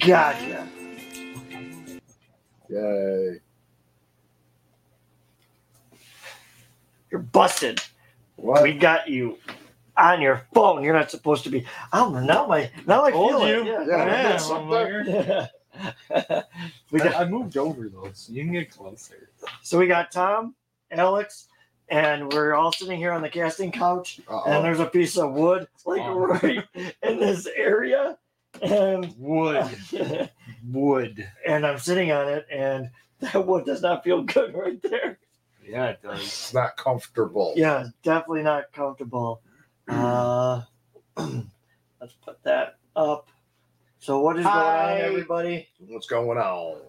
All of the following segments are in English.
Gotcha. Yay. You're busted. What? We got you on your phone. You're not supposed to be. Oh, now my now I Told feel you. it. Yeah. Yeah, Yeah, that's up there. Yeah. we got I, I moved over though, so you can get closer. so we got Tom, Alex, and we're all sitting here on the casting couch, and Uh-oh. there's a piece of wood like Oh. right in this area, and Wood, wood. and I'm sitting on it, and that wood does not feel good right there. Yeah, it does. It's not comfortable. Yeah, definitely not comfortable. Uh, let's put that up. So what is going on, everybody? What's going on?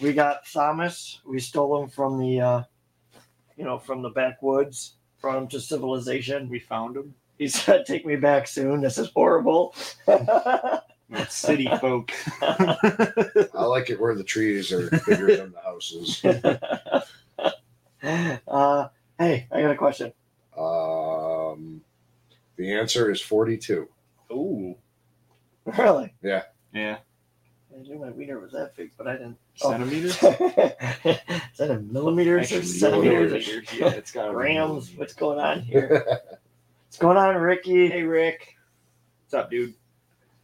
We got Thomas. We stole him from the, uh, you know, from the backwoods. Brought him to civilization. We found him. He said, "Take me back soon. This is horrible." City folk. I like it where the trees are bigger than the houses. uh, hey, I got a question. Um, the answer is 42. Ooh. Really? Yeah. I knew my wiener was that big, but I didn't. Oh. Centimeters? is that in millimeters or centimeters? millimeters. Yeah, it's got grams. What's going on here? What's going on, Ricky? Hey, Rick. What's up, dude?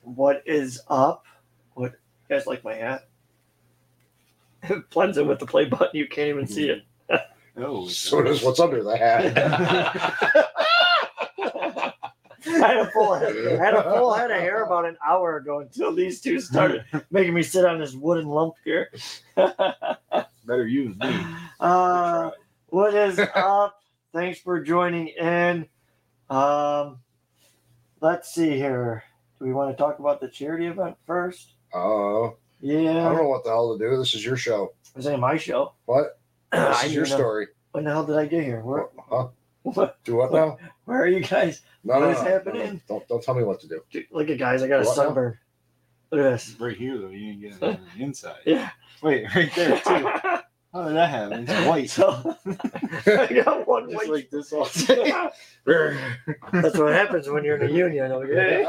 What is up? What you guys like my hat? It blends in with the play button. You can't even see it. Oh, so does what's under the hat. I had a full head, I had a full head of hair about an hour ago until these two started making me sit on this wooden lump here. Better you than me. uh, what is up? Thanks for joining in. Um, let's see here. Do we want to talk about the charity event first? Oh, yeah. I don't know what the hell to do. This is your show. this ain't my show. What? This I is your know. story. When the hell did I get here? Where, Huh? What, Do what now? where are you guys? No, What no, is no, happening? no. Don't don't tell me what to do. Dude, Look at guys, I got a What now? sunburn. Look at this. Right here, though, you didn't get it on the inside. Yeah. Wait, right there, too. How did that happen? It's white. So I got one Just white. like this all day. That's what happens when you're in a union. Okay?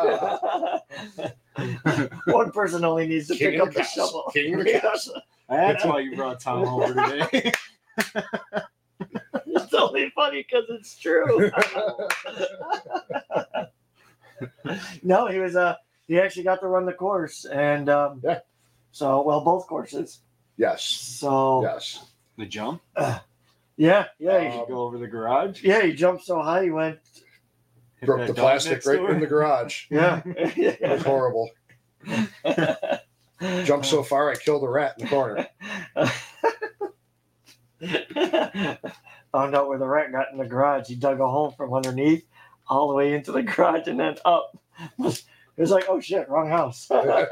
one person only needs to King pick up the the shovel. King of. That's why you brought Tom over today. It's only funny because it's true. no, he was uh he actually got to run the course and um Yeah. so well both courses. Yes. So Yes. the jump? yeah, yeah, he, Uh, You go over the garage? yeah, he jumped so high he went Broke the plastic right door? in the garage. yeah. It was horrible. Jumped so far I killed a rat in the corner. Found out where the rat got in the garage. He dug a hole from underneath all the way into the garage and then up. It was like, oh shit, wrong house. I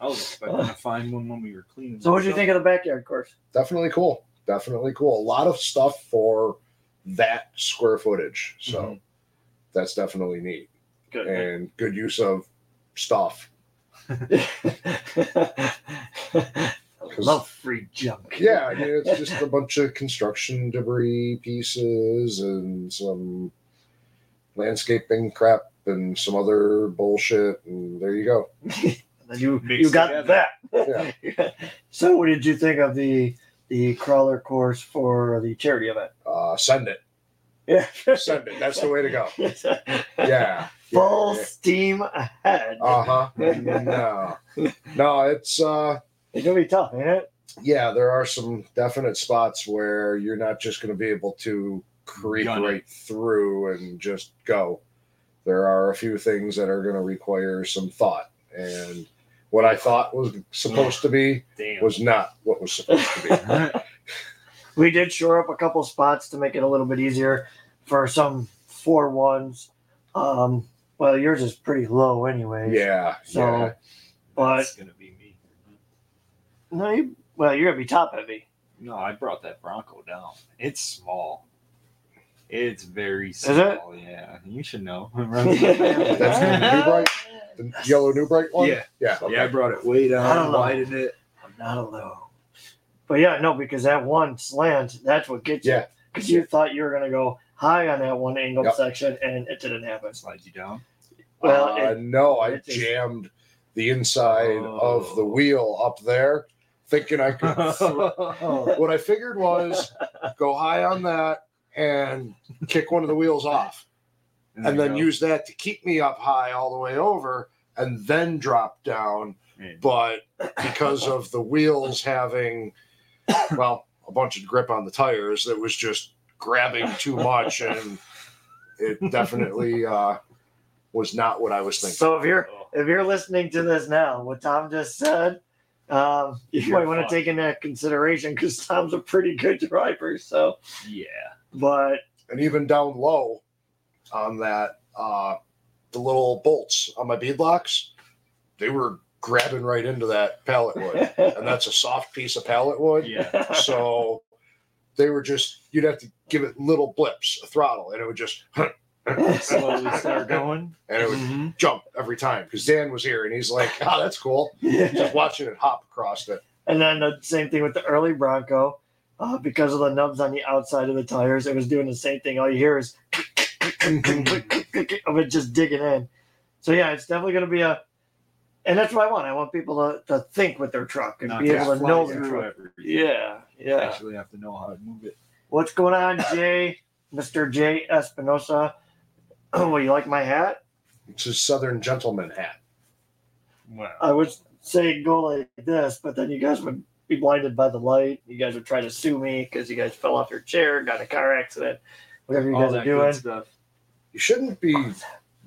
was expecting to find one when we were cleaning. So, what do you think of the backyard course? Definitely cool. Definitely cool. A lot of stuff for that square footage. So Mhm. that's definitely neat Good. and good use of stuff. Love free junk. Yeah, I mean, it's just a bunch of construction debris pieces and some landscaping crap and some other bullshit. And there you go. You you got together. that. so what did you think of the the crawler course for the charity event? Uh, send it. Yeah. Send it. That's the way to go. Yeah. Full steam ahead. Uh huh. No. No, it's uh it's gonna be tough, ain't it? yeah, there are some definite spots where you're not just going to be able to creep Gun it. right through and just go. There are a few things that are going to require some thought, and what I thought was supposed to be Damn. was not what was supposed to be. We did shore up a couple spots to make it a little bit easier for some four ones. Um, well, yours is pretty low anyway. yeah, So, yeah. but That's gonna be me. No, you, well, you're gonna be top heavy. No, I brought that Bronco down. It's small. It's very small. it? small. Yeah, you should know. That's the new bright, the yellow new bright one. Yeah. yeah, okay. Yeah, I brought it way down. I don't down, know. widened it. I'm not alone. But yeah, no, because that one slant, that's what gets you. Yeah. Because you thought you were gonna go high on that one angled Yep. section, and it didn't happen. Slide you down. Well, uh, it- no, I jammed the inside of Oh. the wheel up there, thinking I could. oh, what I figured was go high on that and kick one of the wheels off, and then use that to keep me up high all the way over, and then drop down. But because of the wheels having, well, a bunch of grip on the tires, that was just grabbing too much, and it definitely uh, was not what I was thinking. So if you're if you're listening to this now, what Tom just said, um, you You're might want to take into consideration because Tom's a pretty good driver. So, yeah. but and even down low on that uh the little bolts on my beadlocks they were grabbing right into that pallet wood and that's a soft piece of pallet wood Yeah. so they were just you'd have to give it little blips a throttle and it would just Slowly start going. and it would Mm-hmm. jump every time because dan was here and he's like oh that's cool just watching it hop across it And then the same thing with the early Bronco. Uh, because of the nubs on the outside of the tires, it was doing the same thing. All you hear is of it just digging in. So yeah, it's definitely going to be a, and that's what I want. I want people to, to think with their truck and Not be able to know their truck. everything. Yeah, yeah. Actually, have to know how to move it. What's going on, Jay? Mr. J. Espinosa. Oh, you like my hat? it's a southern gentleman hat Well, I would say go like this, but then you guys would be blinded by the light. You guys would try to sue me because you guys fell off your chair, got a car accident, whatever you all guys are that good doing. stuff. you shouldn't be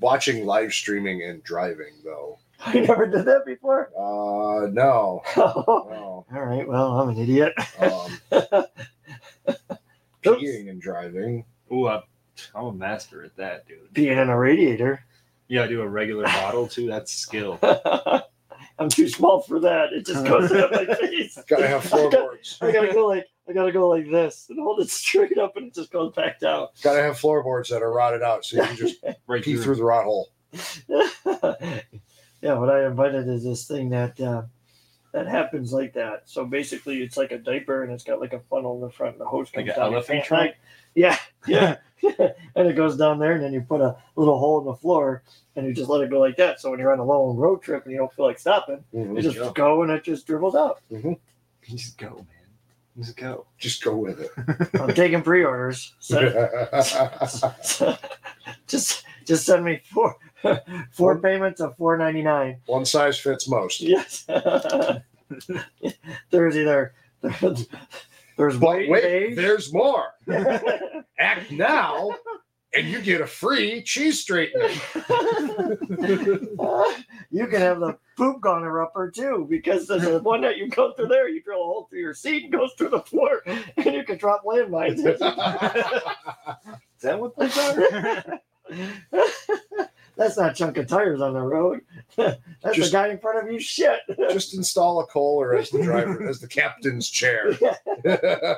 watching live streaming and driving though I never did that before. uh no All no right, well, I'm an idiot. um, peeing and driving. Ooh, I, I'm a master at that, dude. Being in a radiator. Yeah, I do a regular bottle too. That's skill. I'm too small for that. It just goes up my face. Gotta have floorboards. I gotta go like I gotta go like this and hold it straight up, and it just goes back down. Gotta have floorboards that are rotted out so you can just Right pee through. through the rot hole. yeah, what I invited is this thing that uh, that happens like that. So basically, it's like a diaper, and it's got like a funnel in the front, and the hose comes an down your elephant pant trunk? leg. Yeah, yeah, and it goes down there, and then you put a little hole in the floor, and you just let it go like that. So when you're on a long road trip and you don't feel like stopping, mm-hmm. you just go. go and it just dribbles out. Mm-hmm. Just go, man. Just go. Just go with it. I'm taking pre-orders. So just just send me four four payments of four ninety nine. One size fits most. Yes. there's either there's But wait, beige. there's more. Act now and you get a free cheese straightener. you can have the poop goner upper too, because the the one that you go through there, you drill a hole through your seat and goes through the floor, and you can drop landmines. Is that what those are? That's not a chunk of tires on the road. That's Just- the guy in front of you. Shit. Just install a Kohler as the driver, as the captain's chair.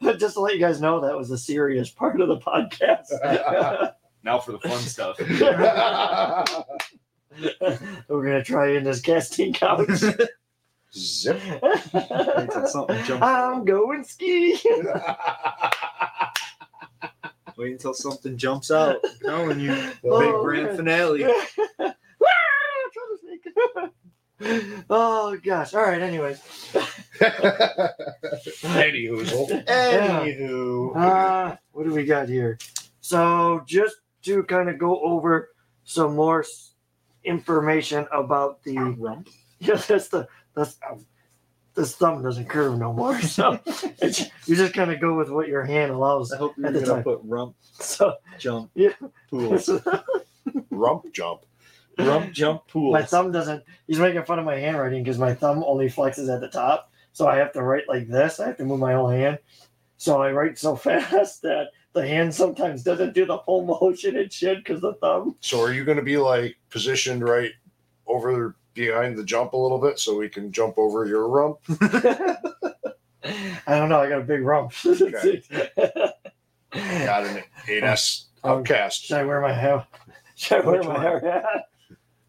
But just to let you guys know, that was a serious part of the podcast. now for the fun stuff. We're gonna try in this casting couch. Zip. Wait till something jumps I'm going ski. Wait until something jumps out. I'm telling you. The Oh, big grand man. finale. oh gosh. All right. Anyways. Eddie Hoozle. Anywho. Uh, what do we got here? So just to kind of go over some more information about the Rump. yeah, that's the that's this thumb doesn't curve no more. So it's, you just kind of go with what your hand allows. I hope you're At the gonna put rump So jump Yeah. pools. Rump jump. rump jump pools. my thumb doesn't. He's making fun of my handwriting because my thumb only flexes at the top. So I have to write like this. I have to move my whole hand. So I write so fast that the hand sometimes doesn't do the full motion it should because the thumb. So are you going to be like positioned right over behind the jump a little bit so we can jump over your rump? I don't know. I got a big rump. Okay. Got an 8S outcast. Should I wear my hair? Should I wear Which my one? hair?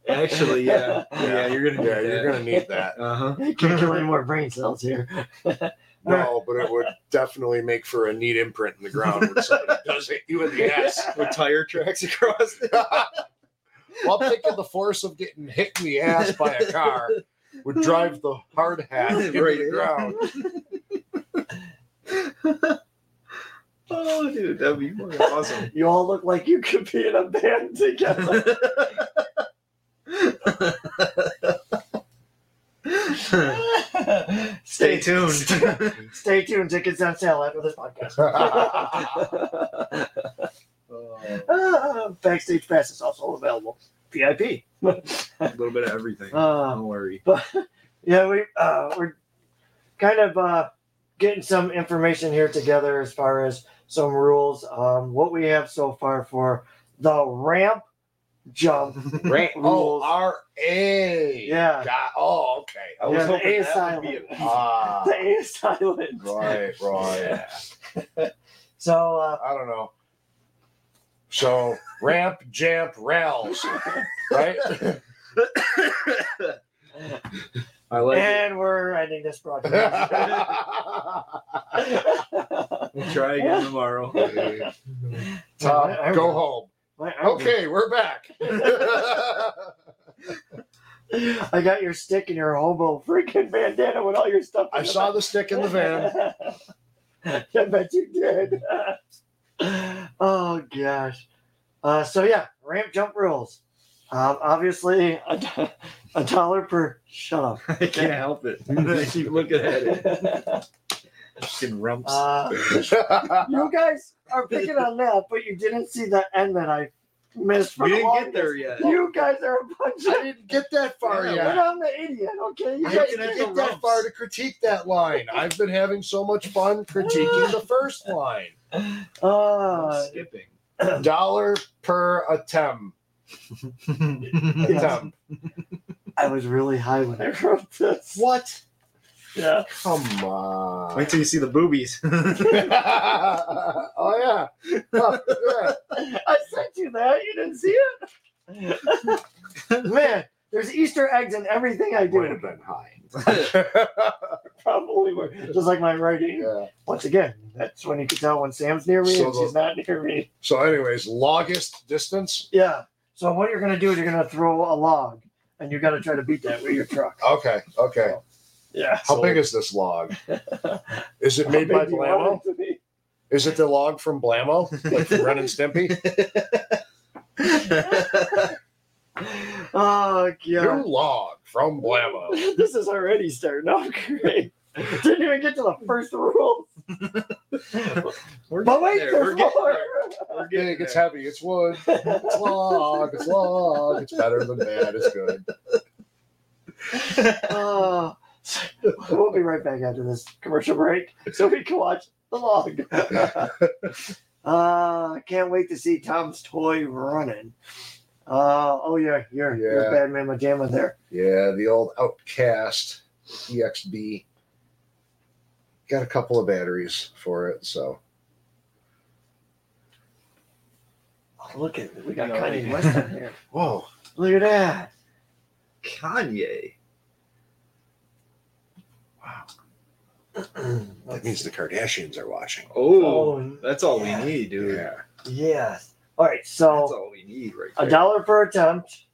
Actually, yeah. Yeah, you're gonna Yeah, you're going to need that. Uh huh. Can't kill any more brain cells here. No, but it would definitely make for a neat imprint in the ground when somebody does hit you in the ass. With tire tracks across. Well, I'm thinking the force of getting hit in the ass by a car would drive the hard hat into Right. the ground. oh, dude, that'd be awesome. You all look like you could be in a band together. Stay tuned. Stay tuned. Tickets on sale after this podcast. Ah, Backstage pass is also available. VIP. a little bit of everything. Uh, Don't worry. But yeah, we uh, we're kind of uh, getting some information here together as far as some rules. Um, what we have so far for the ramp jump Right. Oh, rules. R A. Yeah. Got, oh, okay. I was Yeah, the hoping A is that would be silent. ah. the A is silent. Right, right. So uh, I don't know. So ramp, jamp, rails, right? I like it. and we're ending this broadcast. We'll try again tomorrow. Tom, go home. My- Okay, we're back. I got your stick and your hobo freaking bandana with all your stuff. I saw the stick in the van. I bet you did. oh gosh. Uh, so yeah, ramp jump rules. Um, obviously, a, do- a dollar per. Shut up. I can't help it. I keep looking at it. Fucking rumps. Uh, you guys are picking on that, but you didn't see the end that I missed. For we didn't get there yet. You guys are a bunch I of. didn't get that far Yeah, yet. But I'm the idiot, okay? You I guys didn't get that far to critique that line. I've been having so much fun critiquing the first line. Uh, skipping. Dollar per attempt. attempt. I was really high when I wrote this. What? Yeah. Come on. Wait till you see the boobies. oh yeah. Oh, yeah. I sent you that. You didn't see it? Man, there's Easter eggs in everything I do. Would have been high. Probably were. Just like my writing. yeah. Once again, that's when you can tell when Sam's near me So and the- she's not near me. So, anyways, longest distance. Yeah. So what you're gonna do is you're gonna throw a log and you gotta try to beat that with your truck. Okay. Okay. Yeah. How So- big is this log? Is it made by big do you want Blammo? it to be? Is it the log from Blammo, like from Ren and Stimpy? Oh New god. log from Blammo. this is already starting off great. Didn't even get to the first rule. We're But wait, there. there's We're more. We're getting Big, it's heavy, it's wood, it's log, it's log, it's better than bad, it's good. Oh, we'll be right back after this commercial break so we can watch the log. uh, can't wait to see Tom's toy running. Uh, oh yeah, you're you're Yeah. bad man Majama there. Yeah, the old Outcast EXB. Got a couple of batteries for it, so Oh, look at we got No, Kanye yeah. West on here. whoa. Look at that. Kanye. Wow. that means the Kardashians are watching. Oh, Oh, that's all we need, dude. Yeah. yes. All right, That's so all we need right a there. dollar per attempt.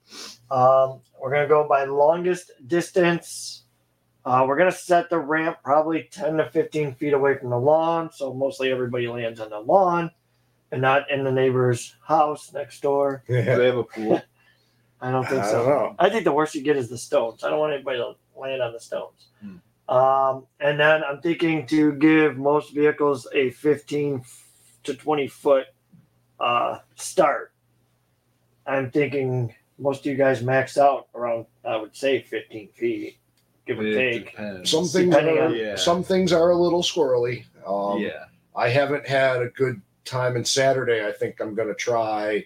Um, we're gonna go by longest distance. Uh, we're gonna set the ramp probably ten to fifteen feet away from the lawn, so mostly everybody lands on the lawn and not in the neighbor's house next door. Do they have a pool? I don't think I so. don't know. I think the worst you get is the stones. I don't want anybody to land on the stones. Hmm. Um, and then I'm thinking to give most vehicles a 15 to 20 foot uh, start. I'm thinking most of you guys max out around, I would say, 15 feet, give or It take. depends. Some things Depending are on- Yeah. some things are a little squirrely. Um, yeah. I haven't had a good time in Saturday. I think I'm gonna try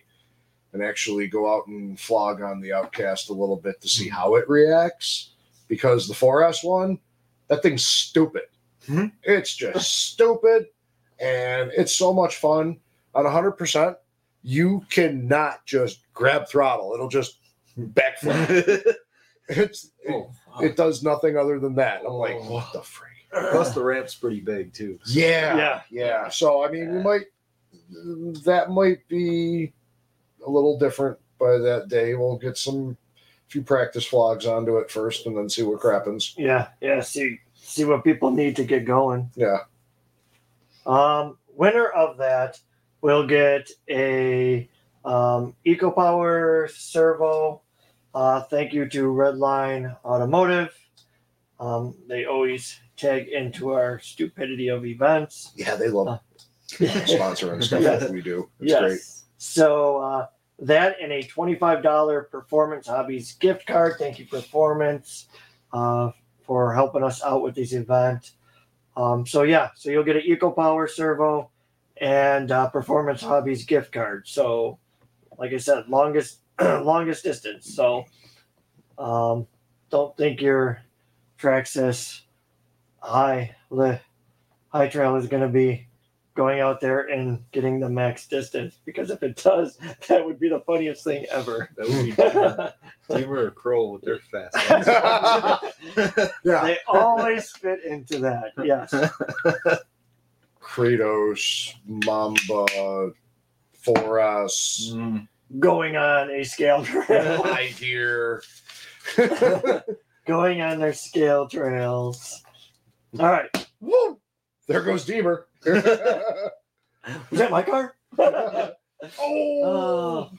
and actually go out and flog on the Outcast a little bit to see how it reacts. Because the 4S one, that thing's stupid. Mhm. It's just stupid, and it's so much fun. On 100%, you cannot just grab throttle; it'll just backflip. it's it, oh, it does nothing other than that. I'm like, Oh. what the freak? plus the ramp's pretty big too. Yeah, Yeah. yeah. So I mean, we might that might be a little different by that day. We'll get some few practice vlogs onto it first, and then see what happens. Yeah, yeah. See, see what people need to get going. Yeah, Um, winner of that will get a um, EcoPower servo. Uh, thank you to Redline Automotive. Um, they always tag into our stupidity of events. yeah. They love Uh, sponsoring stuff Yes. that we do. It's yes. great. So uh, that and a twenty-five dollar Performance Hobbies gift card. Thank you, Performance, uh, for helping us out with this event. Um, so yeah, so you'll get an EcoPower servo and uh, Performance Hobbies gift card. So, like I said, longest longest distance. So, um, don't think your Traxxas high li- high trail is going to be going out there and getting the max distance because if it does, that would be the funniest thing ever. That would be Deemer, Deemer or Kroll with their fast. Yeah, they always fit into that. Yes. Kraton, Mamba, 4S, Mm. Going on a scale trail. High Deer. going on their scale trails. All right. Woo! There goes Deemer. Was that my car? oh.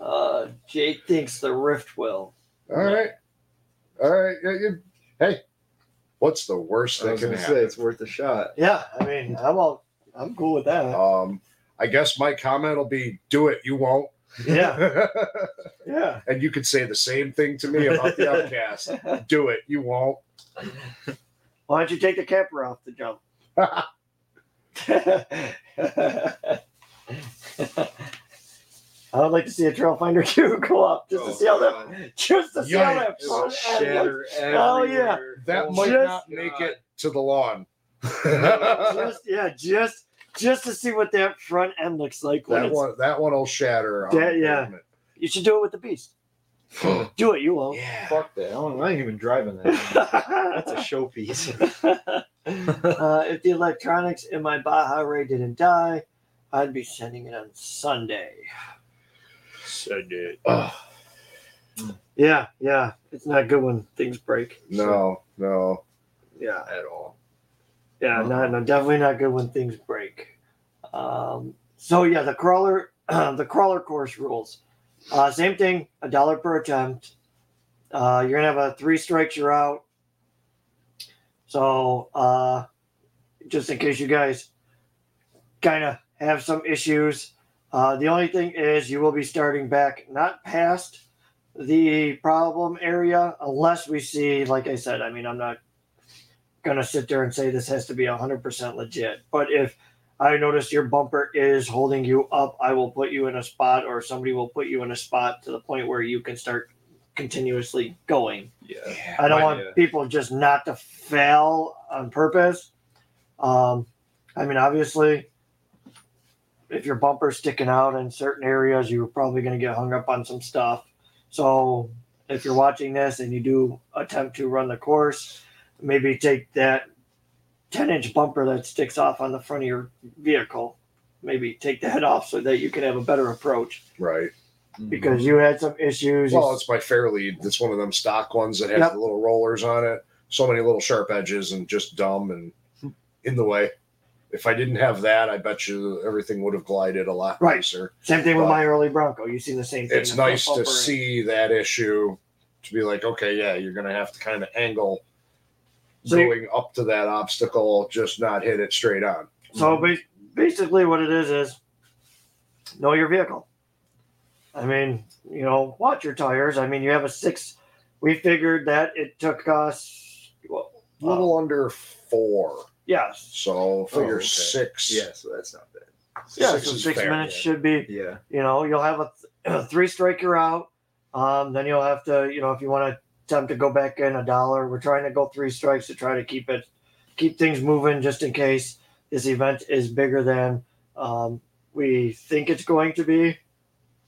uh, Jake thinks the Rift will. All right. All right. Yeah, you, hey, what's the worst thing I that was can gonna happen? say it's worth a shot. Yeah, I mean, I'm all, I'm cool with that. Um, I guess my comment will be, "Do it, you won't." Yeah, yeah. and you could say the same thing to me about the Outcast. Do it, you won't. Why don't you take the capper off the jump? I would like to see a trail finder too go up just to Oh, see how that God. just to see how that Yikes. Front end looks. shatter Oh, yeah. everywhere. That Oh, might Just- not make it to the lawn. Just yeah, just just to see what that front end looks like. When that it's, one, that one will shatter. on That- yeah. pavement. You should do it with the beast. Do it, you won't. yeah. Fuck that. I, don't, I ain't even driving that. That's a showpiece. uh, if the electronics in my Baja Rey didn't die, I'd be sending it on Sunday. Sunday. Ugh, Yeah, yeah. It's not good when things break. no, no. Yeah, At all. yeah. No, no, definitely not good when things break. Um, so yeah, the crawler, the crawler course rules. Uh, same thing, a dollar per attempt. Uh, you're gonna have a three strikes, you're out. So, uh, just in case you guys kind of have some issues, uh, the only thing is you will be starting back not past the problem area unless we see, like I said, I mean, I'm not gonna sit there and say this has to be 100% legit, but if I notice your bumper is holding you up, I will put you in a spot or somebody will put you in a spot to the point where you can start continuously going. Yeah. I don't want yeah. people just not to fail on purpose. Um, I mean, obviously, if your bumper's sticking out in certain areas, you're probably going to get hung up on some stuff. So, if you're watching this and you do attempt to run the course, maybe take that 10 inch bumper that sticks off on the front of your vehicle, maybe take that off so that you can have a better approach Right. because mm-hmm. you had some issues. Well, it's my Fairlead. It's one of them stock ones that has Yep. the little rollers on it. So many little sharp edges and just dumb and hmm. in the way. If I didn't have that, I bet you everything would have glided a lot Right. nicer. Same thing with my early Bronco. You see the same thing. It's nice to see that issue to be like, okay, yeah, you're going to have to kind of angle So going up to that obstacle, just not hit it straight on. So mm-hmm. ba- basically, what it is is know your vehicle. I mean, you know, watch your tires. I mean, you have a six. We figured that it took us, well, A little uh, under four. Yes, So figure okay. six. Yeah, so that's not bad. yeah. Six so six fair. minutes yeah. should be. Yeah. You know, you'll have a, th- a three striker out. Um, then you'll have to, you know, if you want to attempt to go back in a dollar, we're trying to go three strikes to try to keep it, keep things moving, just in case this event is bigger than um, we think it's going to be.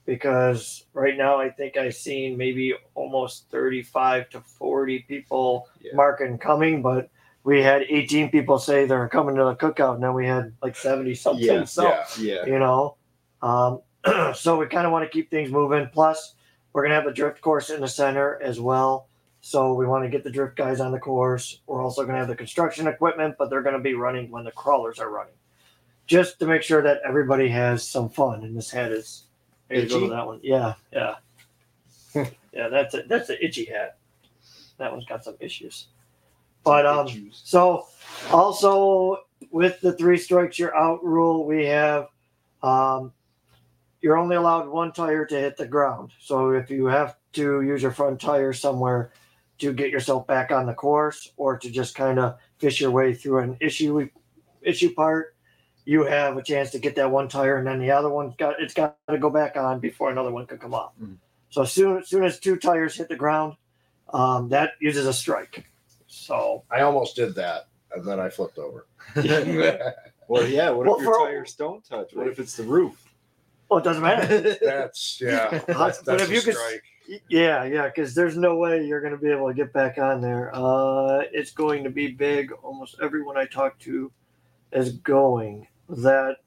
Because right now, I think I've seen maybe almost thirty-five to forty people Yeah. marking coming, but we had eighteen people say they're coming to the cookout, and then we had like seventy something. Yeah, so yeah. Yeah. you know um, so we kind of want to keep things moving plus we're going to have a drift course in the center as well so we want to get the drift guys on the course we're also going to have the construction equipment but they're going to be running when the crawlers are running just to make sure that everybody has some fun and this hat is you go to Itchy? that one yeah yeah yeah that's a that's an itchy hat that one's got some issues but um so also with the three strikes you're out rule, we have um, you're only allowed one tire to hit the ground. So if you have to use your front tire somewhere to get yourself back on the course or to just kind of fish your way through an issue issue part, you have a chance to get that one tire and then the other one's got it's got to go back on before another one can come off. Mhm. So as soon as soon as two tires hit the ground, um, that uses a strike. So I almost did that and then I flipped over. Well, yeah. What Well, if your for- tires don't touch? What if it's the roof? well, it doesn't matter. That's yeah. That's, But that's if a you could- strike. Yeah, yeah, because there's no way you're going to be able to get back on there. Uh, it's going to be big. Almost everyone I talk to is going. That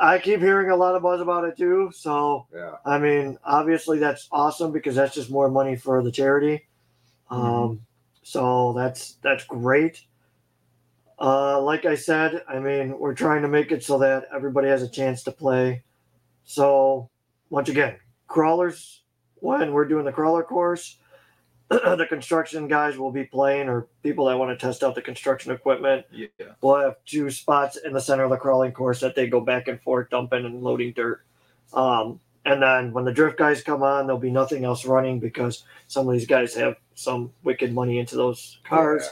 I keep hearing a lot of buzz about it too. So Yeah. I mean, obviously that's awesome because that's just more money for the charity. Um, so that's that's great. Uh, like I said, I mean, we're trying to make it so that everybody has a chance to play. So once again, crawlers when we're doing the crawler course, the construction guys will be playing or people that want to test out the construction equipment Yeah. we'll have two spots in the center of the crawling course that they go back and forth dumping and loading dirt. Um, and then when the drift guys come on, there'll be nothing else running because some of these guys have some wicked money into those cars.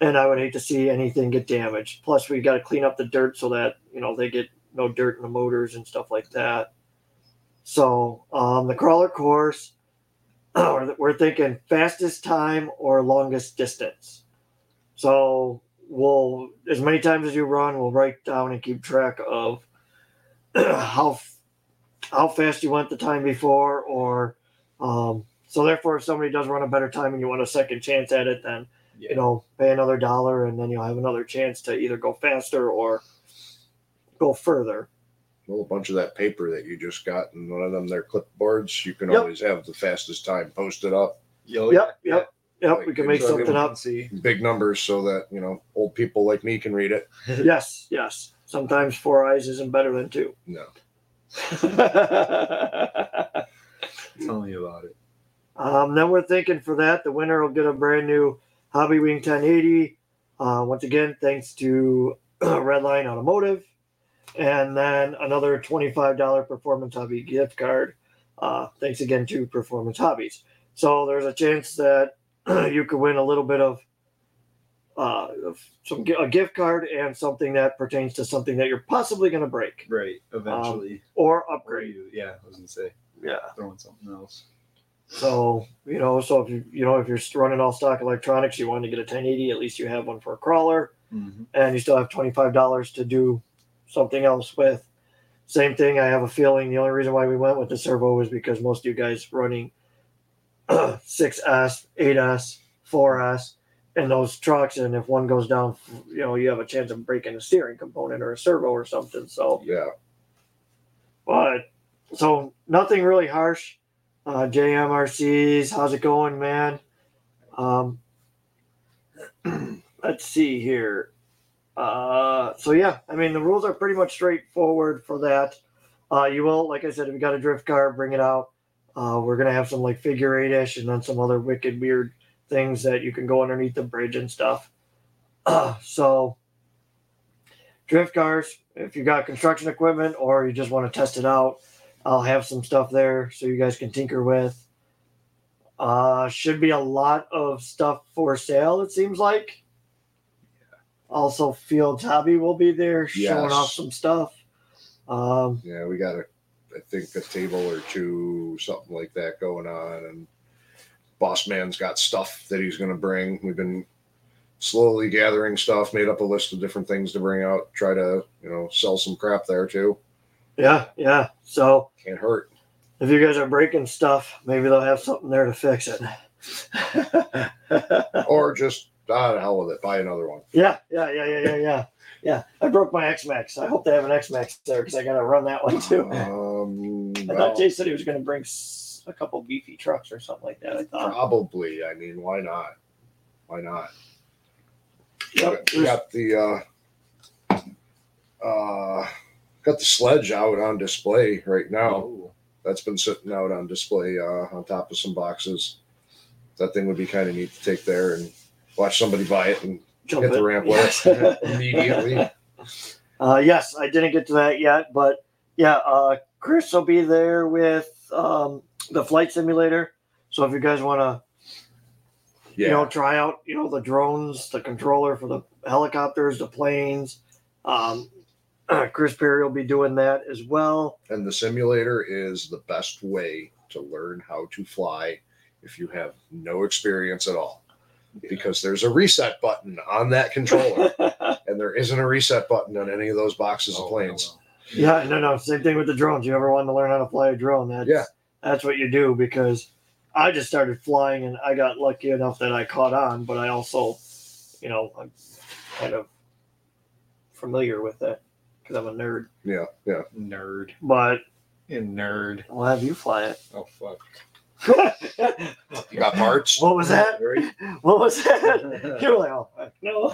And I would hate to see anything get damaged. Plus, we got to clean up the dirt so that you know they get no dirt in the motors and stuff like that. So um, the crawler course, we're we're thinking fastest time or longest distance. So we'll as many times as you run, we'll write down and keep track of how how fast you went the time before, or um, so therefore, if somebody does run a better time and you want a second chance at it, then you know pay another dollar, and then you'll have another chance to either go faster or go further. Well, a little bunch of that paper that you just got in one of them their clipboards. You can Yep. always have the fastest time posted up. Oh, Yep, yeah. yep, yep. Like, we can make something Everyone up. See. Big numbers so that, you know, old people like me can read it. yes, yes. Sometimes four eyes isn't better than two. No. Tell me about it. Um, then we're thinking for that, the winner will get a brand new Hobbywing 1080 Uh, once again, thanks to Redline Automotive, and then another twenty-five dollar Performance Hobby gift card. Uh, thanks again to Performance Hobbies. So there's a chance that you could win a little bit of uh, some a gift card and something that pertains to something that you're possibly going to break Right. Eventually. or or upgrade. you, yeah, I was gonna say Yeah. throwing something else. So you know, so if you you know if you're running all stock electronics, you want to get a 1080, at least you have one for a crawler, Mm-hmm. and you still have twenty five dollars to do something else with. Same thing. I have a feeling the only reason why we went with the servo is because most of you guys running 6S, 8S, 4S, in those trucks, and if one goes down, you know you have a chance of breaking a steering component or a servo or something. So Yeah. but so nothing really harsh. Uh, JMRCs, how's it going, man? Um, let's see here. Uh, so yeah, I mean the rules are pretty much straightforward for that. Uh, you will, like I said, if you got a drift car, bring it out. Uh, we're gonna have some like figure eight ish, and then some other wicked weird things that you can go underneath the bridge and stuff. Uh, so drift cars, if you got construction equipment or you just want to test it out, I'll have some stuff there so you guys can tinker with. Uh, should be a lot of stuff for sale, it seems like. Also, Field Hobby will be there showing Yes. off some stuff. Um, Yeah, we got a, I think a table or two, something like that going on, and Boss Man's got stuff that he's going to bring. We've been slowly gathering stuff, made up a list of different things to bring out, try to you know sell some crap there too. yeah, yeah. So Can't hurt. if you guys are breaking stuff, maybe they'll have something there to fix it. Or just ah, the hell with it, buy another one. Yeah, yeah, yeah, yeah, yeah, yeah. Yeah, I broke my X-Maxx. I hope they have an X-Maxx there because I got to run that one too. Um, I well, thought Jay said he was going to bring a couple beefy trucks or something like that. I thought. probably. I mean, why not? Why not? Yep. We got the uh, uh, got the sledge out on display right now. Oh, That's been sitting out on display uh, on top of some boxes. That thing would be kind of neat to take there and watch somebody buy it and Jump hit the ramp Yes. with it immediately. uh, yes, I didn't get to that yet, but yeah, uh, Chris will be there with um, the flight simulator. So if you guys want to, Yeah, you know, try out, you know, the drones, the controller for the helicopters, the planes. Um, Chris Perry will be doing that as well. and the simulator is the best way to learn how to fly if you have no experience at all. Because there's a reset button on that controller, and there isn't a reset button on any of those boxes oh, of planes. Yeah, no, no. Same thing with the drones. You ever want to learn how to fly a drone? That's, Yeah. That's what you do because I just started flying and I got lucky enough that I caught on, but I also, you know, I'm kind of familiar with it because I'm a nerd. Yeah, yeah. Nerd. But In nerd. I'll have you fly it. Oh fuck. You got parts? what was that? What was that? You're like, oh, fuck, no.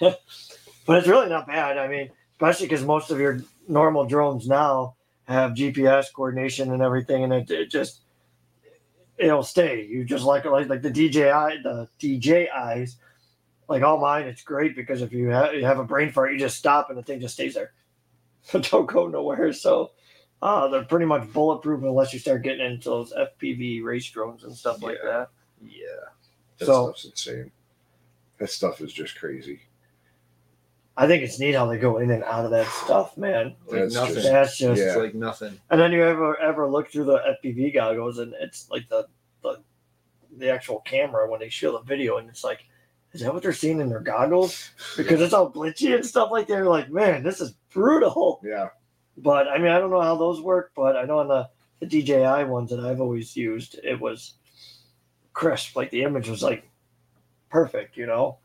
but it's really not bad. I mean, especially because most of your normal drones now have GPS coordination and everything, and it, it just it'll stay. You just like like like the DJI, the DJI's, like all mine. It's great because if you have, you have a brain fart, you just stop and the thing just stays there. So don't go nowhere. So. Uh, they're pretty much bulletproof unless you start getting into those FPV race drones and stuff like that. Yeah. That So- stuff's insane. That stuff is just crazy. I think it's neat how they go in and out of that stuff, man. Like That's nothing. just- That's just, Yeah. Like nothing. and then you ever ever look through the FPV goggles, and it's like the the the actual camera when they show the video, and it's like, is that what they're seeing in their goggles? Because it's all glitchy and stuff like that. You're like, man, this is brutal. Yeah. But I mean, I don't know how those work, but I know on the the DJI ones that I've always used, it was crisp. Like the image was like perfect, you know.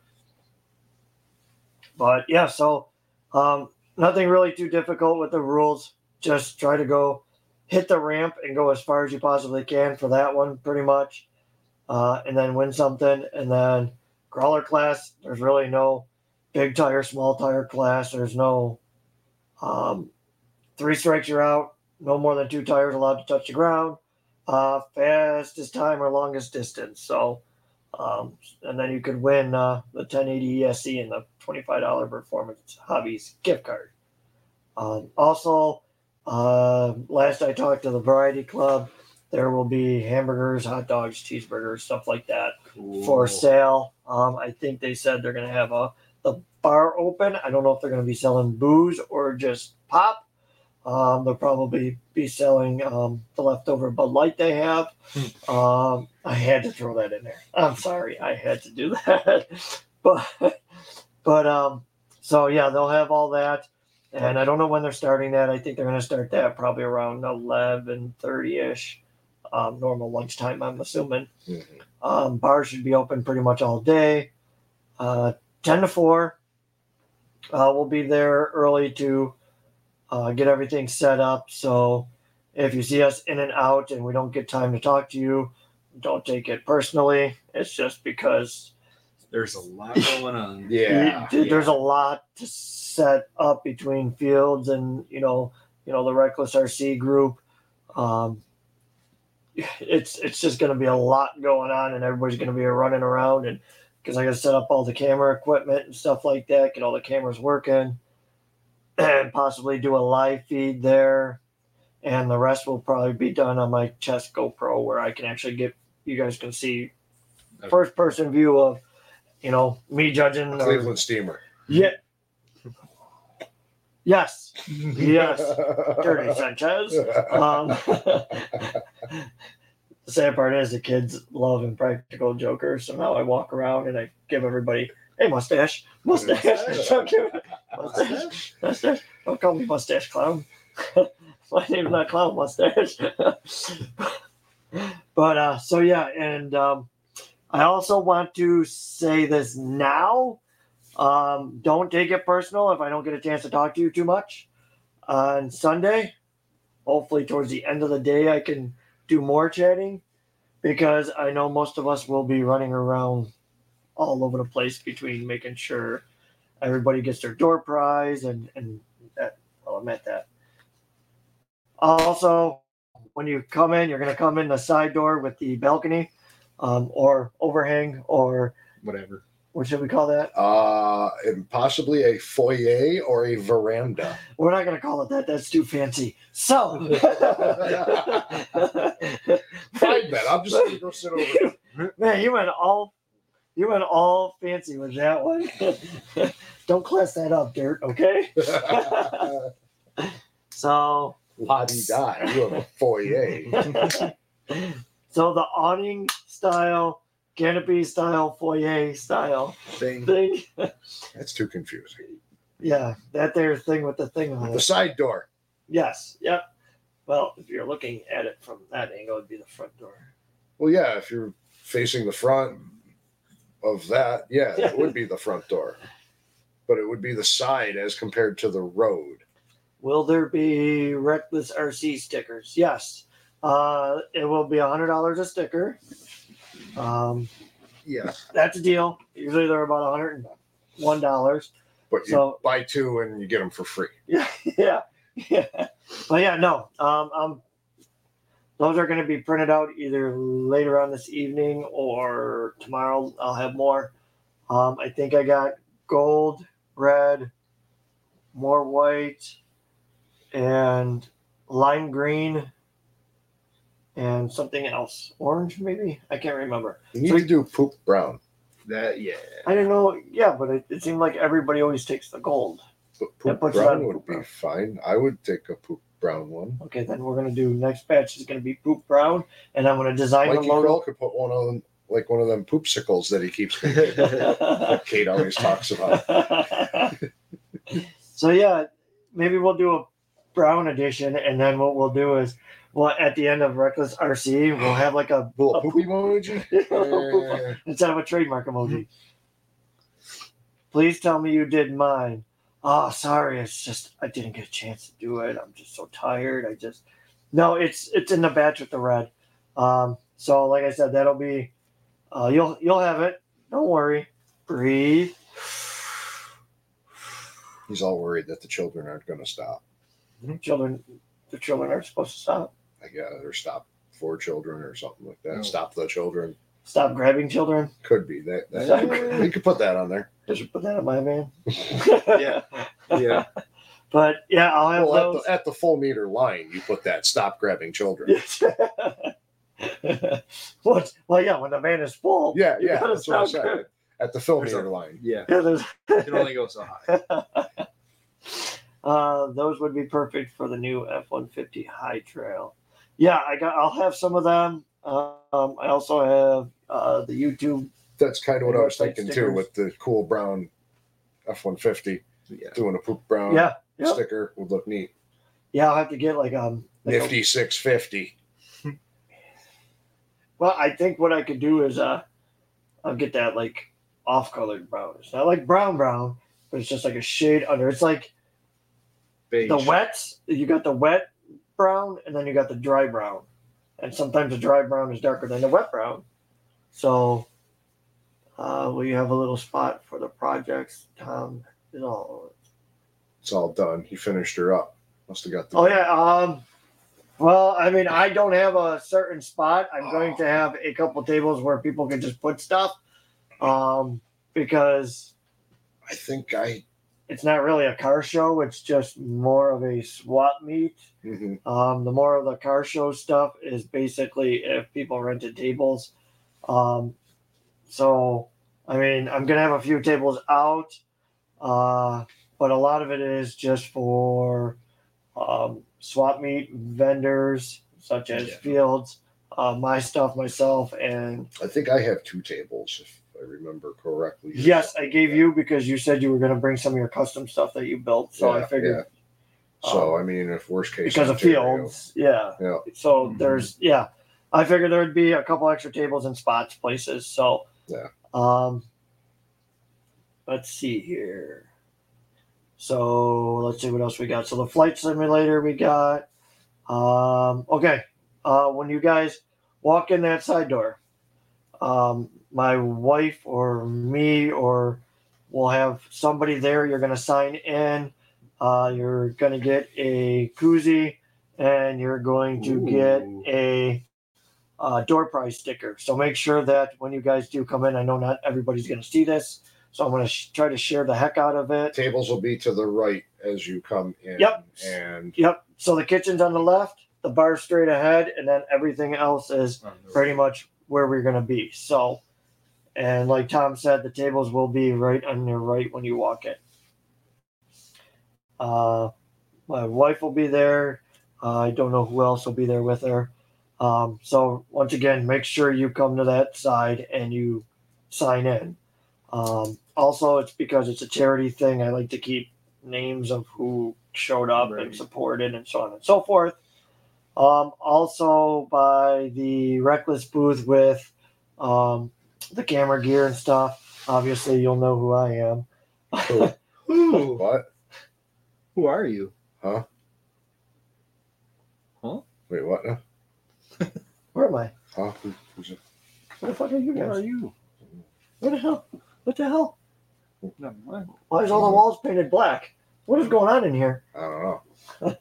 But yeah, so um, nothing really too difficult with the rules. Just try to go hit the ramp and go as far as you possibly can for that one, pretty much, uh, and then win something. And then crawler class, there's really no big tire, small tire class. There's no um, three strikes, you're out. No more than two tires allowed to touch the ground. Uh, fastest time or longest distance. So Um, and then you could win uh, the 1080 ESC and the $25 Performance Hobbies gift card. Um, also, uh, last I talked to the Variety Club, there will be hamburgers, hot dogs, cheeseburgers, stuff like that for sale. Um, I think they said they're going to have a the bar open. I don't know if they're going to be selling booze or just pop. Um, they'll probably be selling um, the leftover Bud Light they have. Um, I had to throw that in there. I'm sorry, I had to do that. but but um, so yeah, they'll have all that, and I don't know when they're starting that. I think they're going to start that probably around eleven thirty ish, um, normal lunchtime. I'm assuming. Mhm. Um, bars should be open pretty much all day. Uh, 10 to 4. Uh, we'll be there early to uh, get everything set up. So if you see us in and out and we don't get time to talk to you, don't take it personally. It's just because There's a lot going on. Yeah. y- there's a lot to set up between fields and you know you know the reckless RC group. Um, it's it's just going to be a lot going on, and everybody's going to be running around, and because I got to set up all the camera equipment and stuff like that, get all the cameras working, and possibly do a live feed there, and the rest will probably be done on my chest GoPro, where I can actually get you guys can see first person view of you know me judging or- Cleveland Steamer. yeah. Yes. Yes. Dirty Sanchez. Um, the sad part is the kids love Impractical Joker, so now I walk around and I give everybody, hey, mustache, mustache, Don't give mustache, mustache. Don't call me mustache clown. My name's not clown mustache. but uh, so yeah, and um, I also want to say this now. Um, don't take it personal if I don't get a chance to talk to you too much on Sunday. Hopefully, towards the end of the day, I can do more chatting because I know most of us will be running around all over the place between making sure everybody gets their door prize and and that. I'm at that. Also, when you come in, you're going to come in the side door with the balcony um, or overhang or Whatever. what should we call that? Uh, and possibly a foyer or a veranda. We're not going to call it that. That's too fancy. So, Fine, then. I'm just going to go sit over man, you went all you went all fancy with that one. Don't class that up, dirt. Okay. So, La di da. You have a foyer. So the awning style, canopy style, foyer style Thing. thing. That's too confusing. Yeah, that there thing with the thing on The it. side door. Yes. Yep. Well, if you're looking at it from that angle, it'd be the front door. Well, yeah, if you're facing the front of that, yeah, it would be the front door. But it would be the side as compared to the road. Will there be reckless RC stickers? Yes. Uh, it will be a hundred dollars a sticker. Um, Yeah. that's a deal. Usually they're about a hundred and one dollars. But you So- buy two and you get them for free. Yeah, yeah, yeah. But yeah, no. Um, um, those are going to be printed out either later on this evening or tomorrow. I'll have more. Um, I think I got gold, red, more white, and lime green, and something else. Orange, maybe? I can't remember. You need So- to do poop brown. That yeah. I don't know. Yeah, but it, it seemed like everybody always takes the gold. But poop brown would poop be brown. fine. I would take a poop brown one. Okay, then we're gonna do next batch is gonna be poop brown, and I'm gonna design Mikey the logo. Kroll could put one on them, like one of them poopsicles that he keeps making, that Kate always talks about. so yeah, maybe we'll do a brown edition, and then what we'll do is, well, at the end of Reckless RC, we'll have like a, Little a poopy emoji. Instead of a trademark emoji. Please tell me you did mine. Oh, sorry, it's just I didn't get a chance to do it. I'm just so tired. I just no, it's it's in the batch with the red. Um, so like I said, that'll be uh, you'll you'll have it. Don't worry. Breathe. He's all worried that the children aren't going to stop. Children, the children aren't supposed to stop. I guess or stop four children or something like that. No. Stop the children. Stop grabbing children. Could be that. that we could put that on there. I should put that on my van. Yeah. Yeah. But yeah, I'll have Well, at those. the, at the full meter line, you put that. Stop grabbing children. what? Well, yeah, when the van is full. Yeah, you yeah. gotta That's what I stop said. At the fill There's a- meter line. Yeah. Yeah, there's It can only go so high. uh, those would be perfect for the new F one fifty High Trail. Yeah, I got. I'll have some of them. Um, I also have uh, the YouTube. That's kind of what I was Website thinking too, with the cool brown F one fifty doing a poop brown Yeah, yep. sticker would look neat. yeah. I'll have to get like um. Like Nifty six fifty. well, I think what I could do is uh, I'll get that like off-colored brown. It's not like brown brown, but it's just like a shade under. It's like Beige. the wet. You got the wet brown, and then you got the dry brown. And sometimes the dry brown is darker than the wet brown. So, uh, we have a little spot for the projects. Tom is all. It's all done. He finished her up. Must have got the Oh yeah. Um. Well, I mean, I don't have a certain spot. I'm going to have a couple tables where people can just put stuff. Um, because I think I it's not really a car show. It's just more of a swap meet. mhm. Um, the more of the car show stuff is basically if people rented tables. Um, so, I mean, I'm going to have a few tables out, uh, but a lot of it is just for um, swap meet vendors such as Yeah. Fields, uh, my stuff, myself, and I think I have two tables if I remember correctly. yes, I gave you because you said you were going to bring some of your custom stuff that you built. So I Yeah, figured So um, I mean, if worst case because of Fields, yeah. Yeah. So Mhm. there's yeah, I figured there would be a couple extra tables and spots places. So Yeah. Um. Let's see here. So let's see what else we got. So the flight simulator we got. Um. Okay. Uh. When you guys walk in that side door, um, my wife or me or we'll have somebody there. You're gonna sign in. Uh, you're gonna get a koozie and you're going to get a uh, door prize sticker. So make sure that when you guys do come in, I know not everybody's going to see this, so I'm going to sh- try to share the heck out of it. tables will be to the right as you come in. Yep. And Yep. So the kitchen's on the left, the bar straight ahead, and then everything else is pretty much where we're going to be. So, and like Tom said, the tables will be right on your right when you walk in. Uh, my wife will be there. Uh, I don't know who else will be there with her. Um, so once again, make sure you come to that side and you sign in. Um, also, it's because it's a charity thing. I like to keep names of who showed up and supported and so on and so forth. Um, also by the Reckless booth with um, the camera gear and stuff. Obviously, you'll know who I am. Who? what? Who are you? Huh? Huh? Wait, what? now? Where am I? Huh? Who- who's it? Where the fuck are you guys? Where are you? Where the hell? What the hell? No, what? Why is all the walls painted black? What is going on in here? I don't know.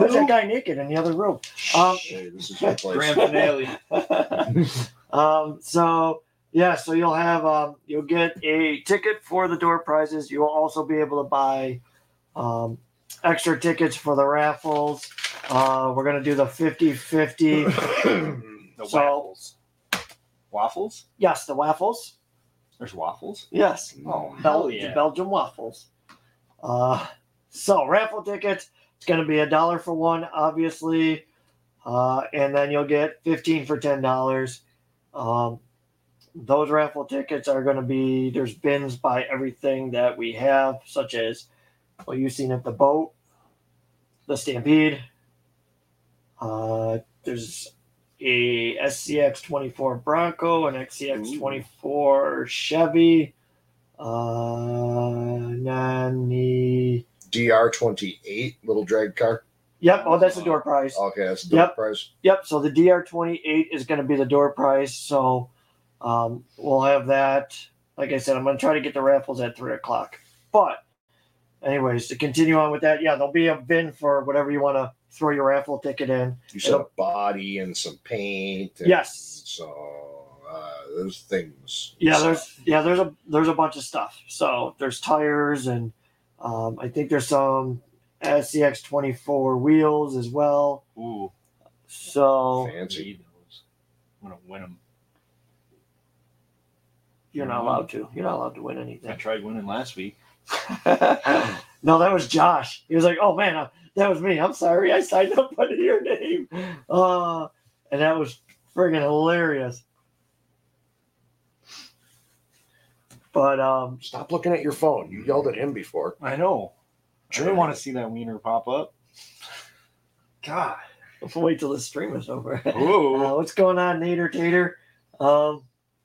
Why's that guy naked in the other room? Um, Hey, this is your place. Grand finale. um, so yeah, so you'll have um, you'll get a ticket for the door prizes. You will also be able to buy um, extra tickets for the raffles. Uh, we're gonna do the 50-50. The So- waffles. Waffles? yes, the waffles. There's waffles? Yes, Oh, Bel- hell yeah. Belgian waffles. Uh, so raffle tickets. It's going to be a dollar for one, obviously, uh, and then you'll get fifteen for ten dollars. Um, those raffle tickets are going to be there's bins by everything that we have, such as what you've seen at the boat, the Stampede. Uh, there's a SCX 24 Bronco, an SCX 24 Chevy, uh, and then the DR28 little drag car. yep. Oh, that's the door prize. Okay, that's the Yep. price. Yep. So the DR28 is going to be the door prize. So um, we'll have that. Like I said, I'm going to try to get the raffles at three o'clock. But anyways, to continue on with that, yeah, there'll be a bin for whatever you want to throw your raffle ticket in. You said a body and some paint. And Yes. So uh, those things. Yeah, there's yeah, there's a there's a bunch of stuff. So there's tires and um, I think there's some SCX twenty four wheels as well. Ooh, So fancy. need those. I'm gonna win them. you're not allowed to. You're not allowed to win anything. I tried winning last week. no, that was Josh. He was like, "Oh man, uh, that was me. I'm sorry. I signed up under your name." Uh, and that was friggin' hilarious. But um, Stop looking at your phone. You yelled at him before. I know. I didn't want to see that wiener pop up. God. we'll wait till the stream is over. Ooh. Uh, what's going on, Nader Tater? Um,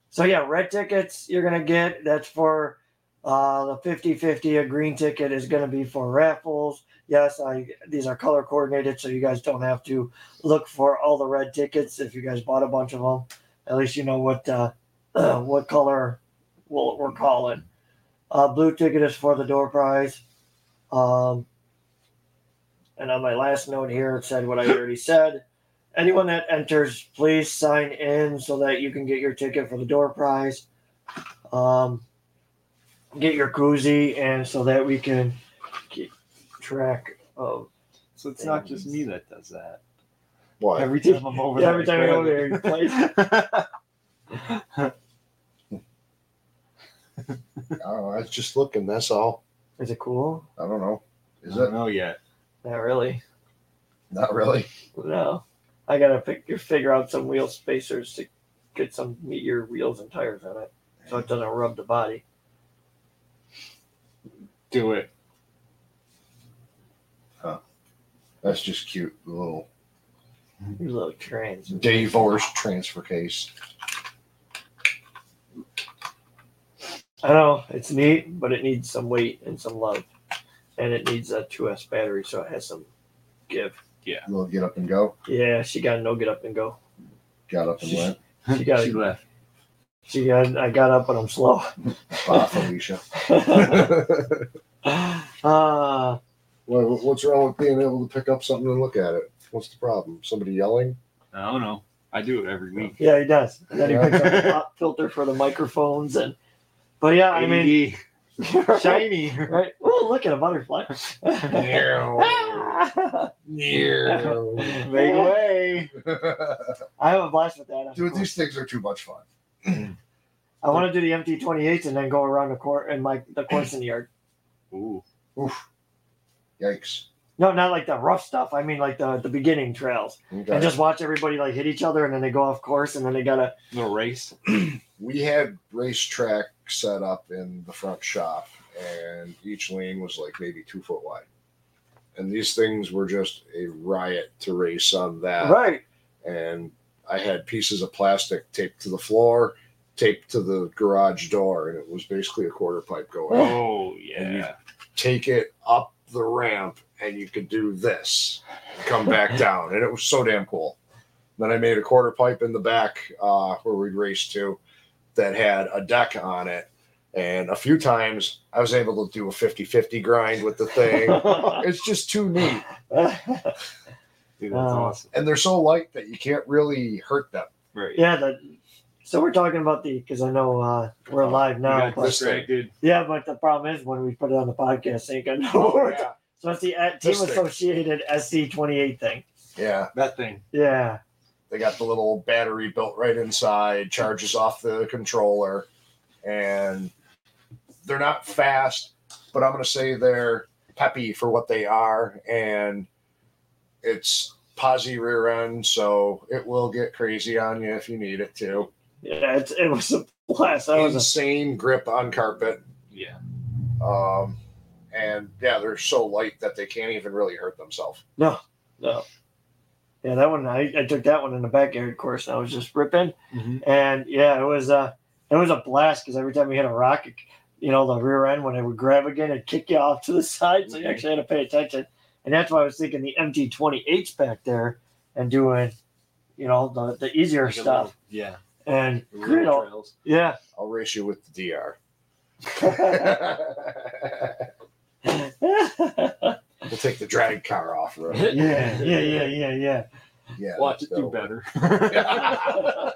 so yeah, red tickets you're gonna get. That's for uh, the 50-50. A green ticket is gonna be for raffles. Yes, I these are color coordinated, so you guys don't have to look for all the red tickets. If you guys bought a bunch of them, at least you know what uh, what color we'll, we're calling. Uh, blue ticket is for the door prize. Um, and on my last note here, it said what I already said anyone that enters, please sign in so that you can get your ticket for the door prize. Um, get your koozie, and so that we can keep track of So it's not just me that does that. What? Every time I'm over Yeah, there. every time I go there, he plays. Oh, I was just looking. That's all. Is it cool? I don't know. Is I don't it? know yet. Not really. Not really. No, I gotta pick, figure out some wheel spacers to get some meteor wheels and tires on it, so it doesn't rub the body. Do it. Huh. That's just cute. The little You little trans. Dave Orr's transfer case. I know it's neat, but it needs some weight and some love, and it needs a 2S battery, so it has some give. Yeah. Little get up and go. Yeah, she got no get up and go. Got up and went. She got she left. she got I got up, but I'm slow. Bye, Felicia. uh, What, what's wrong with being able to pick up something and look at it? What's the problem? Somebody yelling? I don't know. I do it every week. yeah, he does. And then he picks up the pop filter for the microphones and. But yeah, I mean, shiny. right? Oh, look at a butterfly. Make way. I have a blast with that. Dude, these things are too much fun. I want to do the MT28s and then go around the court and my the course in the yard. Ooh. Oof. Yikes. No, not like the rough stuff. I mean like the the beginning trails, Okay. and just watch everybody like hit each other, and then they go off course, and then they gotta. Little race. we had racetrack set up in the front shop, and each lane was like maybe two foot wide. And these things were just a riot to race on that. Right. And I had pieces of plastic taped to the floor, taped to the garage door, and it was basically a quarter pipe going. Oh And you- yeah. Take it up the ramp, and you could do this and come back down, and it was so damn cool. Then I made a quarter pipe in the back uh, where we'd race to that had a deck on it. And a few times I was able to do a 50 50 grind with the thing. it's just too neat. Dude, that's Uh, awesome. And they're so light that you can't really hurt them. Right. yeah. The, so we're talking about the because I know uh, we're live You now. got But, thing. distracted. yeah, but the problem is when we put it on the podcast, it ain't got no Oh, yeah. So it's the uh, Team thing. Associated SC28 thing. Yeah. That thing. Yeah. They got the little battery built right inside, charges off the controller, and they're not fast, but I'm going to say they're peppy for what they are. And it's posi rear end, so it will get crazy on you if you need it to. Yeah, it's, it was a blast. That was a, Insane grip on carpet. Yeah. Um, and yeah, they're so light that they can't even really hurt themselves. no, no. Yeah, that one I, I took that one in the backyard course. And I was just ripping, Mhm. and yeah, it was uh it was a blast because every time we hit a rock, it, you know, the rear end when it would grab again, it'd kick you off to the side, so you Mhm. actually had to pay attention. And that's why I was thinking the MT28's back there and doing, you know, the the easier Like stuff. little- yeah. And you know, trails. yeah. I'll race you with the DR. yeah, We'll take the drag car off road. yeah, yeah, yeah, yeah. Yeah. Watch it do better.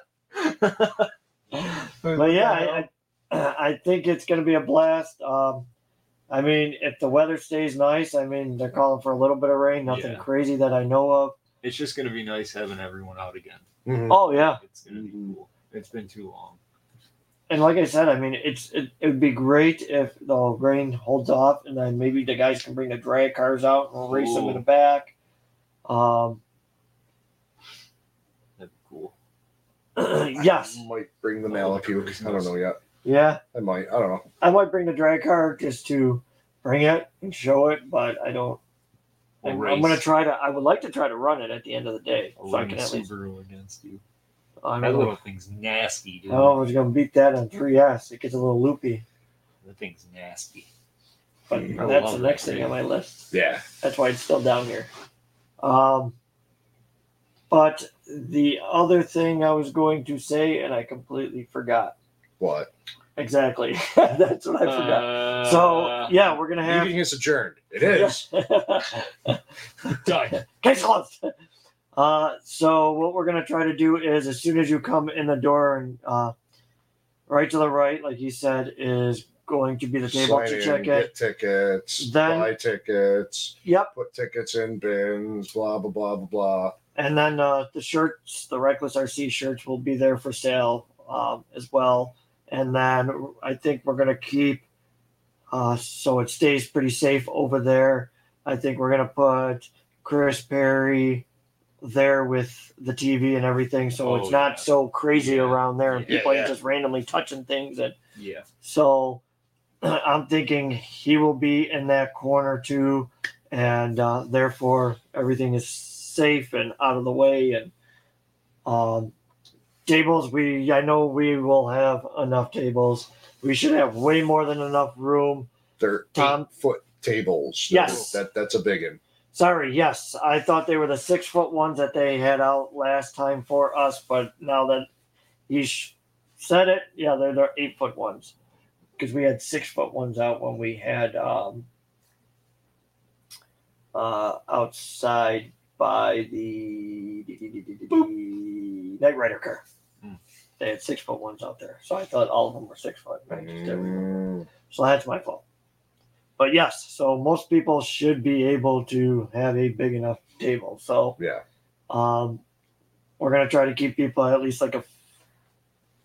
But yeah, I, I, I think it's going to be a blast. Um, I mean, if the weather stays nice, I mean, they're calling for a little bit of rain, nothing Yeah. crazy that I know of. it's just gonna be nice having everyone out again. Mhm. Oh yeah, It's gonna be Mhm. cool. It's been too long. And like I said, I mean, it's it, it would be great if the rain holds off, and then maybe the guys can bring the drag cars out and we'll race them in the back. Um, That'd be cool. yes, I might bring the Malapuke. I don't know yet. yeah, I might. I don't know. I might bring the drag car just to bring it and show it, but I don't. We'll I'm. I'm gonna try to. I would like to try to run it at the end of the day, I'll so I run can the at least. Subaru against you. I That don't know. little thing's nasty, dude. Oh, I was gonna beat that on 3S. It gets a little loopy, That thing's nasty. but Mm, I that's the next thing thing. on my list. Yeah. That's why it's still down here. Um, but the other thing I was going to say, and I completely forgot. What? Exactly. That's what I forgot. Uh, so yeah, we're gonna have. Meeting is adjourned. It is. done. Case closed. Uh, so what we're gonna try to do is, as soon as you come in the door and uh, right to the right, like you said, is going to be the table Sign to in, check get tickets, Then- buy tickets, Yep. put tickets in bins, blah blah blah blah blah. And then uh, the shirts, the Reckless RC shirts, will be there for sale um, as well. And then I think we're gonna keep uh, so it stays pretty safe over there. I think we're gonna put Chris Perry there with the TV and everything, so Oh, it's not yeah. so crazy Yeah. around there, and Yeah, people yeah. ain't just randomly touching things. And Yeah. so I'm thinking he will be in that corner too, and uh, therefore everything is safe and out of the way. And um, tables, we I know we will have enough tables. We should have way more than enough room. They're Tom? eight foot tables. Yes. That that's a big one. Sorry, yes, I thought they were the six foot ones that they had out last time for us, but now that you sh- said it, yeah, they're the eight foot ones because we had six foot ones out when we had um, uh, outside by the, Knight Rider car. Hmm. They had six foot ones out there, so I thought all of them were six foot. I just. Mm, So that's my fault. But yes, so most people should be able to have a big enough table. So yeah. um, we're gonna try to keep people at least like a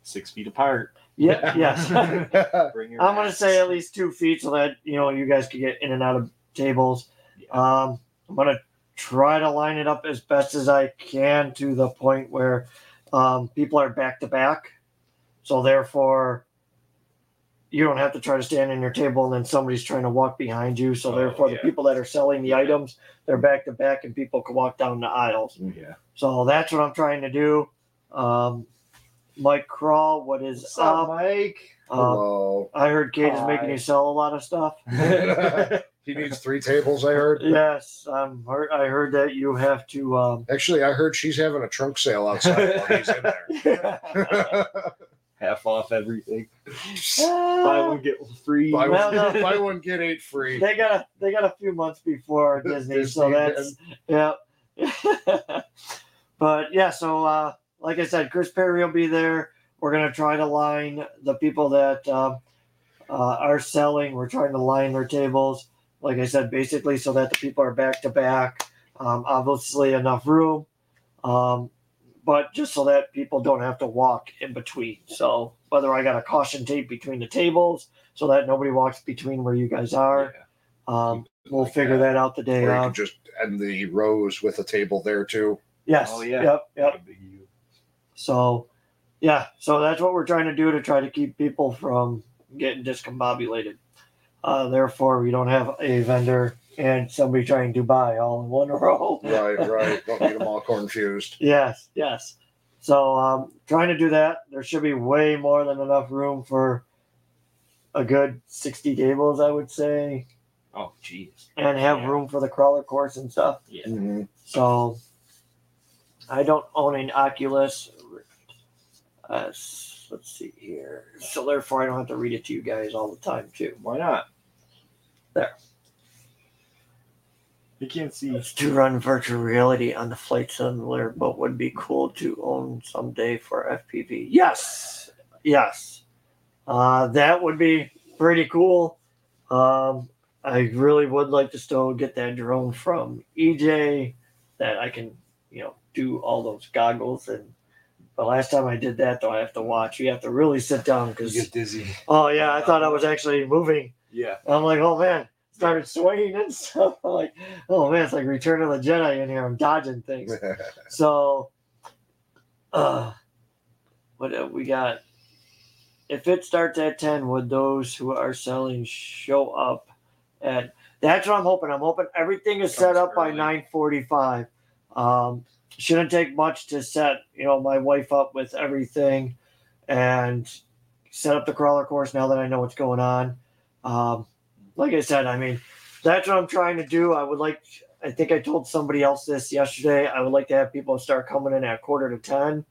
Six feet apart. yeah yes. Bring your I'm gonna say at least two feet so that you know you guys can get in and out of tables. Yeah. Um, I'm gonna try to line it up as best as I can to the point where um, people are back to back, so therefore you don't have to try to stand in your table and then somebody's trying to walk behind you. So Oh, therefore, the people that are selling the items they're back to back and people can walk down the aisles. Yeah. So that's what I'm trying to do. Um, Mike Crawl, what is What's up, up? Mike? Um, Hello. I heard Kate is making you sell a lot of stuff. he needs three tables. I heard. Yes, um, heard- I heard that you have to. Um, Actually, I heard she's having a trunk sale outside while he's in there. Half off everything. Buy one get one free. buy, Well, one, no. buy one get eight free. they got a they got a few months before Disney, so Disney, that's yeah. but yeah, so uh, like I said, Chris Perry will be there. We're gonna try to line the people that um, uh, are selling. We're trying to line their tables, like I said, basically so that the people are back to back. Um, obviously, enough room, um, but just so that people don't have to walk in between. So whether I got a caution tape between the tables so that nobody walks between where you guys are, um, we'll figure that out the day Or you of. could just end the rows with a table there too. Yes. Oh, yeah. Yep. Yep. Not a big you. So, yeah. So that's what we're trying to do to try to keep people from getting discombobulated. Uh, therefore, we don't have a vendor and somebody trying to buy all in one row. Right, right. Don't need them all confused. Yes. Yes. So, um, trying to do that. There should be way more than enough room for a good 60 tables, I would say, Oh, jeez. and have Yeah. room for the crawler course and stuff. Yeah. Mhm. So I don't own an Oculus. Uh, let's see here. So therefore, I don't have to read it to you guys all the time too. Why not? You can't see. It's to run virtual reality on the flight simulator, but would be cool to own someday for FPV. Yes, yes, uh, that would be pretty cool. Um, I really would like to still get that drone from EJ that I can, you know, do all those goggles and. The last time I did that, though, I have to watch. You have to really sit down because You get dizzy. Oh yeah, I thought I was actually moving. Yeah. I'm like, oh man, started swinging and stuff. I'm like, oh man, it's like Return of the Jedi in here. I'm dodging things. So, uh, what have we got? If it starts at ten, would those who are selling show up at? That's what I'm hoping. I'm hoping everything is set up by early. nine forty-five. Um, shouldn't take much to set, you know, my wife up with everything, and set up the crawler course. Now that I know what's going on, um, like I said, I mean, that's what I'm trying to do. I would like. I think I told somebody else this yesterday. I would like to have people start coming in at quarter to ten.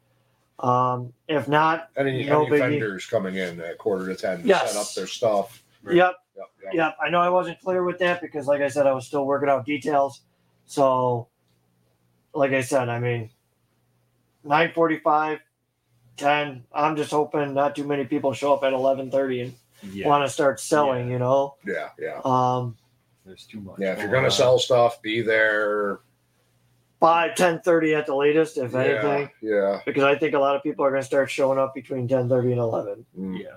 Um, if not, Any, No any biggie. vendors coming in at quarter to ten to Yes. set up their stuff. Right. yep, Yep, yep. yep. I know I wasn't clear with that because, like I said, I was still working out details. So, like I said, I mean, nine forty-five, ten. I'm just hoping not too many people show up at eleven thirty and Yeah. want to start selling. You know, Yeah, yeah. um, There's too much. Yeah, if you're going gonna on. sell stuff, be there. by ten thirty at the latest, if anything. Yeah, yeah. because I think a lot of people are going to start showing up between ten thirty and eleven. Mm. Yeah.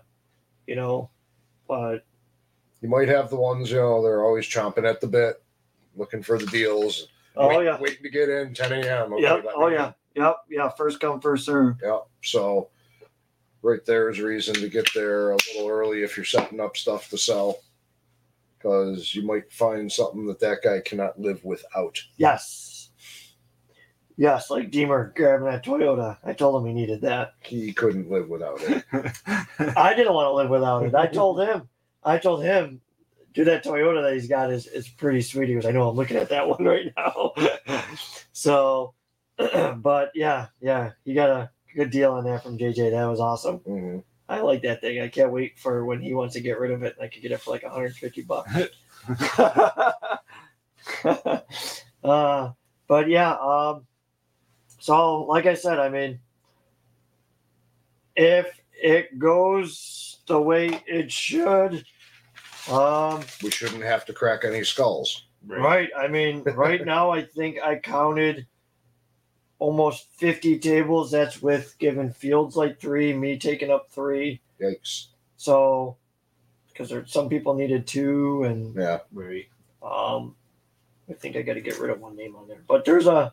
You know, but You might have the ones, you know, they're always chomping at the bit, looking for the deals. oh Wait- yeah, waiting to get in 10 a.m. Okay, yep, oh me yeah, yep, yeah. First come, first serve. Yep. So, right there is a reason to get there a little early if you're setting up stuff to sell, because you might find something that that guy cannot live without. Yes, yes. Like Deemer grabbing that Toyota. I told him he needed that. He couldn't live without it. I didn't want to live without it. I told him. I told him. Dude, that Toyota that he's got is, is pretty sweet. He goes, I know I'm looking at that one right now. so, but yeah, yeah, you got a good deal on that from JJ. That was awesome. Mhm. I like that thing. I can't wait for when he wants to get rid of it and I could get it for like 150 bucks. uh, but yeah, um, so like I said, I mean, if it goes the way it should, um, We shouldn't have to crack any skulls. right. I mean, right now, I think I counted almost 50 tables. That's with giving Fields like three, me taking up three. Yikes. So, because there some people needed two, and Yeah. Right. um, I think I got to get rid of one name on there. But there's a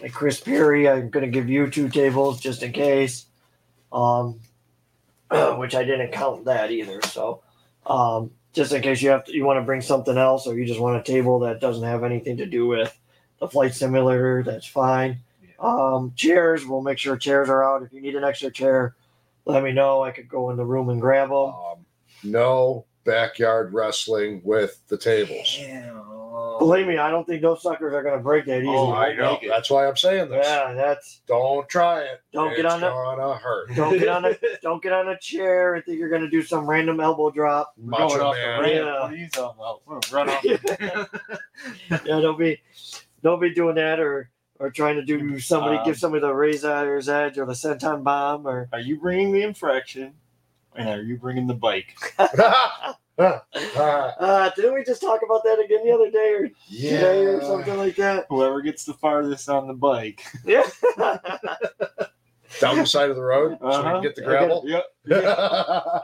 like Chris Perry. I'm gonna give you two tables just in case. Um, which I didn't count that either. So, um, just in case you have to, you want to bring something else, or you just want a table that doesn't have anything to do with the flight simulator, that's fine. Um, chairs, we'll make sure chairs are out. If you need an extra chair, let me know. I could go in the room and grab them. Um, no backyard wrestling with the tables. Believe me, I don't think those suckers are gonna break that easy. Oh, I know. it. That's why I'm saying this. yeah, that's Don't try it. Don't get It's on the- gonna hurt. don't get on a don't get on a chair and think you're gonna do some random elbow drop. We're going Macho off Man. the ramp. Yeah. What are you talking about? Run off. Yeah, don't be don't be doing that or or trying to do somebody Um, give somebody the razor's edge or the senton bomb or Are you bringing the infraction? And are you bringing the bike? uh, didn't we just talk about that again the other day or today or something like that? Whoever gets the farthest on the bike. Yeah. Down the side of the road so we Uh-huh. can get the I gravel. Yep.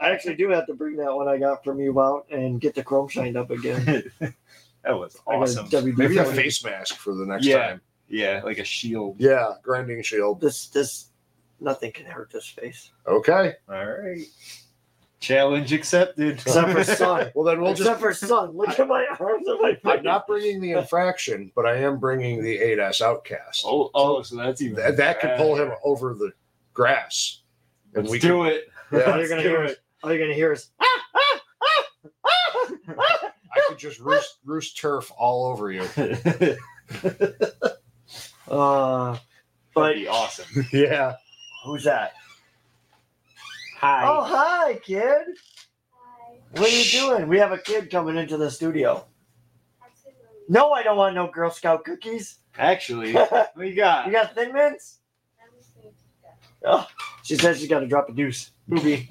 I actually do have to bring that one I got from you out and get the chrome shined up again. That was I got a awesome. WD Maybe a face mask for the next Yeah. time. Yeah, like a shield. Yeah, grinding shield. This this nothing can hurt this face. Okay. All right. Challenge accepted. Except for sun. Well, then we'll Except just. for sun. Look at my arms and my face. I'm not bringing the infraction, but I am bringing the 8S outcast. Oh, oh, so that's even That, that could pull him over the grass. And Let's we do it. all Yeah, you're gonna do hear is all you're gonna hear is ah, ah, ah, I could just roost, roost turf all over you. uh but That'd be awesome. yeah. who's that? Hi. Oh hi kid. Hi. What are you doing? We have a kid coming into the studio. No, I don't want no Girl Scout cookies. Actually, you what you got? You got Thin Mints? Oh, she says she's got to drop a deuce. Booby.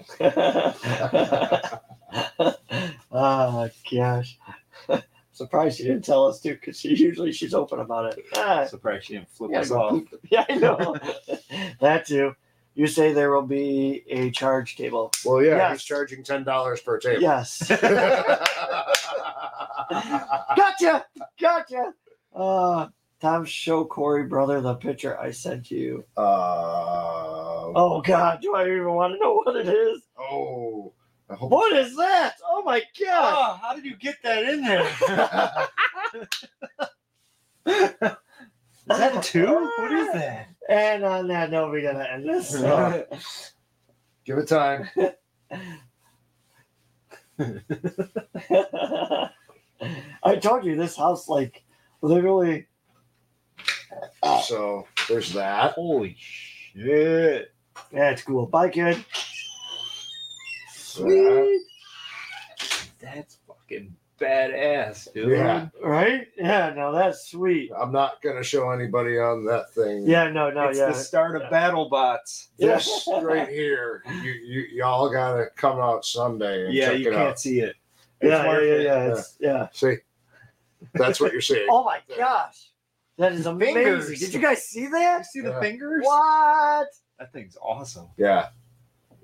Oh gosh. Surprised she didn't tell us too, because she usually she's open about it. Ah, Surprised she didn't flip yeah, us off. yeah, I know. that too. You say there will be a charge table. Well, yeah, Yes. he's charging ten dollars per table. Yes. gotcha. Gotcha. Uh, Tom, show Corey, brother, the picture I sent you. uh, Oh God, do I even want to know what it is? oh, I hope What is that? Oh my God! Oh, how did you get that in there? Is that two? What is that? And uh, on that note, we're gonna end this. So, Give it time. I told you this house, like, literally. So there's that. Holy shit. Yeah, it's cool. Bye, kid. That. That's fucking badass, dude. Yeah. Right? Yeah. No, that's sweet. I'm not gonna show anybody on that thing. Yeah. No. No. Yeah. It's yeah. the start of Battle Bots. This right here, you, you y'all gotta come out Sunday and Yeah, check you it can't out. see it. yeah. It's Yeah. worth Yeah. Yeah. It's, yeah. See, that's what you're seeing. Oh my gosh, that is amazing! Fingers. Did you guys see that? You see the fingers? What? That thing's awesome. Yeah.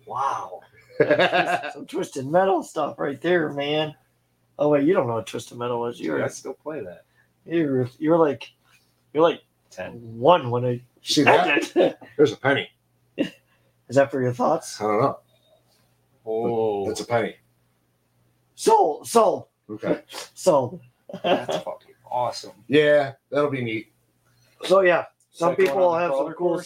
Wow. Some twisted metal stuff right there, man. Oh wait, you don't know what twisted metal is. You're I still play that. you're you're like you're like Ten. one when I See that? is There's a penny. Is that for your thoughts? I don't know. Oh, That's a penny. Sold, sold, Okay. sold. that's fucking awesome. Yeah, that'll be neat. so yeah, some people going on the have some crawler cool.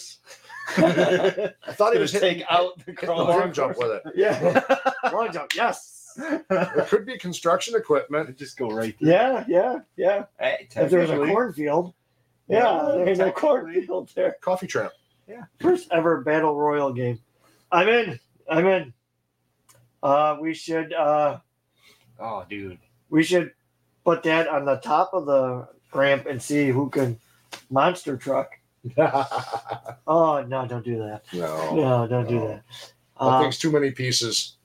Course? I thought he was Gonna hitting take out the the long jump with it. yeah, long jump. Yes. It could be construction equipment. Just go right there. Yeah, yeah, yeah. Hey, If there's a cornfield, yeah, Yeah, there's a cornfield there. Coffee tramp. First ever battle royal game. I'm in. I'm in. Uh, we should uh, Oh, dude. we should put that on the top of the ramp and see who can monster truck. Oh no! Don't do that. No, No, don't do No. that. Uh, too many pieces.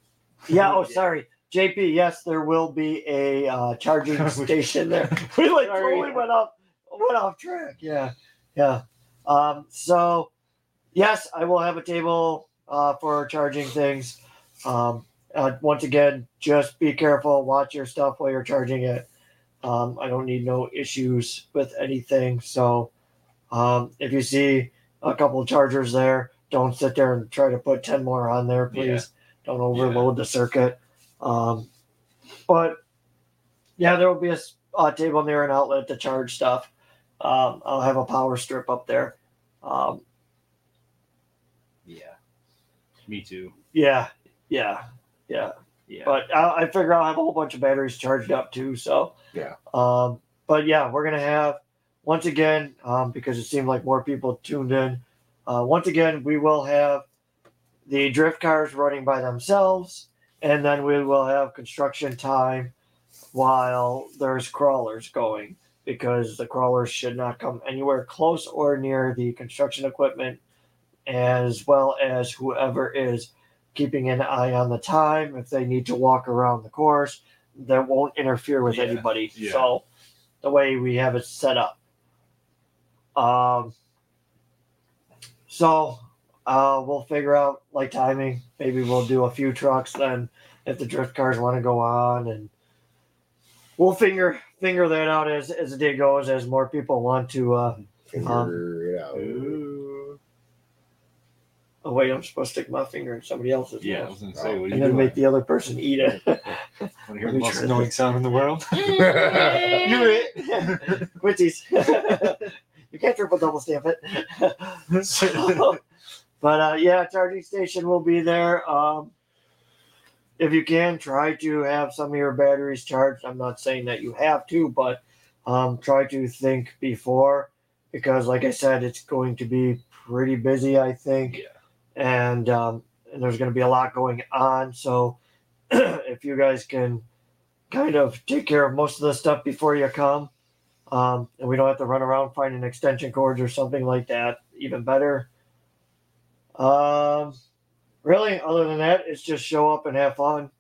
yeah. Oh, sorry, JP. Yes, there will be a uh, charging station there. We like Sorry. totally went off went off track. Yeah, yeah. Um, so yes, I will have a table uh, for charging things. Um, uh, once again, just be careful. Watch your stuff while you're charging it. Um, I don't need no issues with anything. So um, if you see a couple of chargers there, don't sit there and try to put 10 more on there, please. Don't overload the circuit. Um, but yeah, there will be a uh, table near an outlet to charge stuff. Um, I'll have a power strip up there. Um, Yeah. Me too. yeah, yeah, yeah. Yeah. But I, I figure I'll have a whole bunch of batteries charged up too. So Yeah. Um, but yeah, we're gonna have once again um, because it seemed like more people tuned in. Uh, once again, we will have the drift cars running by themselves, and then we will have construction time while there's crawlers going because the crawlers should not come anywhere close or near the construction equipment, as well as whoever is keeping an eye on the time if they need to walk around the course that won't interfere with Yeah, anybody. yeah. So the way we have it set up. Um so uh we'll figure out like timing. Maybe we'll do a few trucks then if the drift cars want to go on and we'll finger finger that out as as the day goes as more people want to uh Figure it out. Ooh. oh wait I'm supposed to stick my finger in somebody else's Yeah, I was gonna say, what are and then doing? make the other person eat it. Want to hear the most annoying sound in the world? You're it. Quitties. You can't triple double stamp it. So, but uh, yeah, charging station will be there. Um, if you can, try to have some of your batteries charged. I'm not saying that you have to, but um, try to think before because, like I said, it's going to be pretty busy. I think, Yeah. and um, and there's going to be a lot going on. So if you guys can kind of take care of most of the stuff before you come, Um, and we don't have to run around finding extension cords or something like that. Even better. Um, really, other than that, it's just show up and have fun.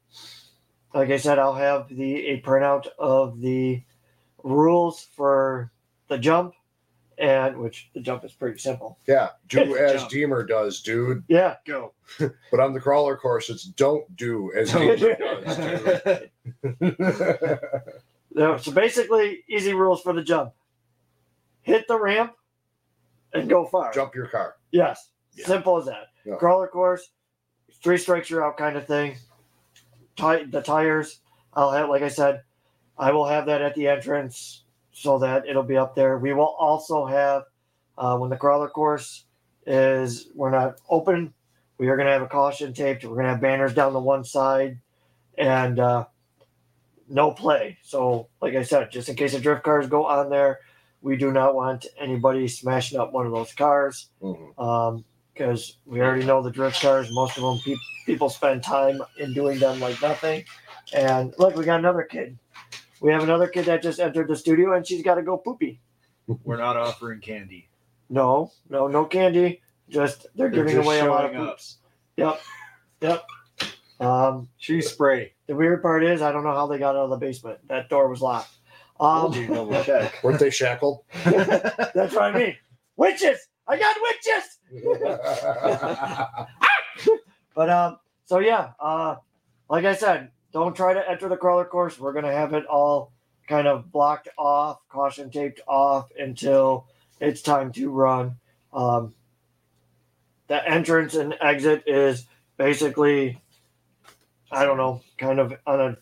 Like I said, I'll have the a printout of the rules for the jump, and which the jump is pretty simple. Yeah, do as Jump. Deemer does, dude. Yeah, Go. But on the crawler course, it's don't do as Deemer does, dude. No, so basically, easy rules for the jump: hit the ramp and go far. Jump your car. Yes, Yeah. simple as that. Yeah. Crawler course, three strikes you're out kind of thing. Ti- the tires, I'll have, like I said, I will have that at the entrance so that it'll be up there. We will also have uh, when the crawler course is we're not open. We are going to have a caution taped. We're going to have banners down the one side, and uh, no play. So, like I said, just in case the drift cars go on there, we do not want anybody smashing up one of those cars Mhm. um, because we already know the drift cars. Most of them, pe- people spend time in doing them like nothing. And look, we got another kid. We have another kid that just entered the studio, and she's got to go poopy. We're not offering candy. No, no, no candy. Just they're, They're giving just away a lot of showing up. poops. Yep, yep. Um, Tree spray. The weird part is I don't know how they got out of the basement. That door was locked. Um, double check. Weren't they shackled? that's what I mean. Witches! I got witches! But um, so yeah, uh, like I said, don't try to enter the crawler course. We're gonna have it all kind of blocked off, caution taped off until it's time to run. Um, the entrance and exit is basically, I don't know, kind of on a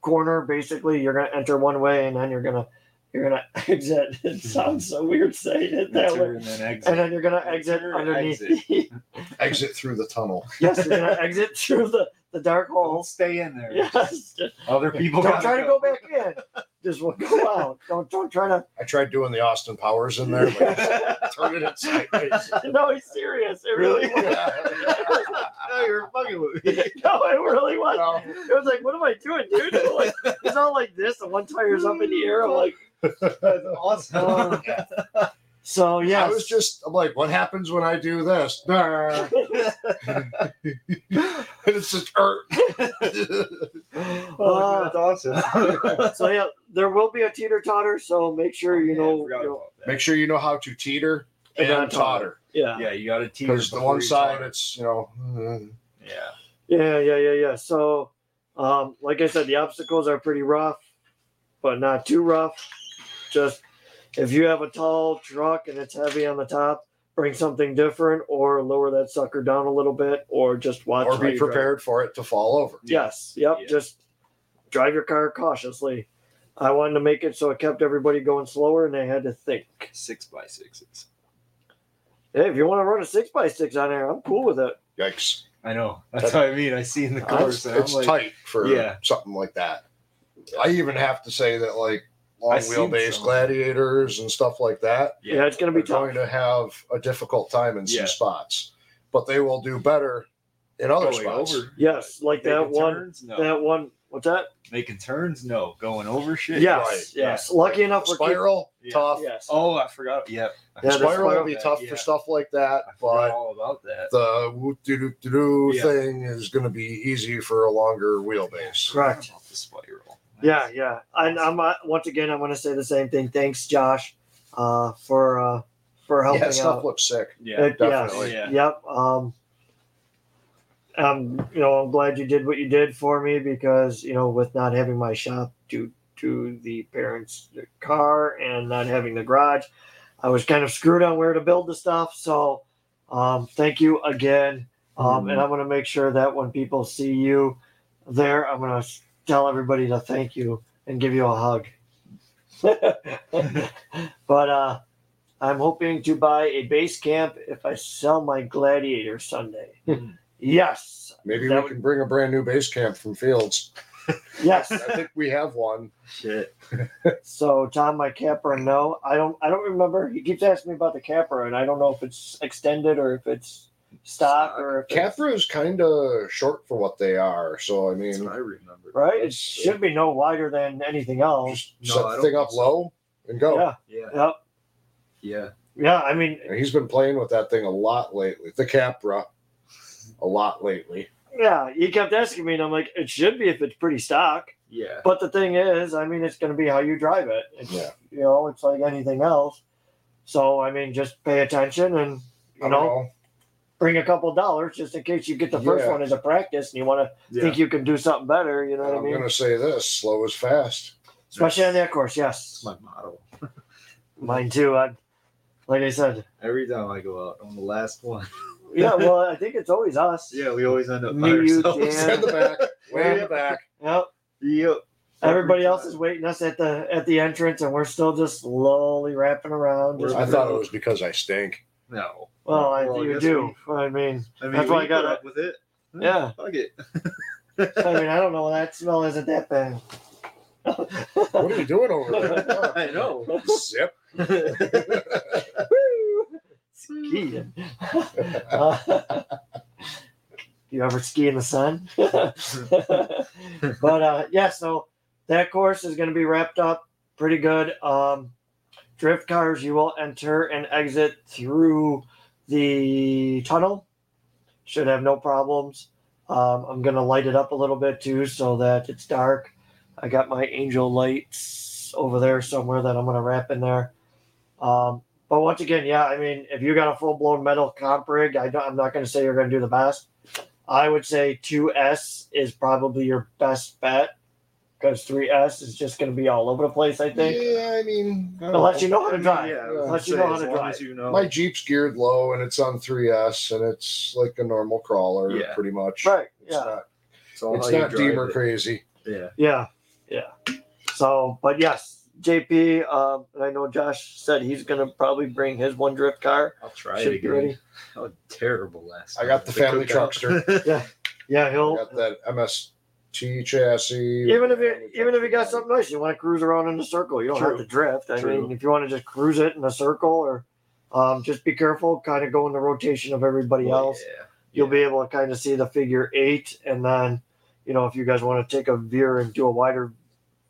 corner. Basically, you're gonna enter one way and then you're gonna you're gonna exit. It mhm. sounds so weird saying it that Enter way. and then exit. And then you're gonna exit Enter, underneath. exit. Exit through the tunnel. yes, you're gonna exit through the, the dark Don't hole. stay in there. Yes. Other people Don't gotta try to go back in. Just will go out. Don't don't try to. I tried doing the Austin Powers in there, but turning it sideways. No, he's serious. It really. was. no, you're fucking with me. No, it really was. No. It was like, what am I doing, dude? Like, it's all like this, and one tire's up in the air. I'm like, That's awesome. Um, so yeah. I was just, I'm like, what happens when I do this? Nah. and it's just, er. oh, that's awesome. so yeah, there will be a teeter totter. So make sure you Yeah, know. forgot you know- Make sure you know how to teeter And and totter. totter. yeah. Yeah, you got to teeter Because the one side, totter. it's, you know, uh, yeah. Yeah, yeah, yeah, yeah. So, um, like I said, the obstacles are pretty rough, but not too rough. Just if you have a tall truck and it's heavy on the top, bring something different or lower that sucker down a little bit or just watch. or be you drive. prepared for it to fall over. Yes, yep. Yeah. Just drive your car cautiously. I wanted to make it so it kept everybody going slower and they had to think. Six by sixes. Hey, if you want to run a six by six on there, I'm cool with it. Yikes. I know. That's what I mean. I see in the It's, cars. and it's like, tight for Yeah. something like that. I even have to say that, like, long wheelbase some. gladiators and stuff like that Yeah, it's gonna be tough. going to have a difficult time in some Yeah. spots, but they will do better in other going spots. over. Yes, like that one. Turns? No. That one. What's that? Making turns? No. Going over shit? Yes, right, yes. Lucky enough, we're keeping- Spiral, Yeah. tough. Yes. Oh, I forgot. Yep. I Yeah, the forgot Spiral will be that. tough Yeah. for stuff like that, I forgot but all about that. the whoop doo doo doo doo Yeah. thing is going to be easy for a longer wheelbase. Correct. About The spiral. Yeah, yeah. And I'm uh, once again, I'm going to say the same thing. Thanks, Josh, uh, for uh, for helping Yeah, stuff out. looks sick. Yeah. It- definitely. yes, Yeah. Yep. Um, um, you know, I'm glad you did what you did for me because you know, with not having my shop due to the parents' car and not having the garage, I was kind of screwed on where to build the stuff. So, um, thank you again. Um, and I'm going to make sure that when people see you there, I'm going to tell everybody to thank you and give you a hug. but uh, I'm hoping to buy a base camp if I sell my Gladiator Sunday. yes, Maybe we would- can bring a brand new base camp from Fields. yes. I think we have one. Shit. so Tom, my Capra, no, I don't. I don't remember. He keeps asking me about the Capra, and I don't know if it's extended or if it's stock or if it's, Capra is kind of short for what they are, so I mean, I remember. right. It It's- should be no wider than anything else. just No, set I the don't thing up so. low and go. Yeah, Yeah. yep, Yeah. yeah. I mean, And he's been playing with that thing a lot lately. The Capra, a lot lately. yeah. He kept asking me, and I'm like, it should be if it's pretty stock. Yeah. But the thing is, I mean, it's going to be how you drive it. It's, Yeah. You know, it's like anything else. So I mean, just pay attention and you don't know, bring a couple dollars just in case you get the first Yeah. one as a practice and you want to Yeah. think you can do something better. You know what I mean? I'm mean? gonna say this: slow is fast. Especially on that course. Yes, That's my motto. mine too. I, like I said, Every time I go out on the last one. yeah. Well, I think it's always us. Yeah, we always end up Me, by you, ourselves. Dan. Way in the back. Way in the back. Yep. Yep. Everybody else is waiting us at the at the entrance, and we're still just slowly wrapping around. Just I thought it was because I stink. No. Well, I Well, you guess do. I mean, I mean, That's why I got up with it. Yeah. Fuck it. I mean, I don't know. That smell isn't that bad. What are you doing over there? I know. Zip. Skiing. Uh, you ever ski in the sun? but uh, yeah, so that course is going to be wrapped up pretty good. Um, drift cars, you will enter and exit through the tunnel. Should have no problems. Um, I'm going to light it up a little bit too so that it's dark. I got my angel lights over there somewhere that I'm going to wrap in there. Um, but once again, yeah, I mean, if you got a full blown metal comp rig, I don't, I'm not going to say you're going to do the best. I would say 2S is probably your best bet because 3S is just going to be all over the place, I think. Yeah, I mean, I don't Unless you know. know how to drive. Yeah, I was Unless you know how to drive. you know. my Jeep's geared low and it's on 3S and it's like a normal crawler, Yeah. pretty much. Right. It's Yeah. not, it's all it's how not drive Deemer it. crazy. Yeah. Yeah. Yeah. So, but yes, JP, um, and I know Josh said he's going to probably bring his one drift car. I'll try Should it be again. ready. That was terrible last I got the family cookout. Yeah, Yeah, he'll. got that MST chassis. Even if you even if you got something nice, you want to cruise around in a circle. You don't True. have to drift. I True. mean, if you want to just cruise it in a circle, or um, just be careful, kind of go in the rotation of everybody Well, else. yeah. You'll be able to kind of see the figure eight, and then you know if you guys want to take a veer and do a wider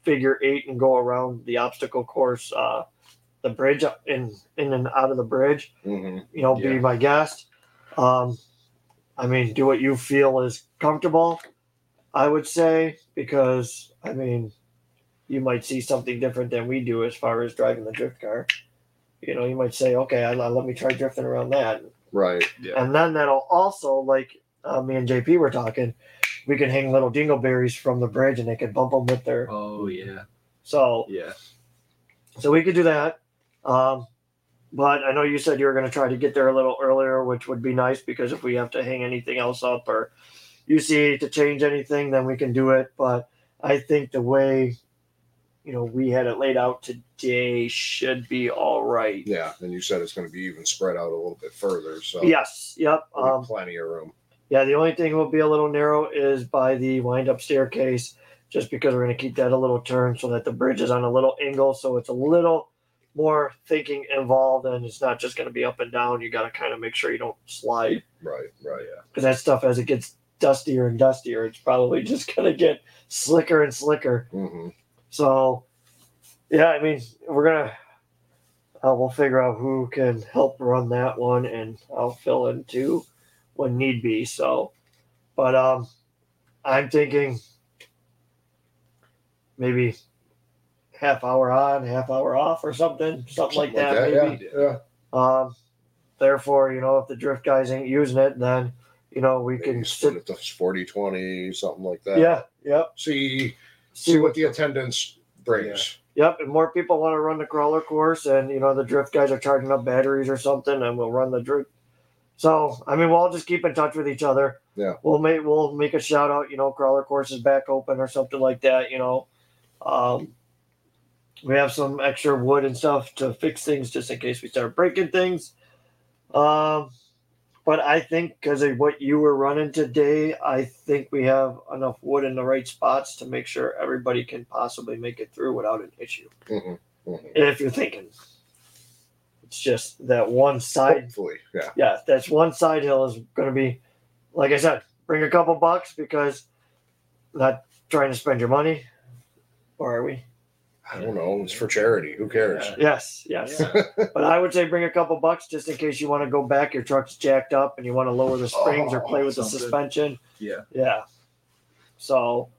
figure eight and go around the obstacle course, uh, the bridge in in and out of the bridge. hmm You know, be my guest. Um, I mean, do what you feel is comfortable. I would say because I mean, you might see something different than we do as far as driving the drift car. You know, you might say, okay, I, let me try drifting around that, Right. Yeah. and then that'll also like uh, me and JP were talking. We can hang little dingleberries from the bridge, and they can bump them with their. Oh yeah. So, Yeah. so we could do that. Um, but I know you said you were going to try to get there a little earlier, which would be nice because if we have to hang anything else up or you see to change anything, then we can do it. But I think the way you know we had it laid out today should be all right. Yeah. And you said it's going to be even spread out a little bit further. So Yes. Yep. Um, plenty of room. Yeah, the only thing will be a little narrow is by the wind up staircase, just because we're going to keep that a little turn so that the bridge is on a little angle. So it's a little more thinking involved and it's not just going to be up and down. You got to kind of make sure you don't slide Right. Right. Yeah. because that stuff, as it gets dustier and dustier, it's probably just going to get slicker and slicker. hmm So, yeah, I mean, we're going to, uh, we'll figure out who can help run that one and I'll fill in too when need be. So, but um, I'm thinking maybe half hour on, half hour off or something, something like that, maybe. Yeah. yeah. Um, therefore, you know, if the drift guys ain't using it, then, you know, we Maybe can split it to 40 20, something like that. Yeah, yep. See, see what the attendance brings. Yep, and more people want to run the crawler course, and you know the drift guys are charging up batteries or something, and we'll run the drift. So I mean, we'll all just keep in touch with each other. Yeah. we'll make we'll make a shout out. You know, crawler course is back open or something like that. You know, um, we have some extra wood and stuff to fix things just in case we start breaking things. Um, but I think because of what you were running today, I think we have enough wood in the right spots to make sure everybody can possibly make it through without an issue. Mhm, mhm. If you're thinking, it's just that one side. Hopefully. Yeah. Yeah, that's one side hill is going to be, like I said, bring a couple bucks because not trying to spend your money, or are we? I don't know. It's for charity. Who cares? Yes, yes. But I would say bring a couple bucks just in case you want to go back. Your truck's jacked up and you want to lower the springs or Oh, play with the something. suspension. Yeah. Yeah. So,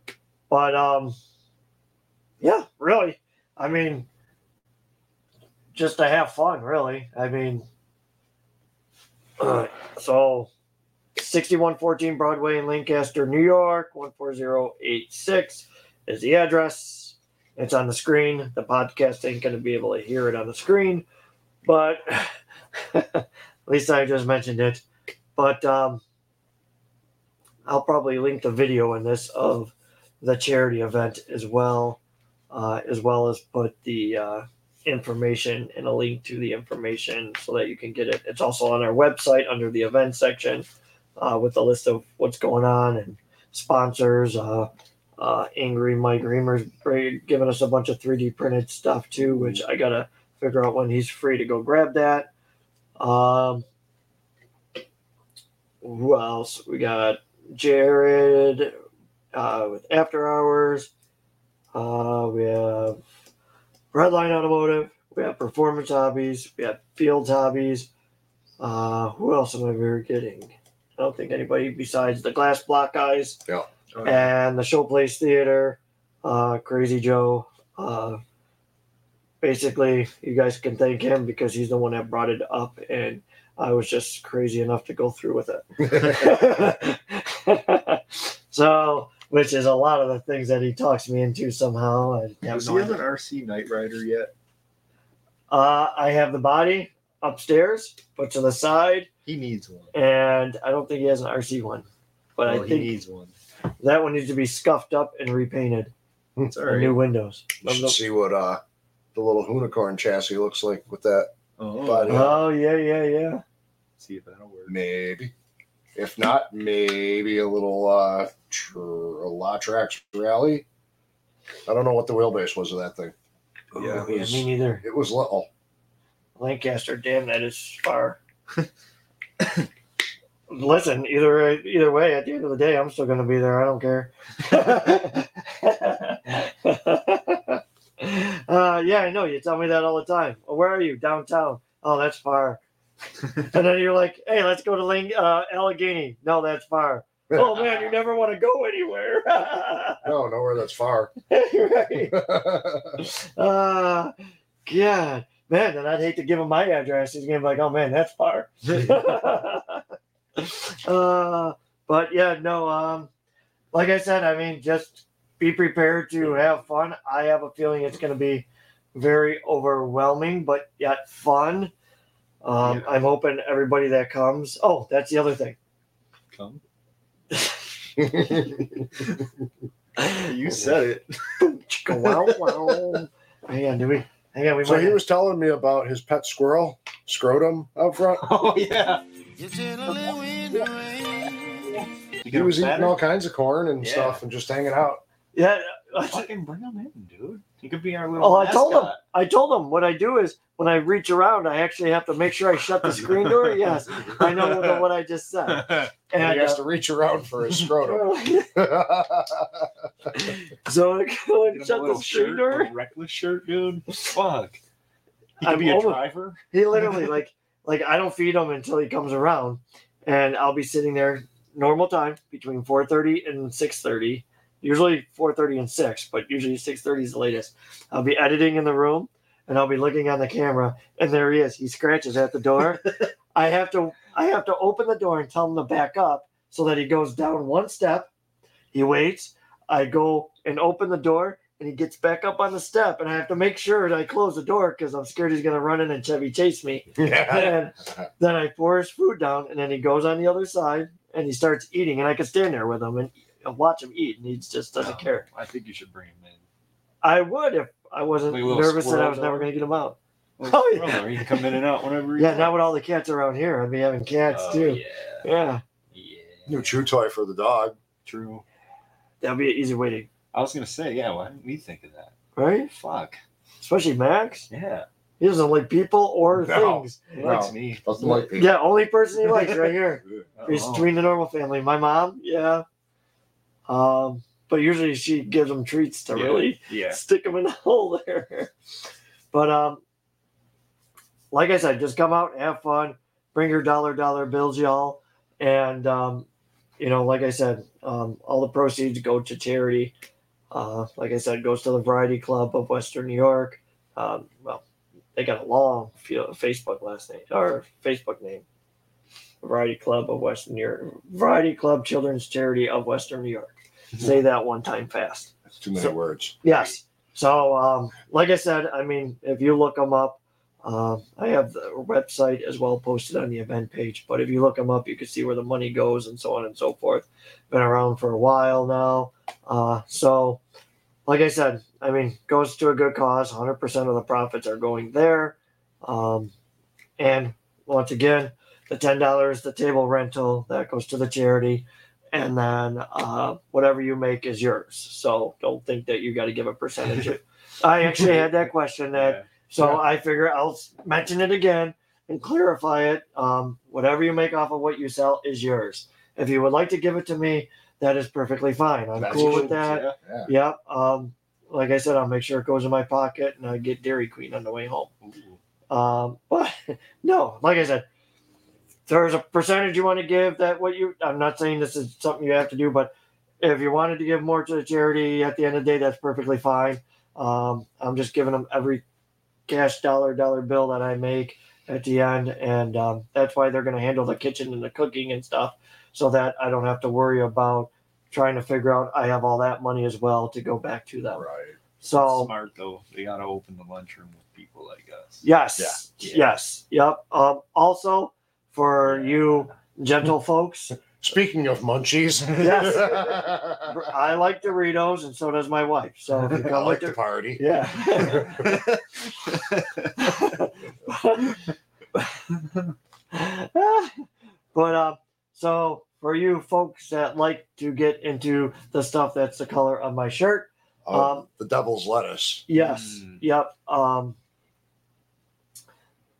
but um, yeah, really. I mean, just to have fun, really. I mean, uh, so 6114 Broadway in Lancaster, New York, 14086 is the address. It's on the screen. The podcast ain't going to be able to hear it on the screen, but at least I just mentioned it. But um, I'll probably link the video in this of the charity event as well, uh, as well as put the uh, information and a link to the information so that you can get it. It's also on our website under the event section uh, with a list of what's going on and sponsors. Uh, Angry Mike Reamer's giving us a bunch of 3D printed stuff too, which I gotta figure out when he's free to go grab that. Um, who else? We got Jared uh, with After Hours. Uh, we have Redline Automotive. We have Performance Hobbies. We have Fields Hobbies. Uh, who else am I forgetting? I don't think anybody besides the Glass Block guys Oh, and the Showplace Theater, uh, Crazy Joe. Uh, basically, you guys can thank him because he's the one that brought it up, and I was just crazy enough to go through with it. so, which is a lot of the things that he talks me into somehow. I no he have an RC Knight Rider yet? Uh, I have the body upstairs, but to the side, He needs one. and I don't think he has an RC one. But Well, I think he needs one. That one needs to be scuffed up and repainted. It's all and. New windows. You should see what uh the little unicorn chassis looks like with that. Oh, But- Oh yeah, yeah, yeah. see if that'll work. Maybe. If not, maybe a little uh tr- a Latrax rally. I don't know what the wheelbase was of that thing. Yeah. it Yeah, me neither. it was little. Lancaster, damn, that is far. Listen, either either way, at the end of the day, I'm still going to be there. I don't care. uh, yeah, I know. You tell me that all the time. Oh, where are you? Downtown. Oh, that's far. and then you're like, hey, let's go to Ling- uh, Allegheny. No, that's far. oh man, you never want to go anywhere. no, nowhere that's far. right. Uh, God, man, then I'd hate to give him my address. He's gonna be like, oh man, that's far. uh, but yeah, no. Um, like I said, I mean, just be prepared to have fun. I have a feeling it's gonna be very overwhelming, but yet fun. Um, Yeah. I'm hoping everybody that comes. Oh, that's the other thing. Come. You said it. wow, wow. Hang on, do we? Hang on, we so he was telling me about his pet squirrel, scrotum out front. Oh yeah. You chilling in the rain. You He was eating all kinds of corn and Yeah. stuff and just hanging out. yeah, Fucking bring him in, dude. He could be our little. Oh, I told him. I told him what I do is when I reach around, I actually have to make sure I shut the screen door. Yes, I know what, what I just said. And And he has uh, to reach around for his scrotum. so I go and Get shut the screen shirt, door. reckless shirt, dude. Fuck. He could I'm be a almost- driver. He literally like like I don't feed him until he comes around, and I'll be sitting there normal time between four thirty and six thirty. Usually four thirty and six, but usually six thirty is the latest. I'll be editing in the room, and I'll be looking on the camera, and there he is. He scratches at the door. I have to I have to open the door and tell him to back up so that he goes down one step. He waits. I go and open the door, and he gets back up on the step, and I have to make sure that I close the door because I'm scared he's gonna run in and Chevy chase me. and then I pour his food down, and then he goes on the other side and he starts eating, and I can stand there with him and watch him eat, and he just doesn't oh, care. I think you should bring him in. I would if I wasn't Like a little nervous that I was never going to get him out. Well, Oh, yeah. brother, he can come in and out whenever. he Yeah, not with all the cats around here. I'd be having cats Oh, too. Yeah. Yeah, Yeah. New chew toy for the dog. True. that'd be an easy way to, I was gonna say, yeah. Why didn't we think of that? right? Fuck. Especially Max. Yeah. He doesn't like people or No. things. He No. likes me. Doesn't like me. Yeah, only person he likes right here. He's between the normal family. My mom, yeah. Um, but usually she gives them treats to Yeah. really Yeah. stick them in the hole there. But um, like I said, just come out, have fun, bring your dollar dollar bills, y'all, and um, you know, like I said, um, all the proceeds go to charity. Uh, like I said, goes to the Variety Club of Western New York. Um, well, they got a long Facebook last name or Facebook name. Variety Club of Western New York. Variety Club Children's Charity of Western New York. Say that one time fast. That's too many So- words. Yes. So, um, like I said, I mean, if you look them up, um, I have the website as well posted on the event page. But if you look them up, you can see where the money goes and so on and so forth. Been around for a while now. Uh, so, like I said, I mean, goes to a good cause. 100% of the profits are going there. Um, and once again, the $10, the table rental, that goes to the charity and then uh, whatever you make is yours. So don't think that you got to give a percentage. of- I actually had that question that, so Yeah. I figure I'll mention it again and clarify it. Um, whatever you make off of what you sell is yours. If you would like to give it to me, that is perfectly fine. I'm That's cool with that. Yeah. Yep. Um, like I said, I'll make sure it goes in my pocket and I get Dairy Queen on the way home. Ooh. Um, but no, like I said, there's a percentage you want to give that what you, I'm not saying this is something you have to do, but if you wanted to give more to the charity at the end of the day, that's perfectly fine. Um, I'm just giving them every cash dollar, dollar bill that I make at the end. And um, that's why they're going to handle the kitchen and the cooking and stuff so that I don't have to worry about trying to figure out I have all that money as well to go back to them. Right. So, Smart though. They gotta open the lunchroom with people like us. Yes. Yeah. Yes. Yep. Um, also, for you gentle folks, Speaking of munchies. Yes. I like Doritos, and so does my wife. So if you I come like with the party. yeah. but um, so for you folks that like to get into the stuff that's the color of my shirt, Oh, Um, the devil's lettuce. Yes. Mm. Yep. Um,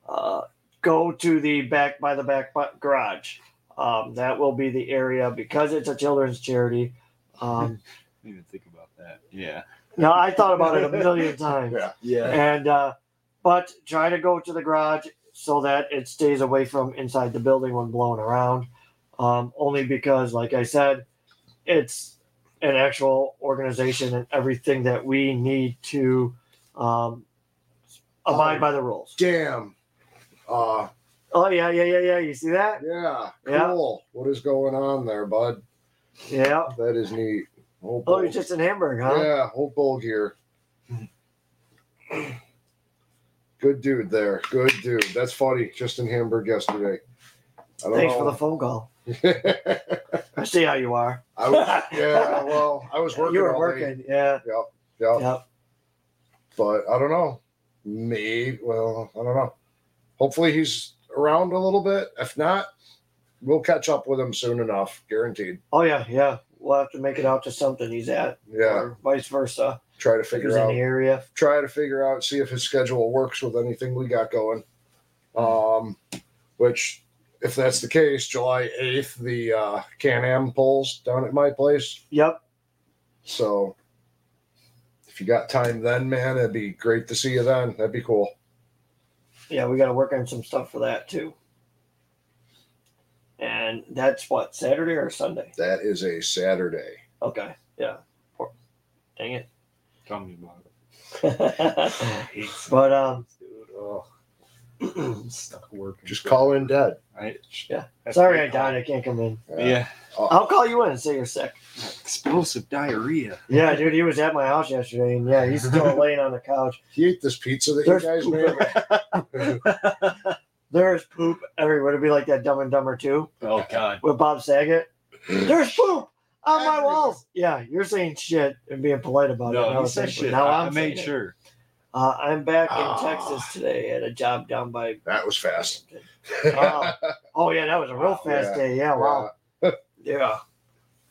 uh, go to the back by the back garage. Um, that will be the area because it's a children's charity. Um, Didn't even think about that. Yeah. now I thought about it a million times, Yeah. Yeah. and uh, but try to go to the garage so that it stays away from inside the building when blowing around. Um, only because, like I said, it's an actual organization and everything that we need to um, abide by the rules. Damn. Uh, Oh yeah, yeah, yeah, yeah. You see that? yeah. Yeah. Cool. What is going on there, bud? Yeah. That is neat. Oh, you're just in Hamburg, huh? Yeah, whole bowl gear. Good dude there. Good dude. That's funny. Just in Hamburg yesterday. Thanks for the phone call. I see how you are. I was, yeah, well, I was working. you were all day. working, yeah. Yeah, Yep. but I don't know. Maybe. Well, I don't know. Hopefully he's around a little bit. If not, we'll catch up with him soon enough. Guaranteed. Oh yeah, yeah. We'll have to make it out to something he's at, Yeah. or vice versa. Try to figure in out. the area. Try to figure out. See if his schedule works with anything we got going. Um, which, if that's the case, July eighth, the uh, Can Am polls down at my place. Yep. So, if you got time then, man, it'd be great to see you then. That'd be cool. Yeah, we got to work on some stuff for that too. And that's what Saturday or Sunday. That is a Saturday. Okay. Yeah. Poor- Dang it. Tell me about it. but um, dude. Oh, stuck working. Just call in dead. I, Yeah. That's sorry I pretty died. I can't come in. Yeah. I'll call you in and say you're sick. Explosive diarrhea. Yeah, dude, he was at my house yesterday, and yeah, he's still laying on the couch. He ate this pizza that There's you guys made. There's poop everywhere. It'd be like that Dumb and Dumber too. Oh God. with Bob Saget. There's poop on my walls. Yeah, you're saying shit and being polite about it. No, and I you said saying- shit. Now I, I'm I made sure. it. Uh, I'm back in Ah. Texas today at a job down by. That was fast. Wow. Oh yeah, that was a real fast Yeah. day. Yeah, wow. Yeah.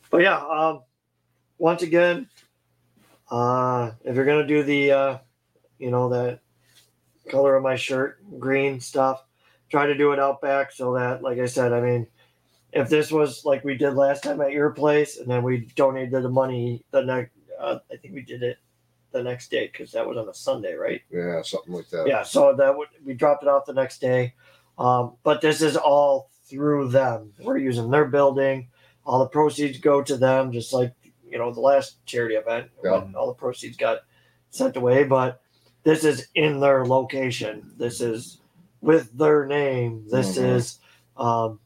But yeah, um, once again, uh, if you're gonna do the, uh, you know, that color of my shirt, green stuff, try to do it out back so that, like I said, I mean, if this was like we did last time at your place, and then we donated the money the next, uh, I think we did it the next day because that was on a Sunday, right? Yeah, something like that. Yeah. So that would we dropped it off the next day, um, but this is all through them. We're using their building. All the proceeds go to them, just like you know the last charity event. Yeah. when All the proceeds got sent away, but this is in their location. This is with their name. This Mhm. is um,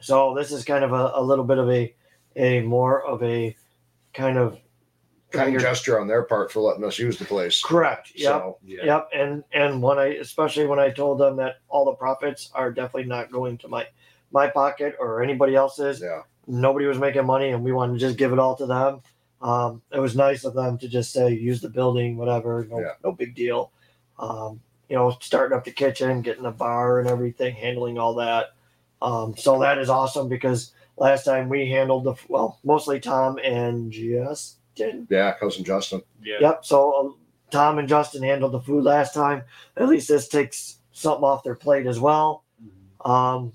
so this is kind of a, a little bit of a a more of a kind of Kind gesture on their part for letting us use the place. correct. Yep. So, Yeah. Yep, and and when I especially when I told them that all the profits are definitely not going to my my pocket or anybody else's. yeah. Nobody was making money, and we wanted to just give it all to them. Um, it was nice of them to just say use the building, whatever, no Yeah. no big deal. Um, you know, starting up the kitchen, getting the bar and everything, handling all that. Um, so that is awesome because last time we handled the well, mostly Tom and Justin. Yeah, cousin Justin. Yeah. Yep. So um, Tom and Justin handled the food last time. At least this takes something off their plate as well. Um,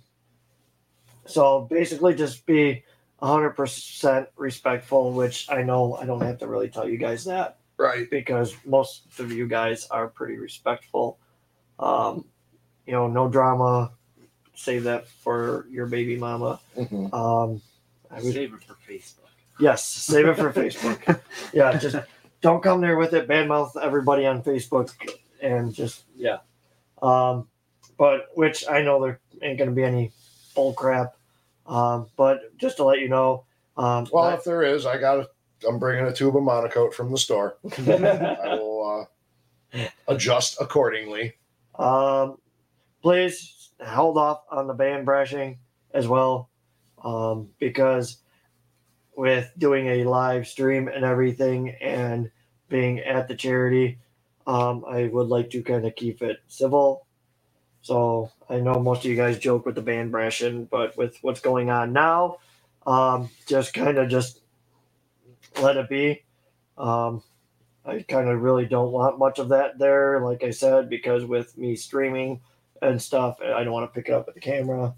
so basically, just be 100% respectful, which I know I don't have to really tell you guys that Right. because most of you guys are pretty respectful. Um, you know, no drama. Save that for your baby mama. Mhm. Um, I would Save it for Facebook. Yes, save it for Facebook. Yeah, just don't come there with it. Badmouth everybody on Facebook, and just yeah. Um, but which I know there ain't gonna be any bull crap. Um, but just to let you know, um, Well, if there is, I got. A, I'm bringing a tube of monocoat from the store. I will uh, adjust accordingly. um, please hold off on the band brushing as well, um, because with doing a live stream and everything and being at the charity, um, I would like to kind of keep it civil. So I know most of you guys joke with the band brushing, but with what's going on now, um, just kind of just let it be. Um, I kind of really don't want much of that there, like I said, because with me streaming and stuff, I don't want to pick it up with the camera.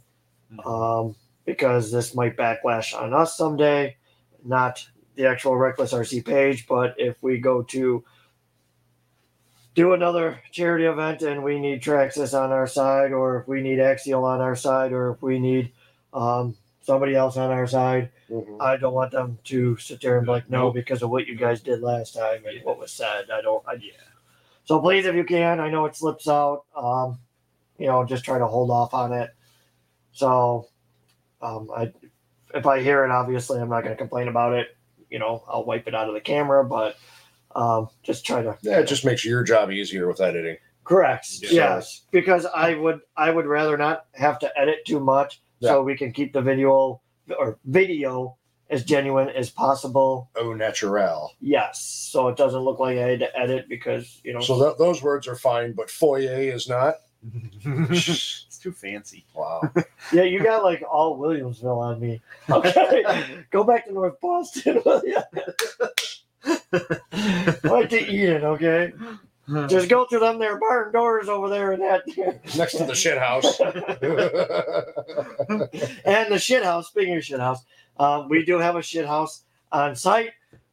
Um, because this might backlash on us someday, not the actual Reckless RC page, but if we go to do another charity event and we need Traxxas on our side, or if we need Axial on our side, or if we need um, somebody else on our side, Mhm. I don't want them to sit there and be like, no, because of what you guys did last time and Yeah. what was said. I don't. I, Yeah. so please, if you can, I know it slips out. Um, you know, just try to hold off on it. So, um, I, if I hear it, obviously, I'm not going to complain about it. You know, I'll wipe it out of the camera, but um, just try to Yeah, it just makes your job easier with editing. correct. Yeah. Yes, because I would, I would rather not have to edit too much, so we can keep the video or video as genuine as possible. Au naturel. Yes, so it doesn't look like I had to edit because you know. So that, those words are fine, but foyer is not. it's too fancy. Wow. Yeah, you got like all Williamsville on me. Okay, go back to North Boston, like to eat it, okay? Just go through them there barn doors over there and that Next to the shit house. and the shit house. Speaking of shit house, um, we do have a shit house on site.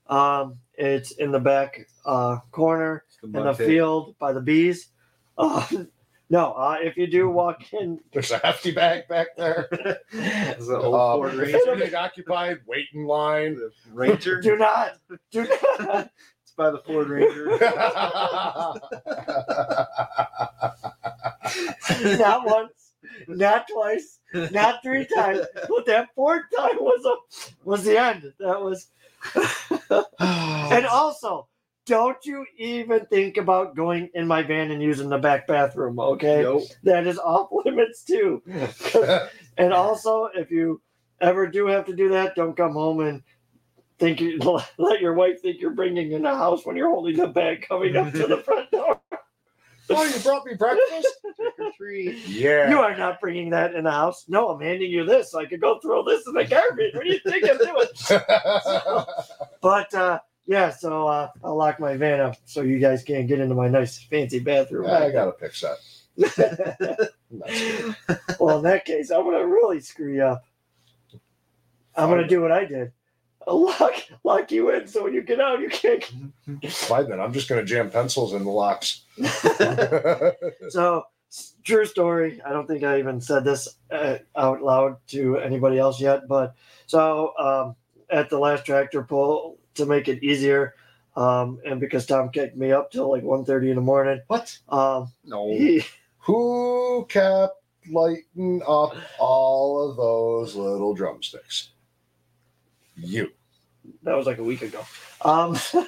Um, it's in the back uh, corner in the field by the bees. Uh, no, uh, if you do walk in, There's a hefty bag back there. It's the old Um, Ford if Ranger. big occupied, wait in line. The Ranger. do not, do not. It's by the Ford Ranger. not once, not twice, not three times. But that fourth time was a was the end. That was and also don't you even think about going in my van and using the back bathroom, okay? Nope. That is off limits too. and also if you ever do have to do that, don't come home and think you let your wife think you're bringing in the house when you're holding the bag coming up to the front door. oh, you brought me breakfast? Three. Yeah. You are not bringing that in the house. No, I'm handing you this so I could go throw this in the garbage. What do you think I'm doing? But uh, yeah, so uh, I'll lock my van up so you guys can't get into my nice fancy bathroom. Yeah, I got a pick set. well, in that case, I'm gonna really screw you up. I'm gonna do what I did. I'll lock lock you in so when you get out you can't Fine then. I'm just gonna jam pencils in the locks. So, true story. I don't think I even said this uh, out loud to anybody else yet, but so um, at the last tractor pull to make it easier, um, and because Tom kicked me up till like 1.30 in the morning, What? um, No. he, Who kept lighting up all of those little drumsticks? You. that was like a week ago. Um, so,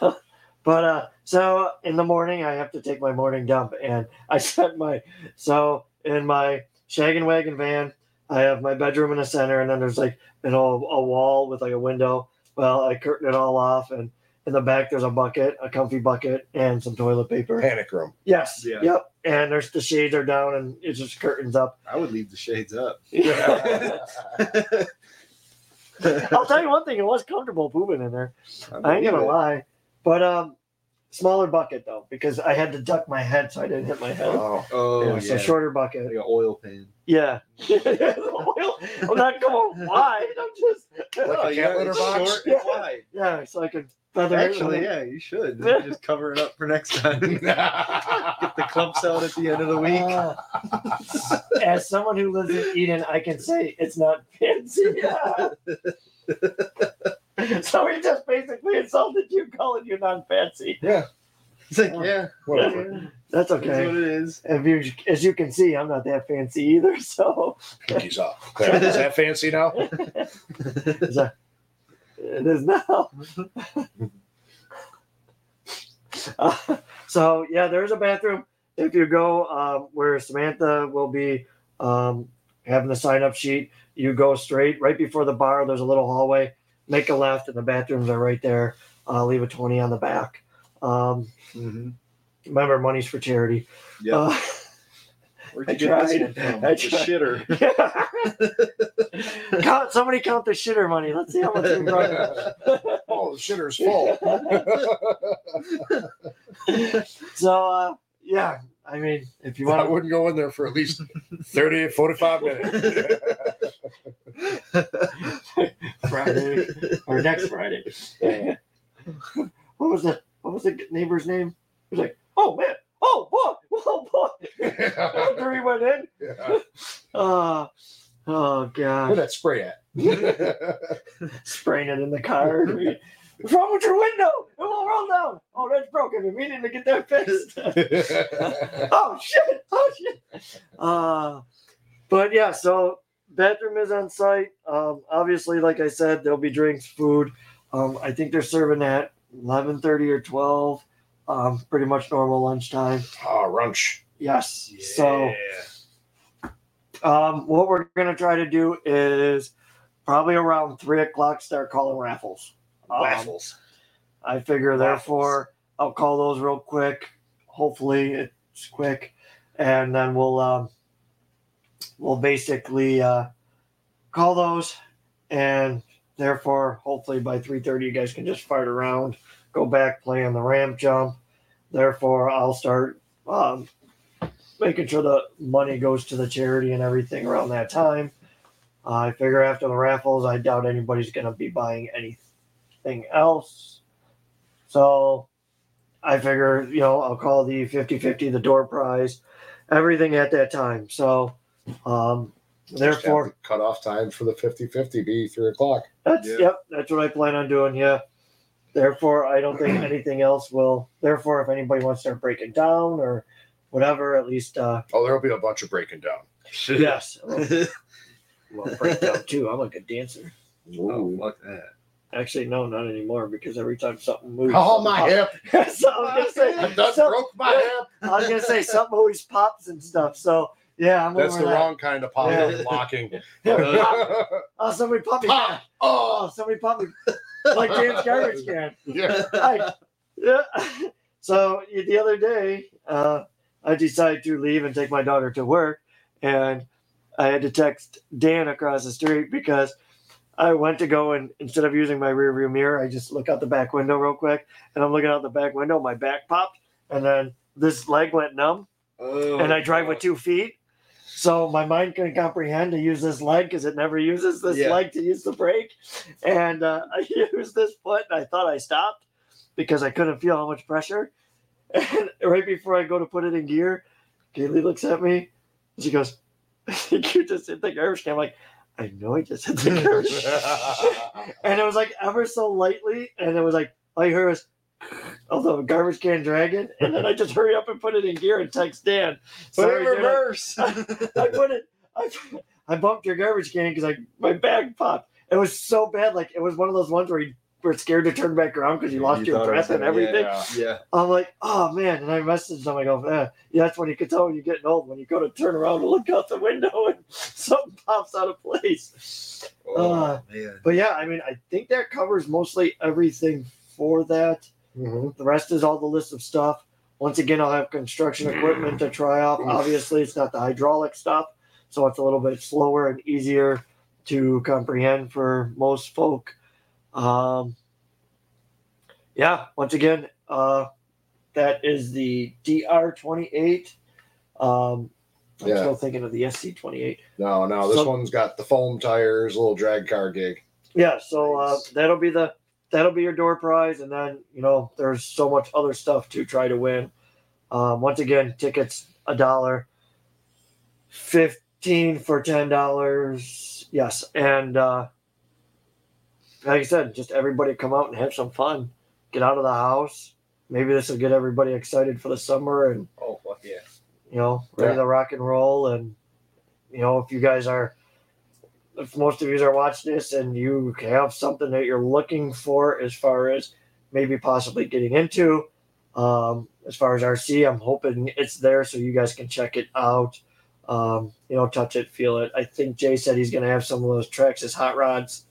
but uh, so in the morning, I have to take my morning dump, and I set my so in my shaggin' wagon van, I have my bedroom in the center, and then there's like you know a wall with like a window. Well, I curtain it all off, and in the back there's a bucket, a comfy bucket, and some toilet paper. Panic room. Yes. Yeah. Yep. And there's the shades are down, and it's just curtains up. I would leave the shades up. I'll tell you one thing: it was comfortable pooping in there. I ain't gonna believe it. lie, but um, smaller bucket though because I had to duck my head so I didn't hit my head. Oh, Oh yeah, yeah. so shorter bucket. like an oil pan. Yeah. Oil. I'm not going wide. I'm just Like a Oh, cat yeah, litter box? short and wide. yeah, so I could feather it. Actually, yeah, you should. You just cover it up for next time. Get the clumps out at the end of the week. Uh, as someone who lives in Eden, I can say it's not fancy. so he just basically insulted you, calling you not fancy. It's like, yeah, Whatever. That's that's okay. what it is. If you, as you can see, I'm not that fancy either. So Pinkies up. There. Is that fancy now? Is that- it is now. Uh, so yeah, there's a bathroom. If you go um, where Samantha will be um, having the sign up sheet, you go straight right before the bar. There's a little hallway. Make a left, and the bathrooms are right there. Uh, leave a twenty on the back. Um, Mm-hmm. remember, money's for charity. Yeah. Uh, Where'd I you get this one from? I The tried. shitter. count, somebody count the shitter money. Let's see how much we brought. oh, the shitter's full. so uh, yeah, I mean, if you want, I wouldn't go in there for at least 30, 45 minutes. Friday or next Friday. Yeah. what was the what was the neighbor's name? He was like, oh man, oh boy, oh boy. After he went in, Yeah. uh, oh god. Where'd god, that spray at? spraying it in the car. What's wrong with your window? It won't roll down. Oh, that's broken. We're meaning to get that fixed. oh shit! Oh shit! Uh, but yeah, so bathroom is on site. Um, obviously, like I said, there'll be drinks, food. Um, I think they're serving at eleven thirty or twelve. Um, pretty much normal lunchtime. oh, runch. Yes. So um, what we're gonna try to do is probably around three o'clock start calling raffles. Um, Waffles. I figure, therefore, I'll call those real quick. Hopefully, it's quick, and then we'll um, we'll basically uh, call those, and therefore, hopefully by three thirty, you guys can just fart around, go back, play on the ramp jump. Therefore, I'll start um, making sure the money goes to the charity and everything around that time. Uh, I figure after the raffles, I doubt anybody's going to be buying anything else. So I figure, you know, I'll call the 50 50 the door prize, everything at that time. So, um, therefore, cut off time for the 50 50 be three o'clock. that's, Yeah. yep, that's what I plan on doing. Yeah. Therefore, I don't think anything else will. Therefore, if anybody wants to start breaking down or whatever, at least, uh, Oh, there'll be a bunch of breaking down. yes, well, break down too. I'm like a good dancer. oh, fuck that. Actually, no, not anymore because every time something moves, Oh, my hip. so I was gonna say, I done some- broke my hip. I was gonna say something always pops and stuff. So yeah, I'm That's the that. wrong kind of pop Yeah. locking. Oh, somebody popped me. Pop. Oh, somebody popped me like Dan's garbage can. yeah. Hi. Yeah. So the other day, uh, I decided to leave and take my daughter to work, and I had to text Dan across the street because I went to go and instead of using my rear view mirror, I just look out the back window real quick, and I'm looking out the back window. My back popped, and then this leg went numb, Oh, and I drive with two feet. So my mind couldn't comprehend to use this leg because it never uses this Yeah. leg to use the brake. And uh, I used this foot and I thought I stopped because I couldn't feel how much pressure. And right before I go to put it in gear, Kaylee looks at me she goes, I think you just hit the garbage can. I'm like, I know I just hit the garbage. and it was like ever so lightly. And it was like, all you heard was, of the garbage can dragon, And then I just hurry up and put it in gear and text Dan. Put it in Dan, I- reverse. I put it. I, I bumped your garbage can because I my bag popped. It was so bad. Like it was one of those ones where you were scared to turn back around because you lost You your thought it was breath and gonna- everything. Yeah. yeah. I'm like, oh man. And I messaged him. I go, eh, yeah, that's when you can tell when you're getting old when you go to turn around and look out the window and something pops out of place. Oh Uh, man. But yeah, I mean, I think that covers mostly everything for that. Mhm. The rest is all the list of stuff. Once again, I'll have construction equipment to try out. Obviously, it's not the hydraulic stuff, so it's a little bit slower and easier to comprehend for most folk. Um, yeah, once again, uh, that is the DR28. Um, I'm Yeah. still thinking of the SC28. No, no, this So- one's got the foam tires, little drag car gig. Yeah, so uh, that'll be the that'll be your door prize, and then you know there's so much other stuff to try to win. Um, once again, tickets a dollar, fifteen for ten dollars. Yes, and uh, like I said, just everybody come out and have some fun. Get out of the house. Maybe this will get everybody excited for the summer and Oh fuck yeah. you know, ready Yeah. to rock and roll. And you know, if you guys are, if most of you are watching this and you have something that you're looking for as far as maybe possibly getting into, um, as far as RC, I'm hoping it's there so you guys can check it out. Um, you know, touch it, feel it. I think Jay said he's going to have some of those Traxxas hot rods.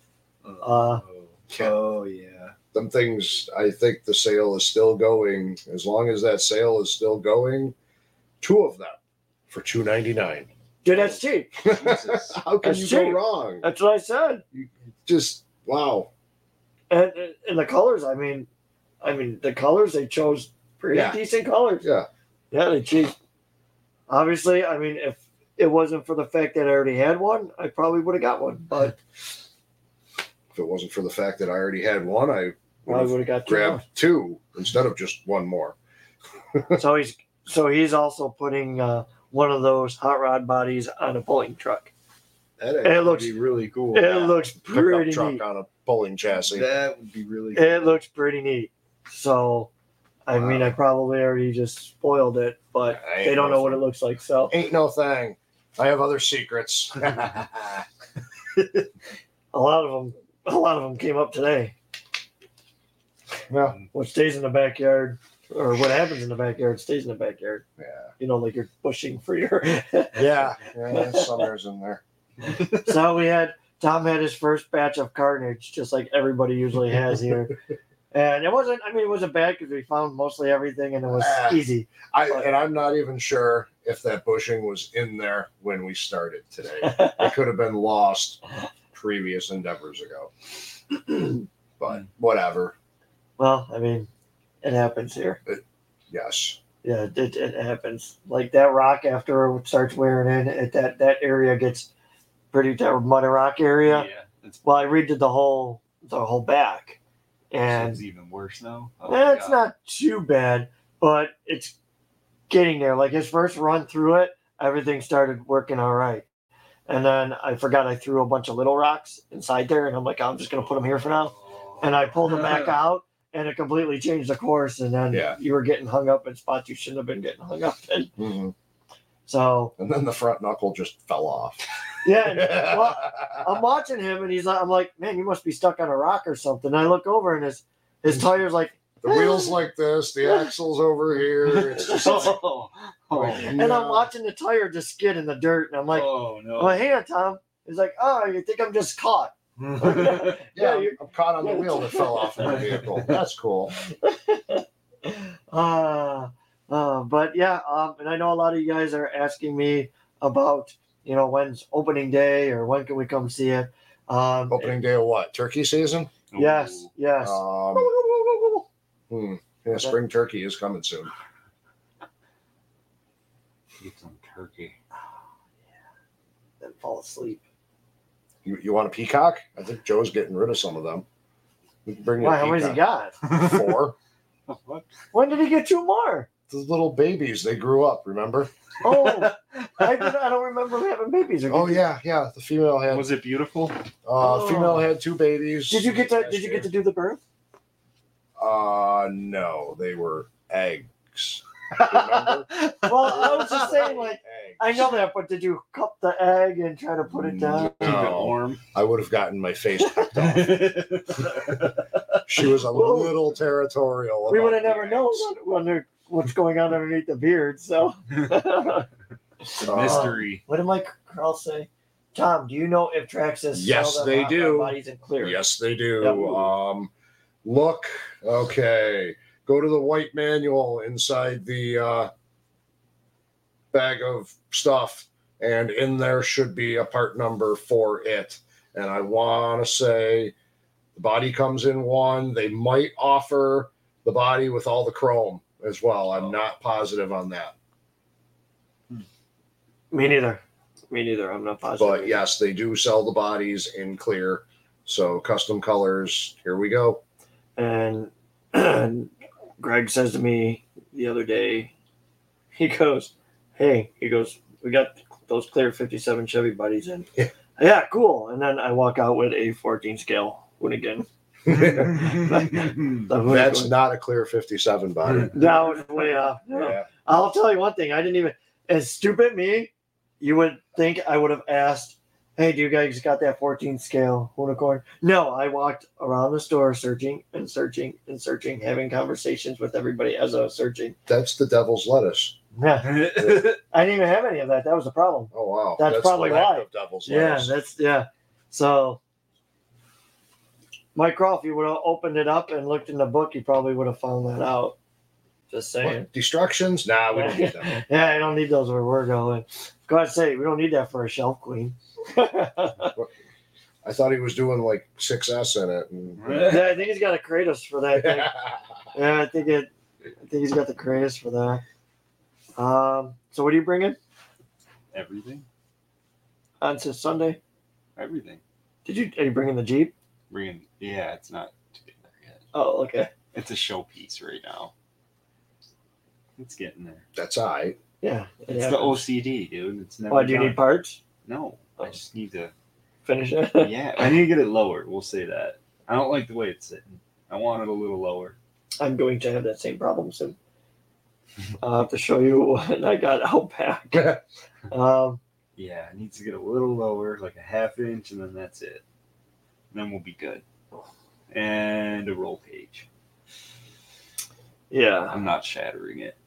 Uh, oh yeah. Them things, I think the sale is still going. As long as that sale is still going, two of them for two ninety nine. dude, that's cheap. How can That's you go wrong? That's what I said. Just wow. And and the colors, I mean, I mean the colors they chose pretty Yeah. decent colors. Yeah. Yeah, they chose. Obviously, I mean, if it wasn't for the fact that I already had one, I probably would have got one. But If it wasn't for the fact that I already had one, I would I have would have got two. grabbed two instead of just one more. more. So he's so he's also putting uh, one of those hot rod bodies on a pulling truck. That It would looks- be really cool. It looks Pickup pretty truck neat. on a pulling chassis. That would be really cool. It looks pretty neat. So, I mean, I probably already just spoiled it, but Ain't they don't no know what it looks like. So Ain't no thing. I have other secrets. a lot of them, a lot of them came up today. yeah. what stays in the backyard or what happens in the backyard stays in the backyard. Yeah. You know, like you're pushing for your. Yeah. Yeah. Summer's in there. so we had Tom had his first batch of carnage, just like everybody usually has here. And it wasn't. I mean, it wasn't bad because we found mostly everything, and it was Ah. easy. I and I'm not even sure if that bushing was in there when we started today. It could have been lost previous endeavors ago. But whatever. well, I mean, it happens here. Yes. Yeah, it, it happens. Like that rock after it starts wearing in, it, that that area gets pretty that mud and rock area. Yeah, Well, I redid the whole the whole back, and it's even worse now. Oh Eh, it's God. not too bad, but it's getting there. Like his first run through it, everything started working all right. And then I forgot I threw a bunch of little rocks inside there, and I'm like, I'm just gonna put them here for now. And I pulled them back out, and it completely changed the course. And then Yeah. you were getting hung up in spots you shouldn't have been getting hung up in. Mhm. So And then the front knuckle just fell off. yeah, and- well, I'm watching him, and he's like, I'm like, man, you must be stuck on a rock or something. And I look over, and his his tires like, the wheels like this, the axle's over here. It's just Oh, oh, and I'm watching the tire just skid in the dirt, and I'm like. oh no. I'm hang on, Tom. He's like, oh, you think I'm just caught? yeah, Yeah, I'm, you- I'm caught on the wheel that fell off in the vehicle. That's cool. Uh, uh, but yeah, um, and I know a lot of you guys are asking me about, you know, when's opening day or when can we come see it. Um, Opening day of what? Turkey season? Yes, yes. Um, hmm. Yeah, spring turkey is coming soon. Get some turkey. then fall asleep. You, you want a peacock? I think Joe's getting rid of some of them. We can bring you Why? a How many's he got? Four. what? When did he get two more? the little babies, they grew up, remember? Oh, I, I don't remember having babies. Oh you- yeah, yeah. The female had Was it beautiful? uh female had two babies. Did you get to? Did you get to do the birth? uh no, they were eggs. Remember? Well, I was just saying, like, Eggs. I know that, but did you cup the egg and try to put it down? Keep it warm. I would have gotten my face picked off. She was a Well, little territorial. We would have the never known eggs. what- what's going on underneath the beard. So, It's a Uh, mystery. what did Mike Carl say? Tom, do you know if Traxxas Yes, they do. bodies in clear? Yes, they do. Yeah. Um, look, okay. Go to the white manual inside the uh, bag of stuff, and in there should be a part number for it. And I want to say the body comes in one. They might offer the body with all the chrome as well. I'm not positive on that. Me neither. Me neither. I'm not positive. But yes, they do sell the bodies in clear. So custom colors. Here we go. And, and Greg says to me the other day, he goes, Hey, he goes, We got those clear 57 Chevy buddies in. Yeah. Yeah, cool. And then I walk out with a 14 scale Hoonigan. The Hoonigan. That's not a clear 57 body. That was way off. Yeah. I'll tell you one thing. I didn't even, as stupid me, you would think I would have asked, Hey, do you guys got that 14 scale unicorn? No, I walked around the store searching and searching and searching, having conversations with everybody as I was searching. That's the devil's lettuce. Yeah, I didn't even have any of that. That was the problem. Oh wow. That's probably why. Of devil's Yeah, lettuce. that's, yeah. So, Mike Croft, you would have opened it up and looked in the book, you probably would have found that out. Just saying. What, destructions? Nah, we don't need them. Yeah, I don't need those where we're going. Go ahead, say we don't need that for a shelf queen. I thought he was doing like 6S in it. And... yeah, I think he's got a Kraton for that thing. Yeah, I think it. I think he's got the Kraton for that. Um. So what are you bringing Everything. on to Sunday? Everything. Did you? Are you bringing the Jeep? Bringing. Yeah, it's not together yet. Oh, okay. It's a showpiece right now. It's getting there. That's all right. Yeah. It's yeah. the OCD, dude. It's never. Why do you done. need parts? No, I just need to. Finish it. Yeah, I need to get it lower. We'll say that. I don't like the way it's sitting. I want it a little lower. I'm going to have that same problem soon. I'll have to show you what I got out back. Um, Yeah, it needs to get a little lower, like a half inch, and then that's it. And then we'll be good. And a roll cage. yeah. I'm not shattering it.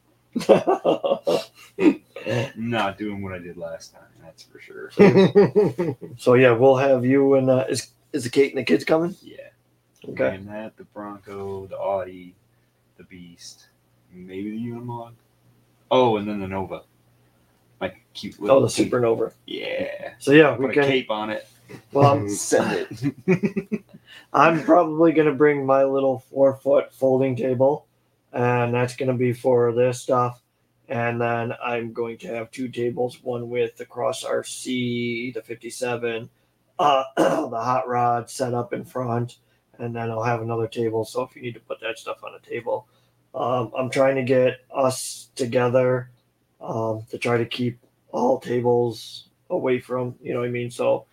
I'm not doing what I did last time. That's for sure. so yeah, we'll have you and uh, is is the Kate and the kids coming? Yeah. Okay. And that, the Bronco, the Audi, the Beast, maybe the Unimog. Oh, and then the Nova. Like cute little. Oh, the cape. Supernova. Yeah. So yeah, we Put a can. cape on it. Well, I'm, Send it. I'm probably gonna bring my little four foot folding table, and that's gonna be for this stuff. And then I'm going to have two tables, one with the Cross RC, the 57, uh, the hot rod set up in front, and then I'll have another table. So if you need to put that stuff on a table, um, I'm trying to get us together um, to try to keep all tables away from, you know what I mean? So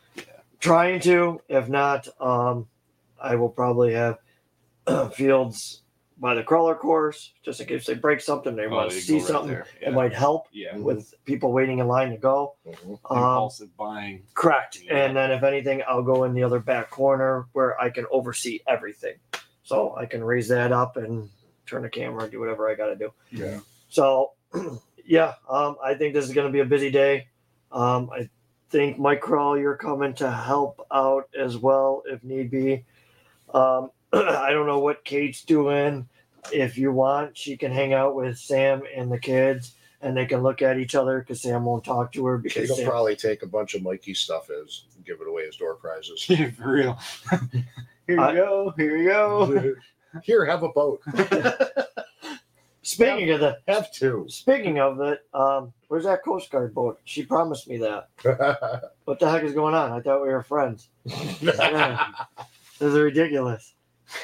trying to, if not, um, I will probably have fields by the crawler course just in case they break something, they Oh, want to see right something. there. It might help Yeah. with people waiting in line to go. Mhm. Um, Impulsive buying. correct. Yeah. And then if anything, I'll go in the other back corner where I can oversee everything. So I can raise that up and turn the camera and do whatever I got to do. Yeah. So, yeah, um, I think this is going to be a busy day. Um, I think Mike Crawl, you're coming to help out as well if need be. Um, I don't know what Kate's doing. If you want, she can hang out with Sam and the kids, and they can look at each other because Sam won't talk to her because He'll Sam, probably take a bunch of Mikey stuff as and give it away as door prizes. Yeah, for real. Here you I- go. Here you go. Here, have a boat. Speaking of the Have to. speaking of it, um, where's that Coast Guard boat? She promised me that. What the heck is going on? I thought we were friends. Yeah. This is ridiculous.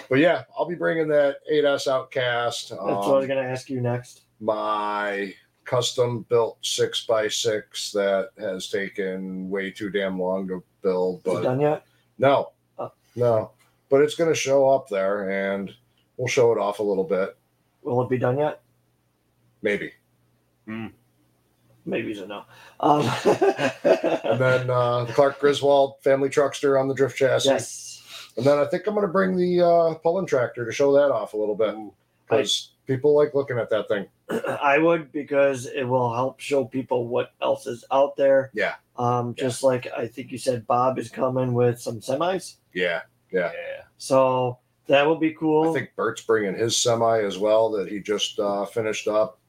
But yeah, I'll be bringing that 8S Outcast. That's what I was Um, gonna ask you next. my custom built six by six that has taken way too damn long to build. Is it But done yet? no, Oh. no. But it's going to show up there, and we'll show it off a little bit, Will it be done yet? maybe. Maybe it's a no. Um, And then uh, Clark Griswold family truckster on the drift chassis. yes. And then I think I'm going to bring the uh, pulling tractor to show that off a little bit because people like looking at that thing. I would because it will help show people what else is out there. Yeah. Um, just like I think you said, Bob is coming with some semis, Yeah. Yeah. Yeah. so that will be cool. I think Bert's bringing his semi as well that he just uh, finished up.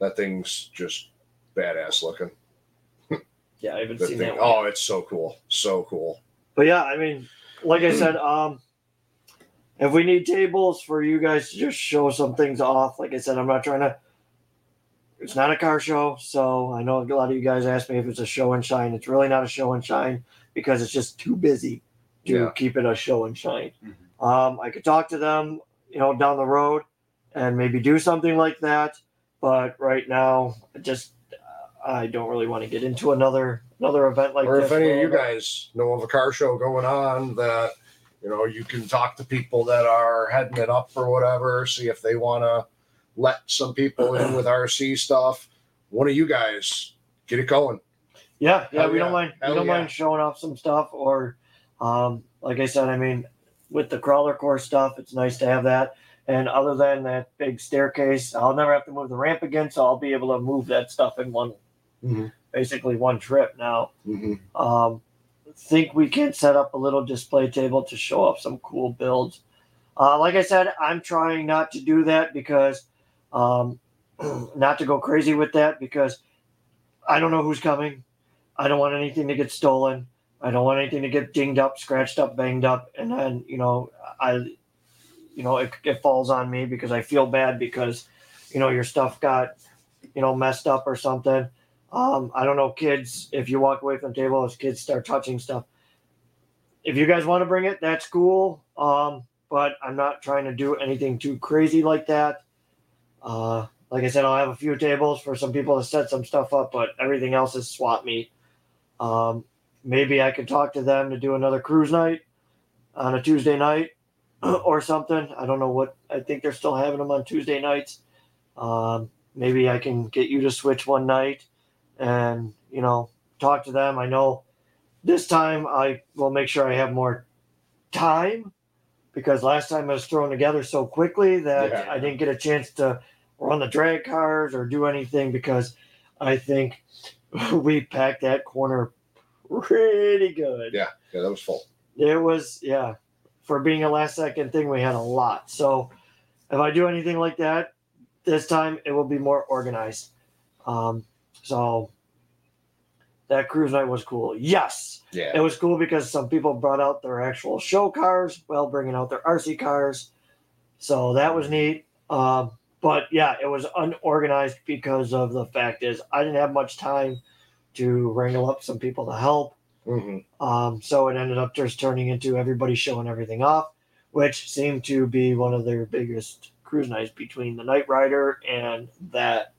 That thing's just badass looking. yeah, I haven't That seen thing, that. One. oh, it's so cool, so cool. But yeah, I mean, like I said, um, if we need tables for you guys to just show some things off, like I said, I'm not trying to. It's not a car show, so I know a lot of you guys asked me if it's a show and shine. It's really not a show and shine because it's just too busy to Yeah. keep it a show and shine. Mhm. Um, I could talk to them, you know, down the road, and maybe do something like that. But right now, just I don't really want to get into another another event like or this. if any of you guys know of a car show going on that you know you can talk to people that are heading it up or whatever see if they want to let some people in with rc stuff one of you guys get it going Yeah, yeah, Hell we yeah. don't mind. We don't yeah. mind showing off some stuff, or um, like I said, I mean, with the crawler core stuff, it's nice to have that. And other than that big staircase, I'll never have to move the ramp again, so I'll be able to move that stuff in one, Mhm. basically one trip now. Mhm. Um, think we can set up a little display table to show off some cool builds. Uh, like I said, I'm trying not to do that because, um, not to go crazy with that because I don't know who's coming. I don't want anything to get stolen. I don't want anything to get dinged up, scratched up, banged up, and then you know I, you know it, it falls on me because I feel bad because, you know your stuff got, you know messed up or something. Um, I don't know, kids. If you walk away from the table, as kids start touching stuff, if you guys want to bring it, that's cool. Um, but I'm not trying to do anything too crazy like that. Uh, like I said, I'll have a few tables for some people to set some stuff up, but everything else is swap meet. Um, maybe I could talk to them to do another cruise night on a Tuesday night or something. I don't know what. I think they're still having them on Tuesday nights. Um, maybe I can get you to switch one night and you know talk to them. I know this time I will make sure I have more time because last time I was thrown together so quickly that Yeah. I didn't get a chance to run the drag cars or do anything because I think we packed that corner pretty good. Yeah. yeah that was full It was, yeah, for being a last second thing, we had a lot. So if I do anything like that this time, it will be more organized. Um, so that cruise night was cool. Yes, yeah it was cool because some people brought out their actual show cars while bringing out their RC cars. So that was neat. Um, but yeah, it was unorganized because of the fact is I didn't have much time to wrangle up some people to help. hmm Um, so it ended up just turning into everybody showing everything off, which seemed to be one of their biggest cruise nights between the Knight Rider and that.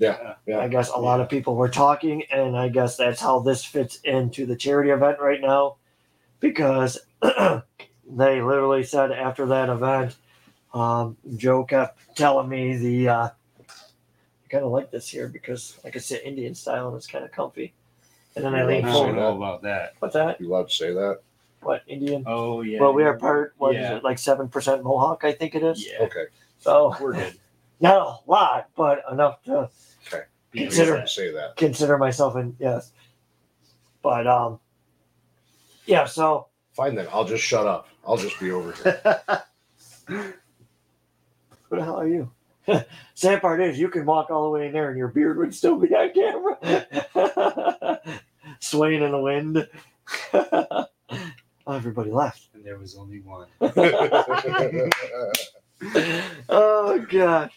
Yeah, yeah. I guess a lot of people were talking, and I guess that's how this fits into the charity event right now, because they literally said after that event, um, Joe kept telling me the. Uh, I kind of like this here because I could sit Indian style and it's kind of comfy. And then I Yeah, lean I don't forward. know about that. What's that? you allowed to say that What Indian? Oh yeah. well, we are part. What is yeah. it? Like seven percent Mohawk, I think it is. Yeah. okay So We're good. not a lot, but enough to Be Consider- say that consider myself in. Yes. But um. Yeah. So. fine then i'll just shut up i'll just be over here Who the hell are you? Sad part is you can walk all the way in there and your beard would still be on camera. Swaying in the wind. oh, everybody left. And there was only one. oh god.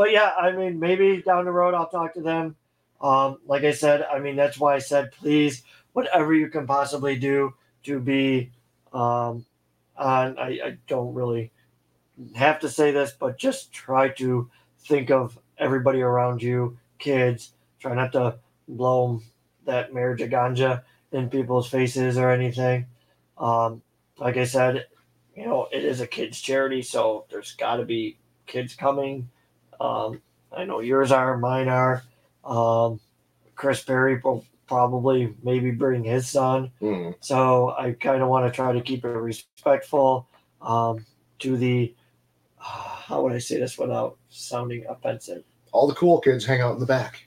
But yeah, I mean, maybe down the road I'll talk to them. Um, like I said, I mean that's why I said please, whatever you can possibly do to be um, on. I, I don't really have to say this, but just try to think of everybody around you, kids. Try not to blow that marriage of ganja in people's faces or anything. Um, like I said, you know, it is a kids' charity, so there's got to be kids coming. Um, I know yours are, mine are. Um, Chris Perry will probably maybe bring his son. Mhm. So I kind of want to try to keep it respectful um, to the. how would I say this without sounding offensive? All the cool kids hang out in the back.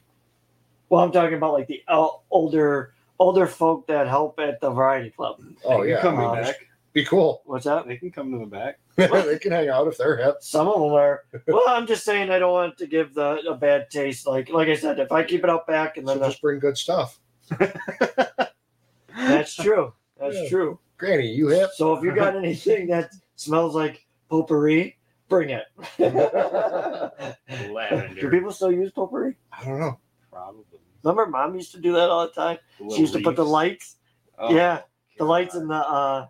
Well, I'm talking about like the el- older older folk that help at the variety club. Oh yeah, come uh, in back. Be cool. What's that? They can come to the back. they can hang out if they're hip. Some of them are. Well, I'm just saying I don't want to give the a bad taste. Like like I said, if I keep it out back and So then the, just bring good stuff. that's true. That's Yeah. true. Granny, you hip? So if you got anything that smells like potpourri, bring it. Do people still use potpourri? I don't know. Probably. Remember, mom used to do that all the time. She used to put the lights. Oh, yeah, the God. lights in the. uh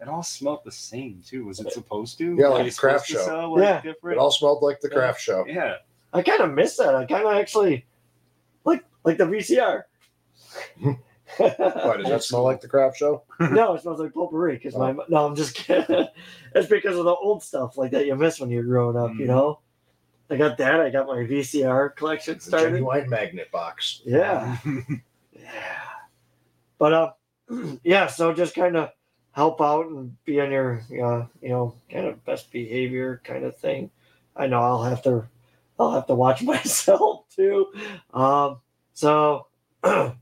It all smelled the same too. Was it supposed to? Yeah, Were like they a craft show. sell, like, Yeah. different? It all smelled like the craft show. yeah. I kind of miss that. I kind of actually like like the VCR. Why does that smell like the craft show? no, it smells like potpourri because my no, I'm just kidding. it's because of the old stuff like that you miss when you're growing up. You Mhm. know, I got that. I got my VCR collection The started. genuine magnet box. Yeah, yeah. But uh, yeah. So just kind of help out and be on your uh, you know kind of best behavior kind of thing. I know I'll have to I'll have to watch myself too. Um, so I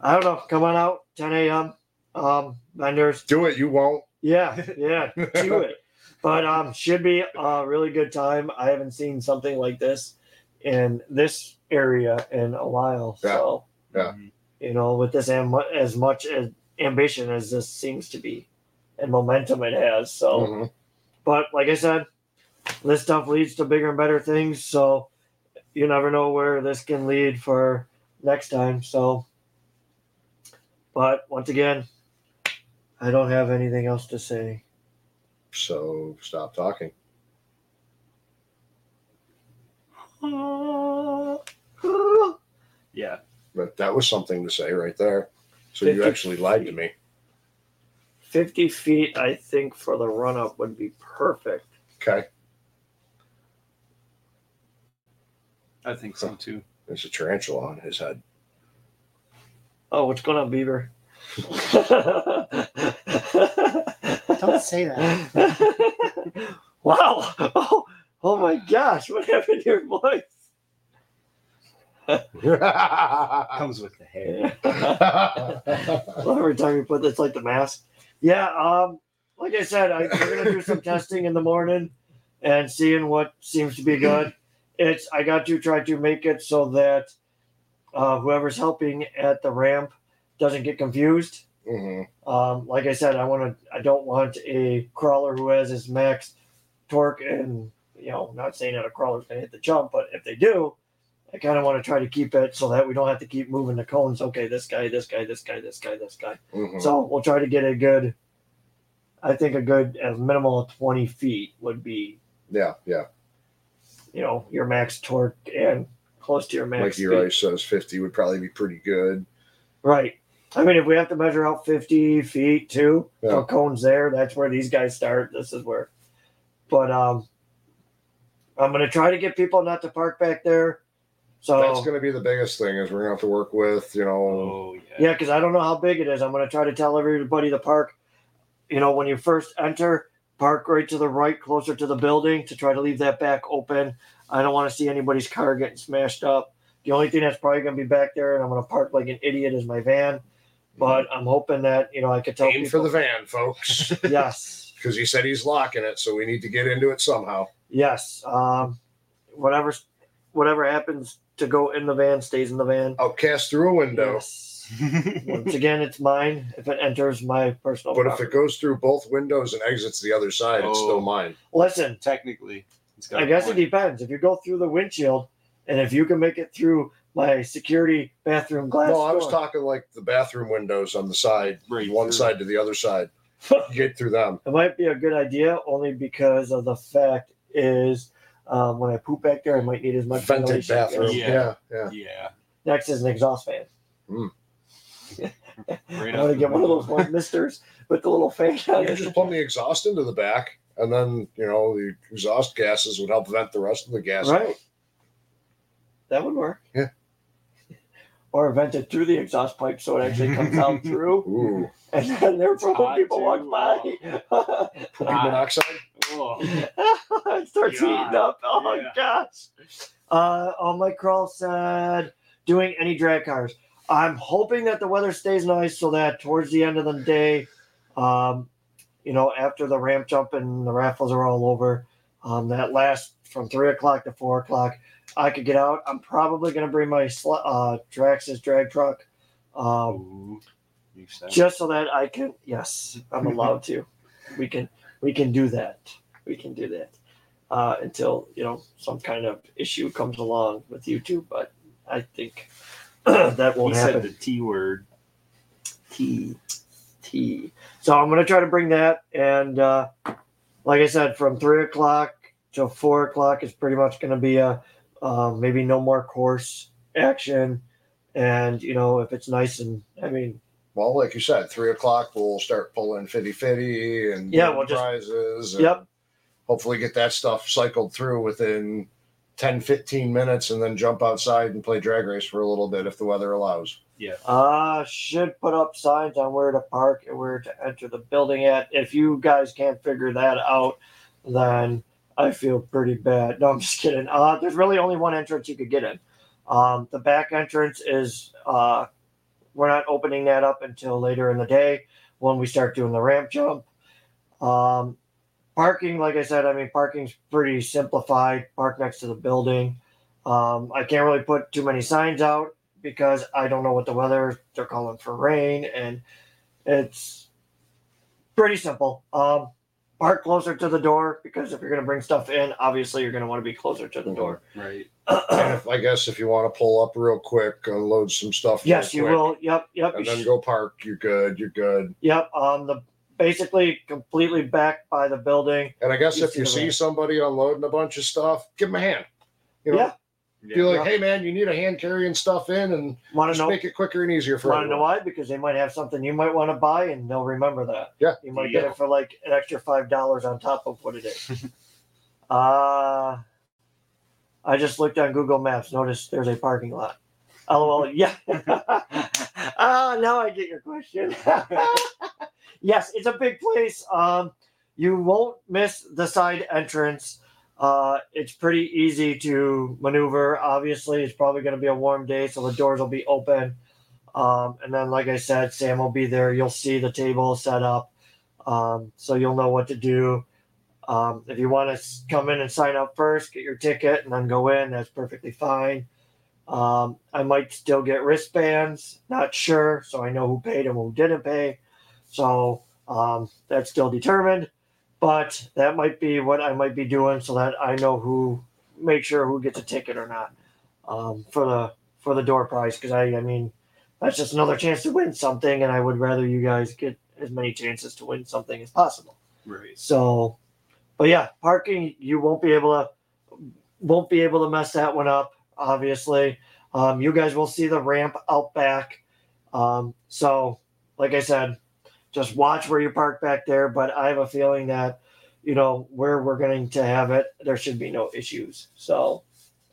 don't know. Come on out, 10 a.m. Um, vendors. Do it, you won't. Yeah, yeah, do it. But um, should be a really good time. I haven't seen something like this in this area in a while. So Yeah. you know, with this am- as much as ambition as this seems to be, and momentum it has. So, Mhm. but like I said, this stuff leads to bigger and better things. So you never know where this can lead for next time. So, but once again, I don't have anything else to say. So stop talking. Yeah. But that was something to say right there. So you Fifty actually lied to me. 50 feet, I think, for the run up would be perfect. Okay. I think so too. There's a tarantula on his head. Oh, what's going on, Beaver? Don't say that. wow. Oh, oh my gosh. What happened to your voice? Comes with the hair. Well, every time you put this like the mask. Yeah, um, like I said, I, we're gonna do some testing in the morning and seeing what seems to be good. It's I got to try to make it so that uh, whoever's helping at the ramp doesn't get confused. Mhm. Um, like I said, I want to. I don't want a crawler who has his max torque, and you know, not saying that a crawler's gonna hit the jump, but if they do, I kind of want to try to keep it so that we don't have to keep moving the cones. Okay, this guy, this guy, this guy, this guy, this guy. Mhm. So we'll try to get a good. I think a good, as minimal of twenty feet would be, Yeah, yeah. you know, your max torque and close to your max. Like ice says 50 would probably be pretty good. Right. I mean, if we have to measure out 50 feet too, Yeah. for cones there, that's where these guys start. This is where. But um, I'm going to try to get people not to park back there. So, That's going to be the biggest thing is we're going to have to work with, you know, Oh yeah. yeah, because I don't know how big it is. I'm going to try to tell everybody the park, you know, when you first enter, park right to the right, closer to the building to try to leave that back open. I don't want to see anybody's car getting smashed up. The only thing that's probably going to be back there, and I'm going to park like an idiot, is my van. But I'm hoping that you know I could tell aim people. for the van, folks. yes, Because he said he's locking it, so we need to get into it somehow. yes. Um, whatever, whatever happens to go in the van stays in the van. I'll cast through a window. Yes. Once again, it's mine. If it enters my personal But if it goes through both windows and exits the other side, it's Oh. still mine. Listen, Technically. It's got I a guess it point. depends. If you go through the windshield, and if you can make it through my security bathroom glass. No, I was door- talking like the bathroom windows on the side, Right one through. side to the other side. You get through them. It might be a good idea only because of the fact is um, when I poop back there, I might need as much Vented ventilation. bathroom. Yeah. Yeah, yeah. Yeah. Next is an exhaust fan. Right I want to get one of those one misters with the little fan on You it. just plumb the exhaust into the back, and then you know the exhaust gases would help vent the rest of the gas. Right. That would work. Yeah. Or vent it through the exhaust pipe so it actually comes out through, Ooh, and then therefore when hot, people too. walk by, poopy Ah. monoxide. Oh, it starts God. heating up. Oh Yeah. gosh. Uh, oh, Mike Kroll said, doing any drag cars. I'm hoping that the weather stays nice so that towards the end of the day, um, you know, after the ramp jump and the raffles are all over, um, that last from three o'clock to four o'clock, I could get out. I'm probably going to bring my sl- uh, Traxxas drag truck. Um, Ooh. Just so that I can. Yes, I'm allowed to. We can we can do that. We can do that uh, until you know some kind of issue comes along with YouTube. But I think that he won't said happen. the T word. T T. So I'm gonna try to bring that, and uh, like I said, from three o'clock till four o'clock is pretty much gonna be a uh, maybe no more course action. And you know, if it's nice and I mean, Well, like you said, three o'clock we'll start pulling fitty fitty and Yeah, we'll just- prizes. and Yep. Hopefully, get that stuff cycled through within 10, 15 minutes, and then jump outside and play drag race for a little bit if the weather allows. Yeah. Uh, should put up signs on where to park and where to enter the building at. If you guys can't figure that out, then I feel pretty bad. No, I'm just kidding. Uh, there's really only one entrance you could get in. Um, the back entrance is, uh, we're not opening that up until later in the day when we start doing the ramp jump. Um, parking, like I said, I mean, parking's pretty simplified. Park next to the building. Um, I can't really put too many signs out because I don't know what the weather they're calling for rain and it's pretty simple. Um, park closer to the door because if you're going to bring stuff in, obviously you're going to want to be closer to the door. Right. And if, I guess if you want to pull up real quick, unload some stuff. yes, you quick, will. Yep, yep, And you then sh- go park. You're good. You're good. yep. Um, the basically completely back by the building. And I guess You if see you see ramp. somebody unloading a bunch of stuff, give them a hand. You know, Yeah. Be like, hey man, you need a hand carrying stuff in, and Want to know? make it quicker and easier for you. Want to know why? Because they might have something you might want to buy, and they'll remember that. Yeah. You might get it for like an extra five dollars on top of what it is. uh I just looked on Google Maps. Noticed there's a parking lot. LOL. Yeah. Ah, now I get your question. yes, it's a big place. Um, you won't miss the side entrance. Uh, it's pretty easy to maneuver. Obviously, it's probably going to be a warm day, so the doors will be open. Um, and then, like I said, Sam will be there. You'll see the table set up, um, so you'll know what to do. Um, if you want to come in and sign up first, get your ticket, and then go in, that's perfectly fine. Um, I might still get wristbands, not sure, so I know who paid and who didn't pay. So um, that's still determined, but that might be what I might be doing so that I know who, make sure who gets a ticket or not um, for the for the door prize because I I mean that's just another chance to win something, and I would rather you guys get as many chances to win something as possible. Right. So, but yeah, parking you won't be able to won't be able to mess that one up. Obviously, um, you guys will see the ramp out back. Um, so, like I said, just watch where you park back there. But I have a feeling that you know where we're going to have it, there should be no issues. So,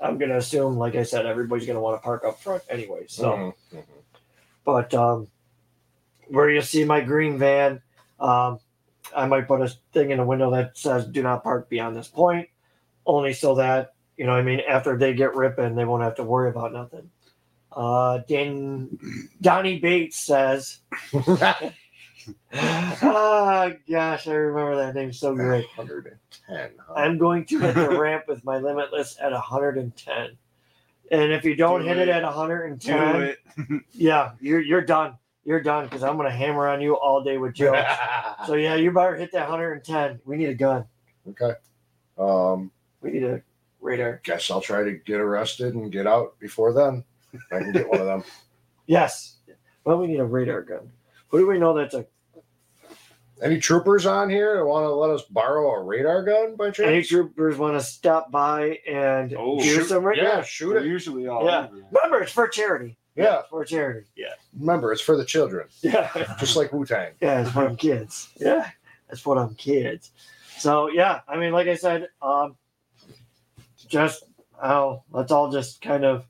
I'm going to assume, like I said, everybody's going to want to park up front anyway. So Mhm, mhm. but um, where you see my green van, um, I might put a thing in the window that says "Do not park beyond this point," only so that you know. what I mean, after they get ripping, they won't have to worry about nothing. Uh, Dan Donnie Bates says, "Ah, gosh, I remember that name so great." 110. huh? I'm going to hit the ramp with my limitless at 110. And if you don't Do hit it, it. at Do 110, it. yeah, you're you're done. You're done because I'm gonna hammer on you all day with jokes. so yeah, you better hit that 110. We need a gun. okay. Um, We need a radar. Guess I'll try to get arrested and get out before then. I can get one of them. Yes. Well, we need a radar gun. Who do we know that's a Any troopers on here that want to let us borrow a radar gun by chance? any troopers want to stop by and Oh, do shoot- some radar? yeah, shoot We're it. usually all Yeah. over. Remember, it's for charity. Yeah, It's for charity. Yeah. Remember it's for the children, Yeah. just like Wu Tang. Yeah, it's for them kids. Yeah, it's for them kids. So yeah, I mean, like I said, um, just oh, let's all just kind of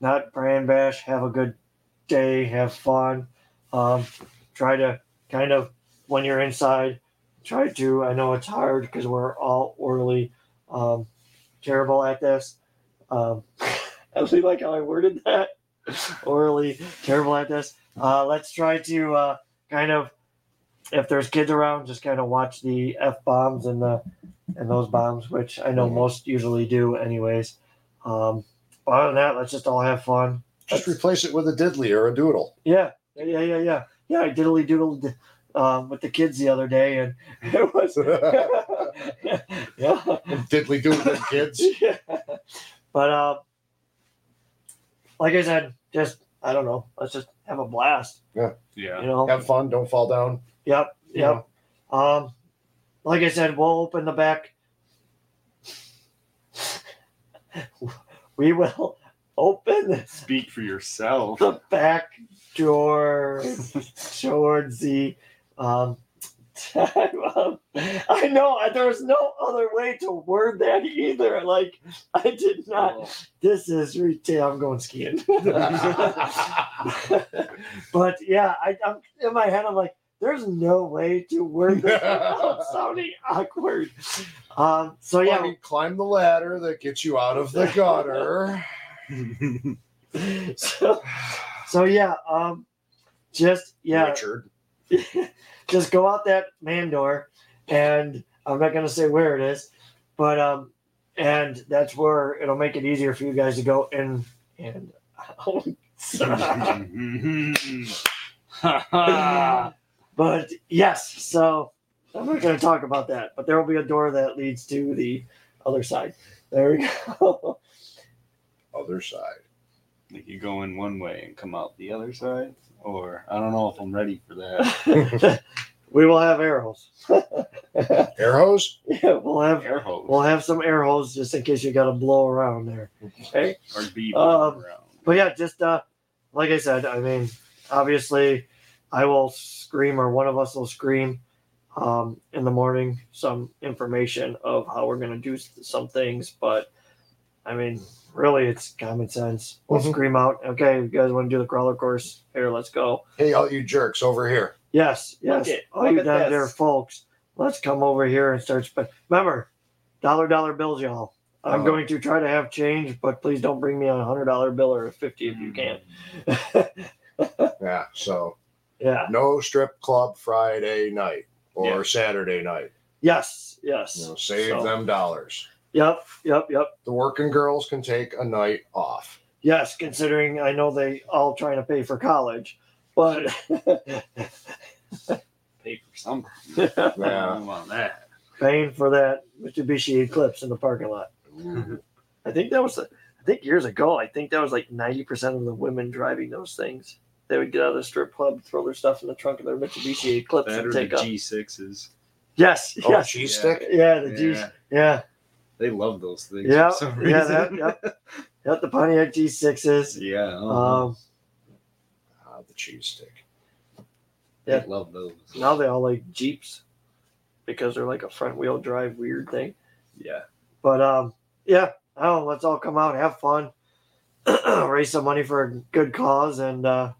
not brand bash, have a good day, have fun. Um, try to kind of when you're inside, try to. I know it's hard because we're all orally um, terrible at this. Um, I really like how I worded that. orally terrible at this. Uh, let's try to uh, kind of if there's kids around, just kind of watch the f bombs and the and those bombs, which I know most usually do, anyways. Um, other than that, let's just all have fun. Just replace it with a diddly or a doodle. Yeah, yeah, yeah, yeah, yeah. I diddly doodled um, with the kids the other day, and it was yeah, diddly doodling kids. yeah. But uh, like I said, just I don't know. Let's just have a blast. Yeah. Yeah. You know. Have fun. Don't fall down. Yep, Yeah. yep. Um, like I said, we'll open the back. We will open Speak for yourself. the back towards the um. I know there's no other way to word that either. Like I did not. This is retail. I'm going skiing. but yeah, I, I'm in my head. I'm like, there's no way to word this without sounding awkward. Um, so Well, yeah, mean, climb the ladder that gets you out of the gutter. so, so yeah, um, just yeah, Richard. just go out that man door, and I'm not gonna say where it is, but um, and that's where it'll make it easier for you guys to go in and out. but yes, so I'm not gonna talk about that, but there will be a door that leads to the other side. There we go. Other side. Like you go in one way and come out the other side, or I don't know if I'm ready for that. we will have arrows. Air hose? yeah, we'll have Air hose we'll have some air holes just in case you got to blow around there. Okay. or be Um, around. But yeah, just uh, like I said, I mean, obviously, I will scream, or one of us will scream, um, in the morning some information of how we're gonna do some things. But I mean, really, it's common sense. We'll Mhm. scream out, okay, you guys want to do the crawler course? Here, let's go. Hey, all you jerks over here. Yes, yes. it. All Look you down this. there, folks, let's come over here and start spending. Remember, dollar dollar bills, y'all. I'm Uh, going to try to have change, but please don't bring me a hundred dollar bill or a fifty if you can. Yeah, so yeah. no strip club Friday night or Yeah. Saturday night. Yes. Yes. You know, save So- them dollars. Yep. Yep. Yep. The working girls can take a night off. Yes. Considering I know they all trying to pay for college, but Pay for something. Yeah. I don't want that. paying for that Mitsubishi Eclipse in the parking lot. I think that was. the- I think years ago. I think that was like ninety percent of the women driving those things. They would get out of the strip club, throw their stuff in the trunk of their Mitsubishi Eclipse, That and or the take up. G6s. Yes. Oh, Yes. cheese Yeah. stick? Yeah. The G. Yeah, Yeah. They love those things. Yeah. for some Yeah. reason. That, yep. Yep. The Pontiac G6s. yeah. oh, Um. Ah, the cheese stick. they yeah. love those. Now they all like Jeeps because they're like a front wheel drive weird thing. Yeah. But um, yeah, oh, let's all come out, have fun, raise some money for a good cause, and uh,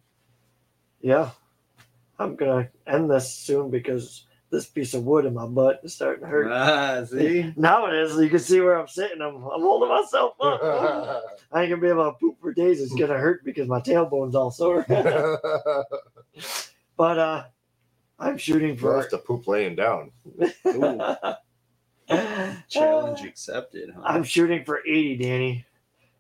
yeah, I'm gonna end this soon because this piece of wood in my butt is starting to hurt. Ah, see? Now it is. You can see where I'm sitting. I'm, I'm holding myself up. I ain't gonna be able to poop for days. It's gonna hurt because my tailbone's all sore. but uh, I'm shooting You'll for have to poop laying down. Challenge accepted. Huh? I'm shooting for 80, Danny.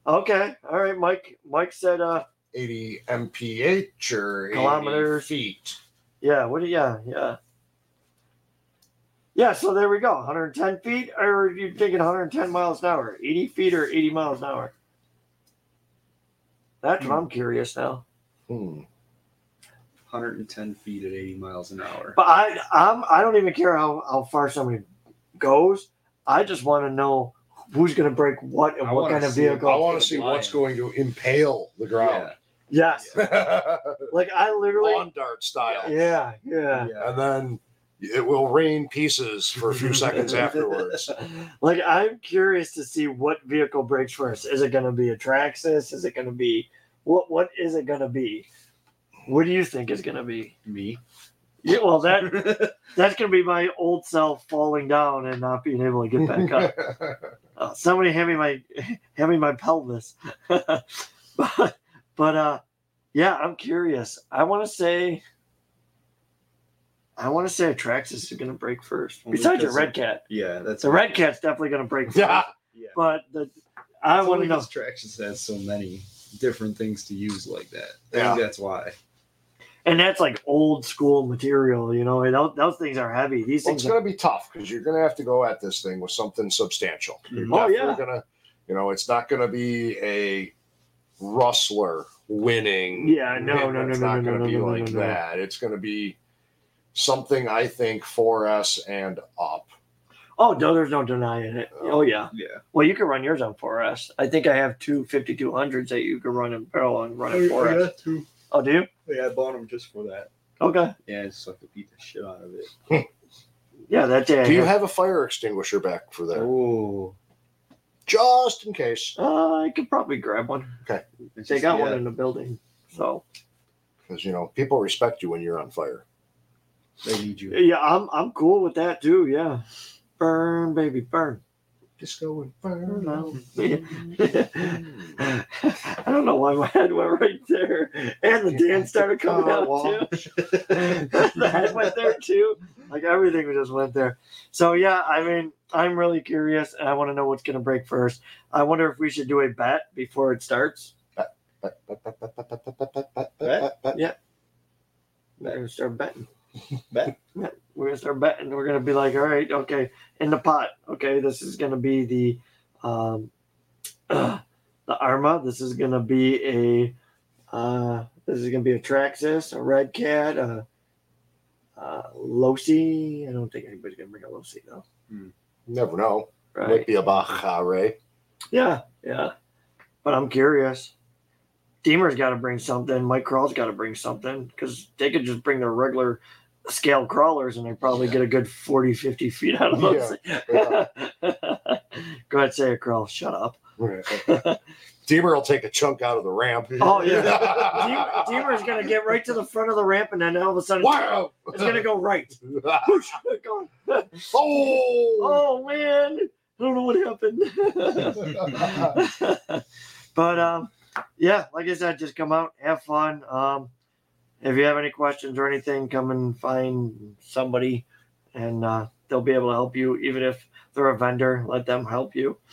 Okay. All right, Mike. Mike said, uh, 80 mph or 80 Kilometers. feet. yeah, what do yeah, yeah. Yeah, so there we go. 110 feet, or you're you thinking 110 miles an hour? 80 feet or 80 miles an hour? That's what I'm curious now. Hmm. 110 feet at 80 miles an hour. But I, I'm, I don't even care how, how far somebody goes. I just want to know who's going to break what and I what kind of vehicle. I want to see what's going to impale the ground. Yes, like I literally. Lawn dart style. Yeah, yeah. Yeah. And then it will rain pieces for a few seconds afterwards. Like I'm curious to see what vehicle breaks first. Is it going to be a Traxxas? Is it going to be what? What is it going to be? What do you think is going to be? Me. Yeah, well, that that's going to be my old self falling down and not being able to get back up. Uh, somebody hand me my hand me my pelvis. but but uh, yeah, I'm curious. I want to say. I want to say a Traxxas is going to break first. Besides your because Redcat, Yeah, that's the Redcat's definitely going to break first. yeah. Yeah. But the I want to know. Traxxas has so many different things to use like that. I Yeah. think that's why. And that's like old school material, you know. Those, those things are heavy. These Well, things, it's are, going to be tough because you're going to have to go at this thing with something substantial. You're Mhm. Oh, yeah. going to, you know, it's not going to be a rustler winning. Yeah, no, win. no, no, It's no, not no, going to no, be no, no, like no, no. that. It's going to be something I think 4S and up. oh no, there's no denying it. Oh yeah. Yeah. Well, you can run yours on 4S. I think I have two 5200s that you can run in parallel and run in 4S. too. Oh, do you? Yeah, I bought them just for that. Okay. Yeah, so I could beat the shit out of it. Yeah, that day. I Do you had- have a fire extinguisher back for that? Oh. Just in case. uh, I could probably grab one. Okay. They got one in the building, so Because, you know, people respect you when you're on fire. They need you. yeah, I'm I'm cool with that too. Yeah, burn, baby, burn. Just go and Burn burn. out. I don't know why my head went right there, and the dance started coming out too. the head went there too. Like everything just went there. So yeah, I mean, I'm really curious, and I want to know what's gonna break first. I wonder if we should do a bet before it starts. Yeah. We're gonna start betting. Bet? We're gonna start betting. We're gonna be like, all right, okay, in the pot. Okay, this is gonna be the um the Arrma. This is gonna be a uh this is gonna be a Traxxas, a Redcat, a uh Losi. I don't think anybody's gonna bring a Losi though. Never know. Right. Might be a Bacare. Yeah, yeah. But I'm curious. Deemer's got to bring something. Mike Crawl's got to bring something because they could just bring their regular scale crawlers and they probably get a good 40, 50 feet out of those. Go ahead, say it, Crawl. Shut up. Deemer will take a chunk out of the ramp. Oh, yeah. Deemer, Deemer's to get right to the front of the ramp and then all of a sudden Wow! it's to go right. Oh! Oh, man. I don't know what happened. but um, yeah, like I said, just come out, have fun. Um, if you have any questions or anything, come and find somebody, and uh, they'll be able to help you. Even if they're a vendor, let them help you.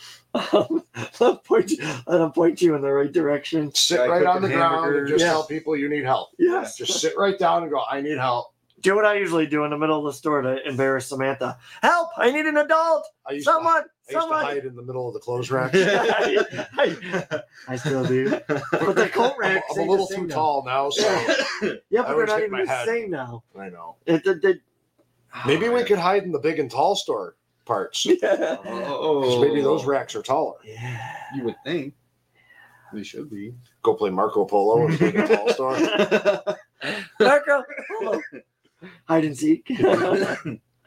Um, let, point, let them point you in the right direction. Sit Guy right on the cooking ground and just Yeah. tell people you need help. Yes, Just sit right down and go, I need help. do what I usually do in the middle of the store to embarrass Samantha. Help! I need an adult. I used, Someone, to, I used to hide in the middle of the clothes rack. I, I still do. But the coat I'm, racks I'm a little too now. tall now, so Yeah, I but they're not even my the head. same now. I know. It, it, it, Maybe we ah. could hide in the big and tall store parts. yeah. 'Cause Oh, maybe those racks are taller. yeah. You would think they should be. Go play Marco Polo in the big and tall store. Marco, hello. hide and seek.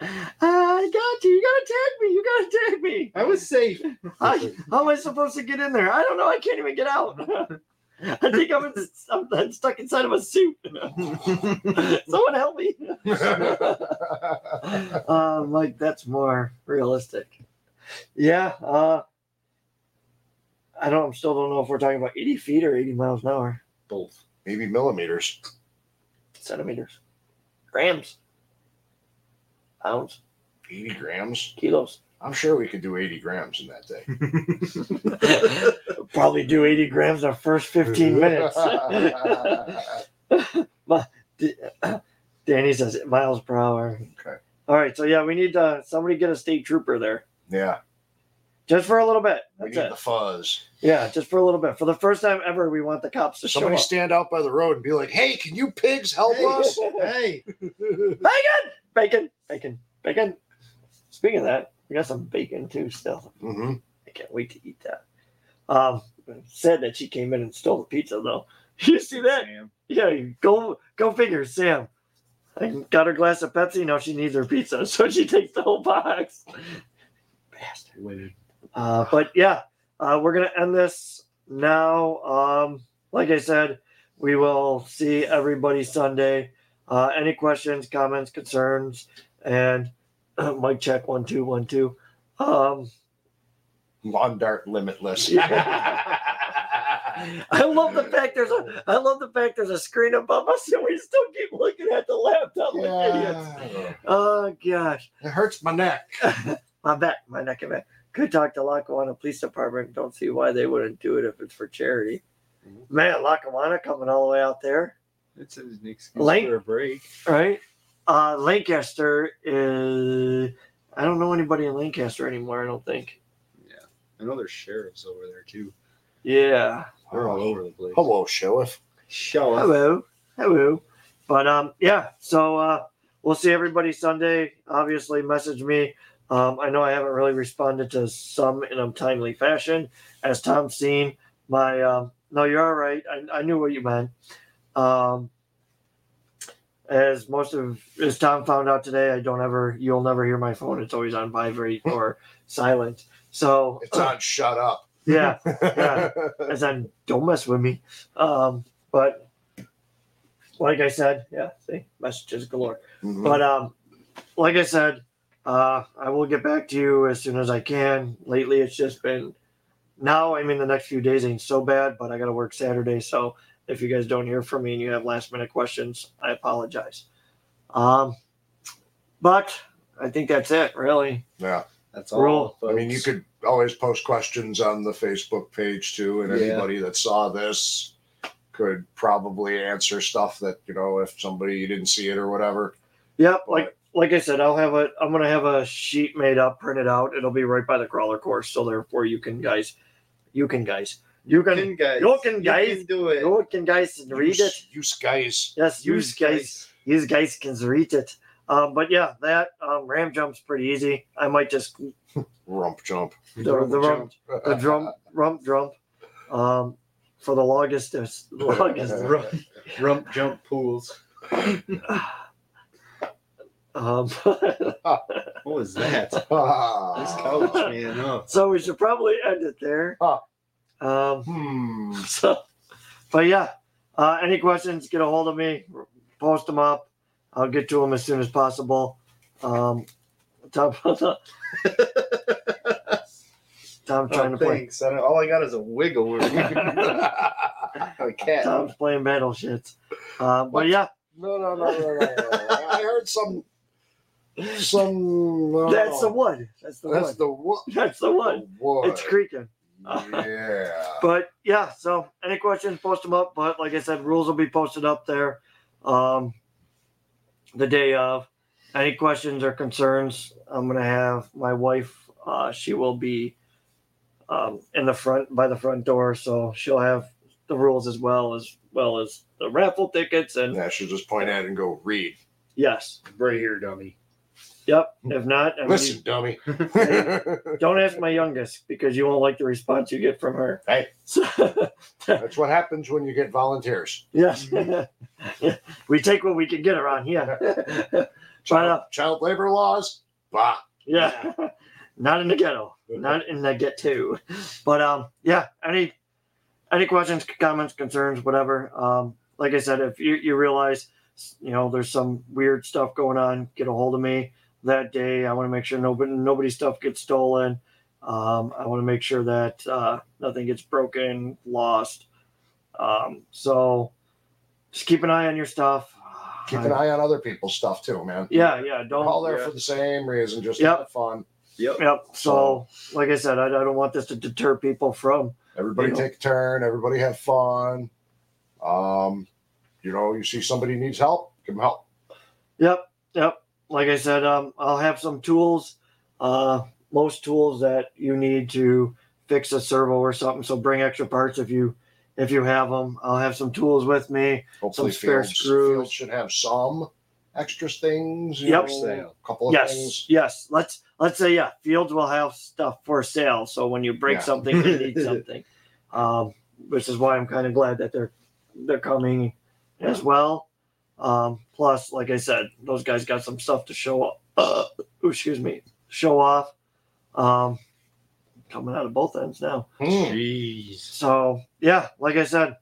I got you. You gotta tag me. You gotta tag me. I was safe. I, how am I supposed to get in there? I don't know. I can't even get out. I think I'm, in, I'm, I'm stuck inside of a suit. Someone help me. um, like that's more realistic. Yeah. Uh, I don't. Still don't know if we're talking about 80 feet or 80 miles an hour. Both. Maybe millimeters. Centimeters, grams, pounds, 80 grams. kilos. I'm sure we could do 80 grams in that day. Probably do 80 grams in the first 15 minutes. Danny says miles per hour. Okay. All right, so yeah, we need to somebody get a state trooper there Yeah, just for a little bit. we That's need it. the fuzz. Yeah, just for a little bit. For the first time ever, we want the cops to Somebody stand out by the road and be like, "Hey, can you pigs help us?" Hey, bacon, bacon, bacon, bacon. Speaking of that, we got some bacon too. Still, hmm I can't wait to eat that. Um, said that she came in and stole the pizza though. You see that? Sam. Yeah, go go figure, Sam. I got her glass of Pepsi. Now she needs her pizza, so she takes the whole box. Bastard. Weird. Uh, but yeah, uh, we're gonna end this now. Um, like I said, we will see everybody Sunday. Uh, any questions, comments, concerns, and mic check one two one two. Um, Lawn dart limitless. I love the fact there's a I love the fact there's a screen above us and we still keep looking at the laptop like idiots. Oh gosh. It hurts my neck. my back, my neck and back. Could talk to Lackawanna Police Department. Don't see why they wouldn't do it if it's for charity. Man, Lackawanna coming all the way out there, It's an excuse Lane- for a break. right? Uh, Lancaster is. I don't know anybody in Lancaster anymore. I don't think. Yeah, I know there's sheriffs over there too. Yeah. They're all over the place. Hello, sheriff. Show up. Hello. Hello. But um, yeah. So uh, we'll see everybody Sunday. Obviously, message me. Um, I know I haven't really responded to some in a timely fashion. As Tom's seen, my um, no, you're all right. I, I knew what you meant. Um, as most of as Tom found out today, I don't ever you'll never hear my phone. It's always on vibrate or silent. So It's on shut up. yeah, yeah. as in don't mess with me. Um, but like I said, yeah, see, messages galore. Mhm. But um, like I said, uh, I will get back to you as soon as I can. Lately, it's just been. Now, I mean, the next few days ain't so bad, but I got to work Saturday, so if you guys don't hear from me and you have last minute questions, I apologize. Um, but I think that's it, really. yeah. That's all. Roll. I mean, you could always post questions on the Facebook page too, and Yeah. anybody that saw this could probably answer stuff that you know if somebody didn't see it or whatever. Yep, like like I said, I'll have a I'm gonna have a sheet made up, printed out. It'll be right by the crawler course, so therefore you can guys, you can guys, you can, Can guys. you can guys, can do it. you can guys read you, it. you guys. Yes, you Use guys, you guys can read it. Um, but yeah, that um, ram jump's pretty easy. I might just Rump jump. the, the rump, the drum, rump jump. Um, for the longest, as longest. Rump, rump jump pools. um, What was that? This couch, man. Oh. so we should probably end it there. Huh. Um, Hmm. So, but yeah, uh, any questions, get a hold of me, post them up. I'll get to them as soon as possible. Um, Tom, Tom's trying Oh, to play. I all I got is a wiggle. a cat. Tom's playing battle shits. Um, but yeah, No, no, no, no, no, no. I heard some, some. uh, that's the one. That's the That's one. the one. That's the one. Wood. It's creaking. Yeah. But yeah, so any questions, post them up. But like I said, rules will be posted up there um, the day of. Any questions or concerns, I'm gonna have my wife. Uh, she will be um, in the front by the front door, so she'll have the rules as well as well as the raffle tickets. And Yeah, she'll just point at it and go, read. yes, Right here, dummy. Yep. If not, I mean, Listen, dummy. don't ask my youngest because you won't like the response you get from her. Hey. So, That's what happens when you get volunteers. Yes. we take what we can get around here. Child, uh, child labor laws? Bah. yeah. Not in the ghetto. Not in the ghetto. But um yeah, any any questions, comments, concerns, whatever. Um like I said, if you, you realize you know there's some weird stuff going on, get a hold of me that day. I want to make sure nobody nobody's stuff gets stolen. Um, I want to make sure that uh, nothing gets broken, lost. Um, so just keep an eye on your stuff. Keep an eye on other people's stuff too, man. Yeah, yeah. We're Don't all there yeah. for the same reason, just Yep. have fun. Yep. Yep. So, like I said, I, I don't want this to deter people from. Everybody You know. take a turn. Everybody have fun. Um, you know, you see somebody needs help, give them help. Yep. Yep. Like I said, um, I'll have some tools. Uh, most tools that you need to fix a servo or something. So bring extra parts if you if you have them. I'll have some tools with me. Hopefully, spare Fields, screws. Fields should have some extra things. Yep. know, a couple of yes, things. yes. Let's let's say yeah. Fields will have stuff for sale. So when you break Yeah. something, you need something. Um, which is why I'm kind of glad that they're they're coming as well. Um, plus, like I said, those guys got some stuff to show. up. Uh, excuse me, show off. Um, coming out of both ends now. Hmm. Jeez. So yeah, like I said,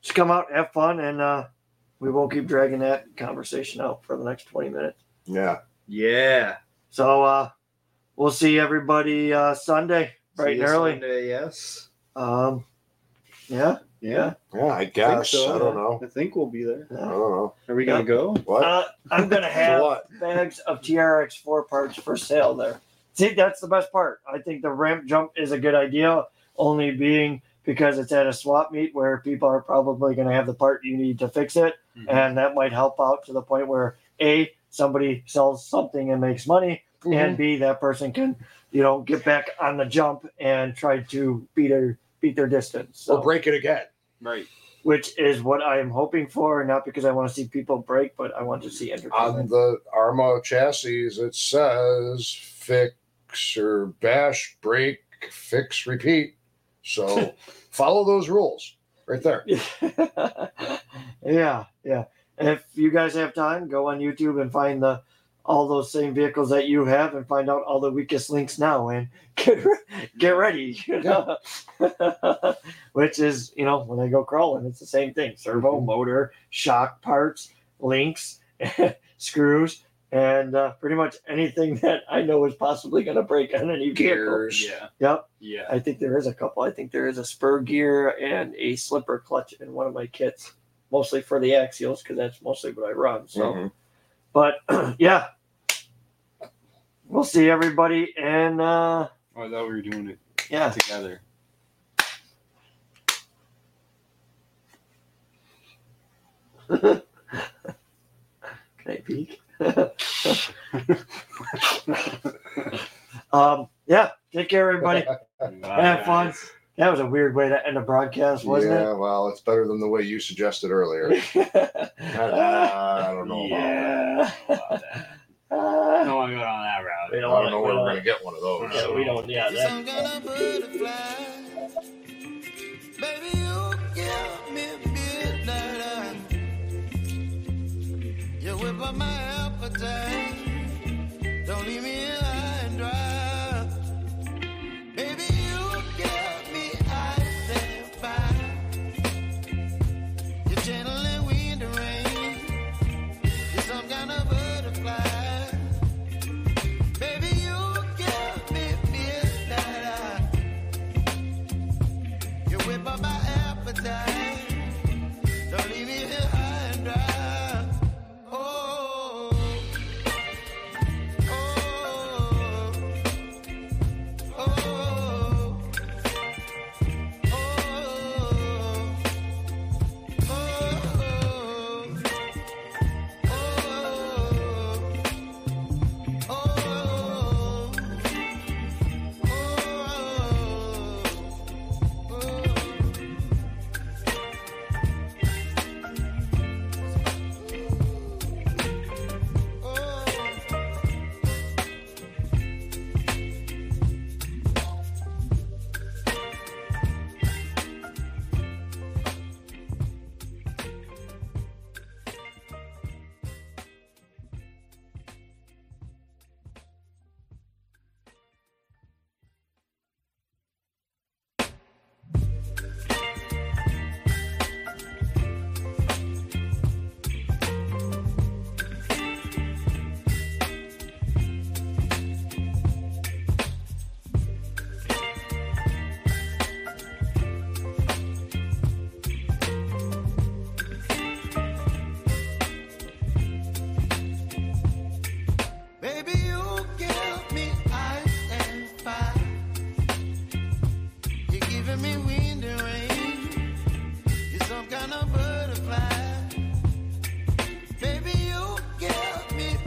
just come out, have fun, and uh, we won't keep dragging that conversation out for the next twenty minutes. Yeah. Yeah. So uh, we'll see everybody uh, Sunday, bright See and early. Sunday, yes. Um, yeah. Yeah. Yeah, I I guess. so. I don't know. I think we'll be there. I don't know. Are we gonna go? What? Uh, I'm gonna have what? bags of TRX four parts for sale there. See, that's the best part. I think the ramp jump is a good idea, only being because it's at a swap meet where people are probably going to have the part you need to fix it, Mhm. and that might help out to the point where a somebody sells something and makes money, Mm-hmm. and b that person can you know get back on the jump and try to beat their beat their distance. So or break it again. Right. which is what I am hoping for, not because I want to see people break, but I want to see On the Arrma chassis, it says fix or bash, break, fix, repeat. So follow those rules right there. yeah, yeah. And if you guys have time, go on YouTube and find the all those same vehicles that you have and find out all the weakest links now and get re- get ready. You know? Which is, you know, when I go crawling, it's the same thing: servo, Mhm. motor, shock parts, links, screws, and uh, pretty much anything that I know is possibly going to break on any vehicle. Gears. Yeah. Yep. Yeah. I think there is a couple. I think there is a spur gear and a slipper clutch in one of my kits, mostly for the axials because that's mostly what I run. So, Mhm. But yeah, we'll see everybody, and uh, Oh, I thought we were doing it yeah, together. can I peek? um, yeah, take care, everybody. Have fun. That was a weird way to end a broadcast, wasn't it? yeah, well, it's better than the way you suggested earlier. I, I don't know. yeah. About that. I don't want to go down that route. We I don't don't know where we're gonna get one of those. Yeah, we don't. Yeah, You're that,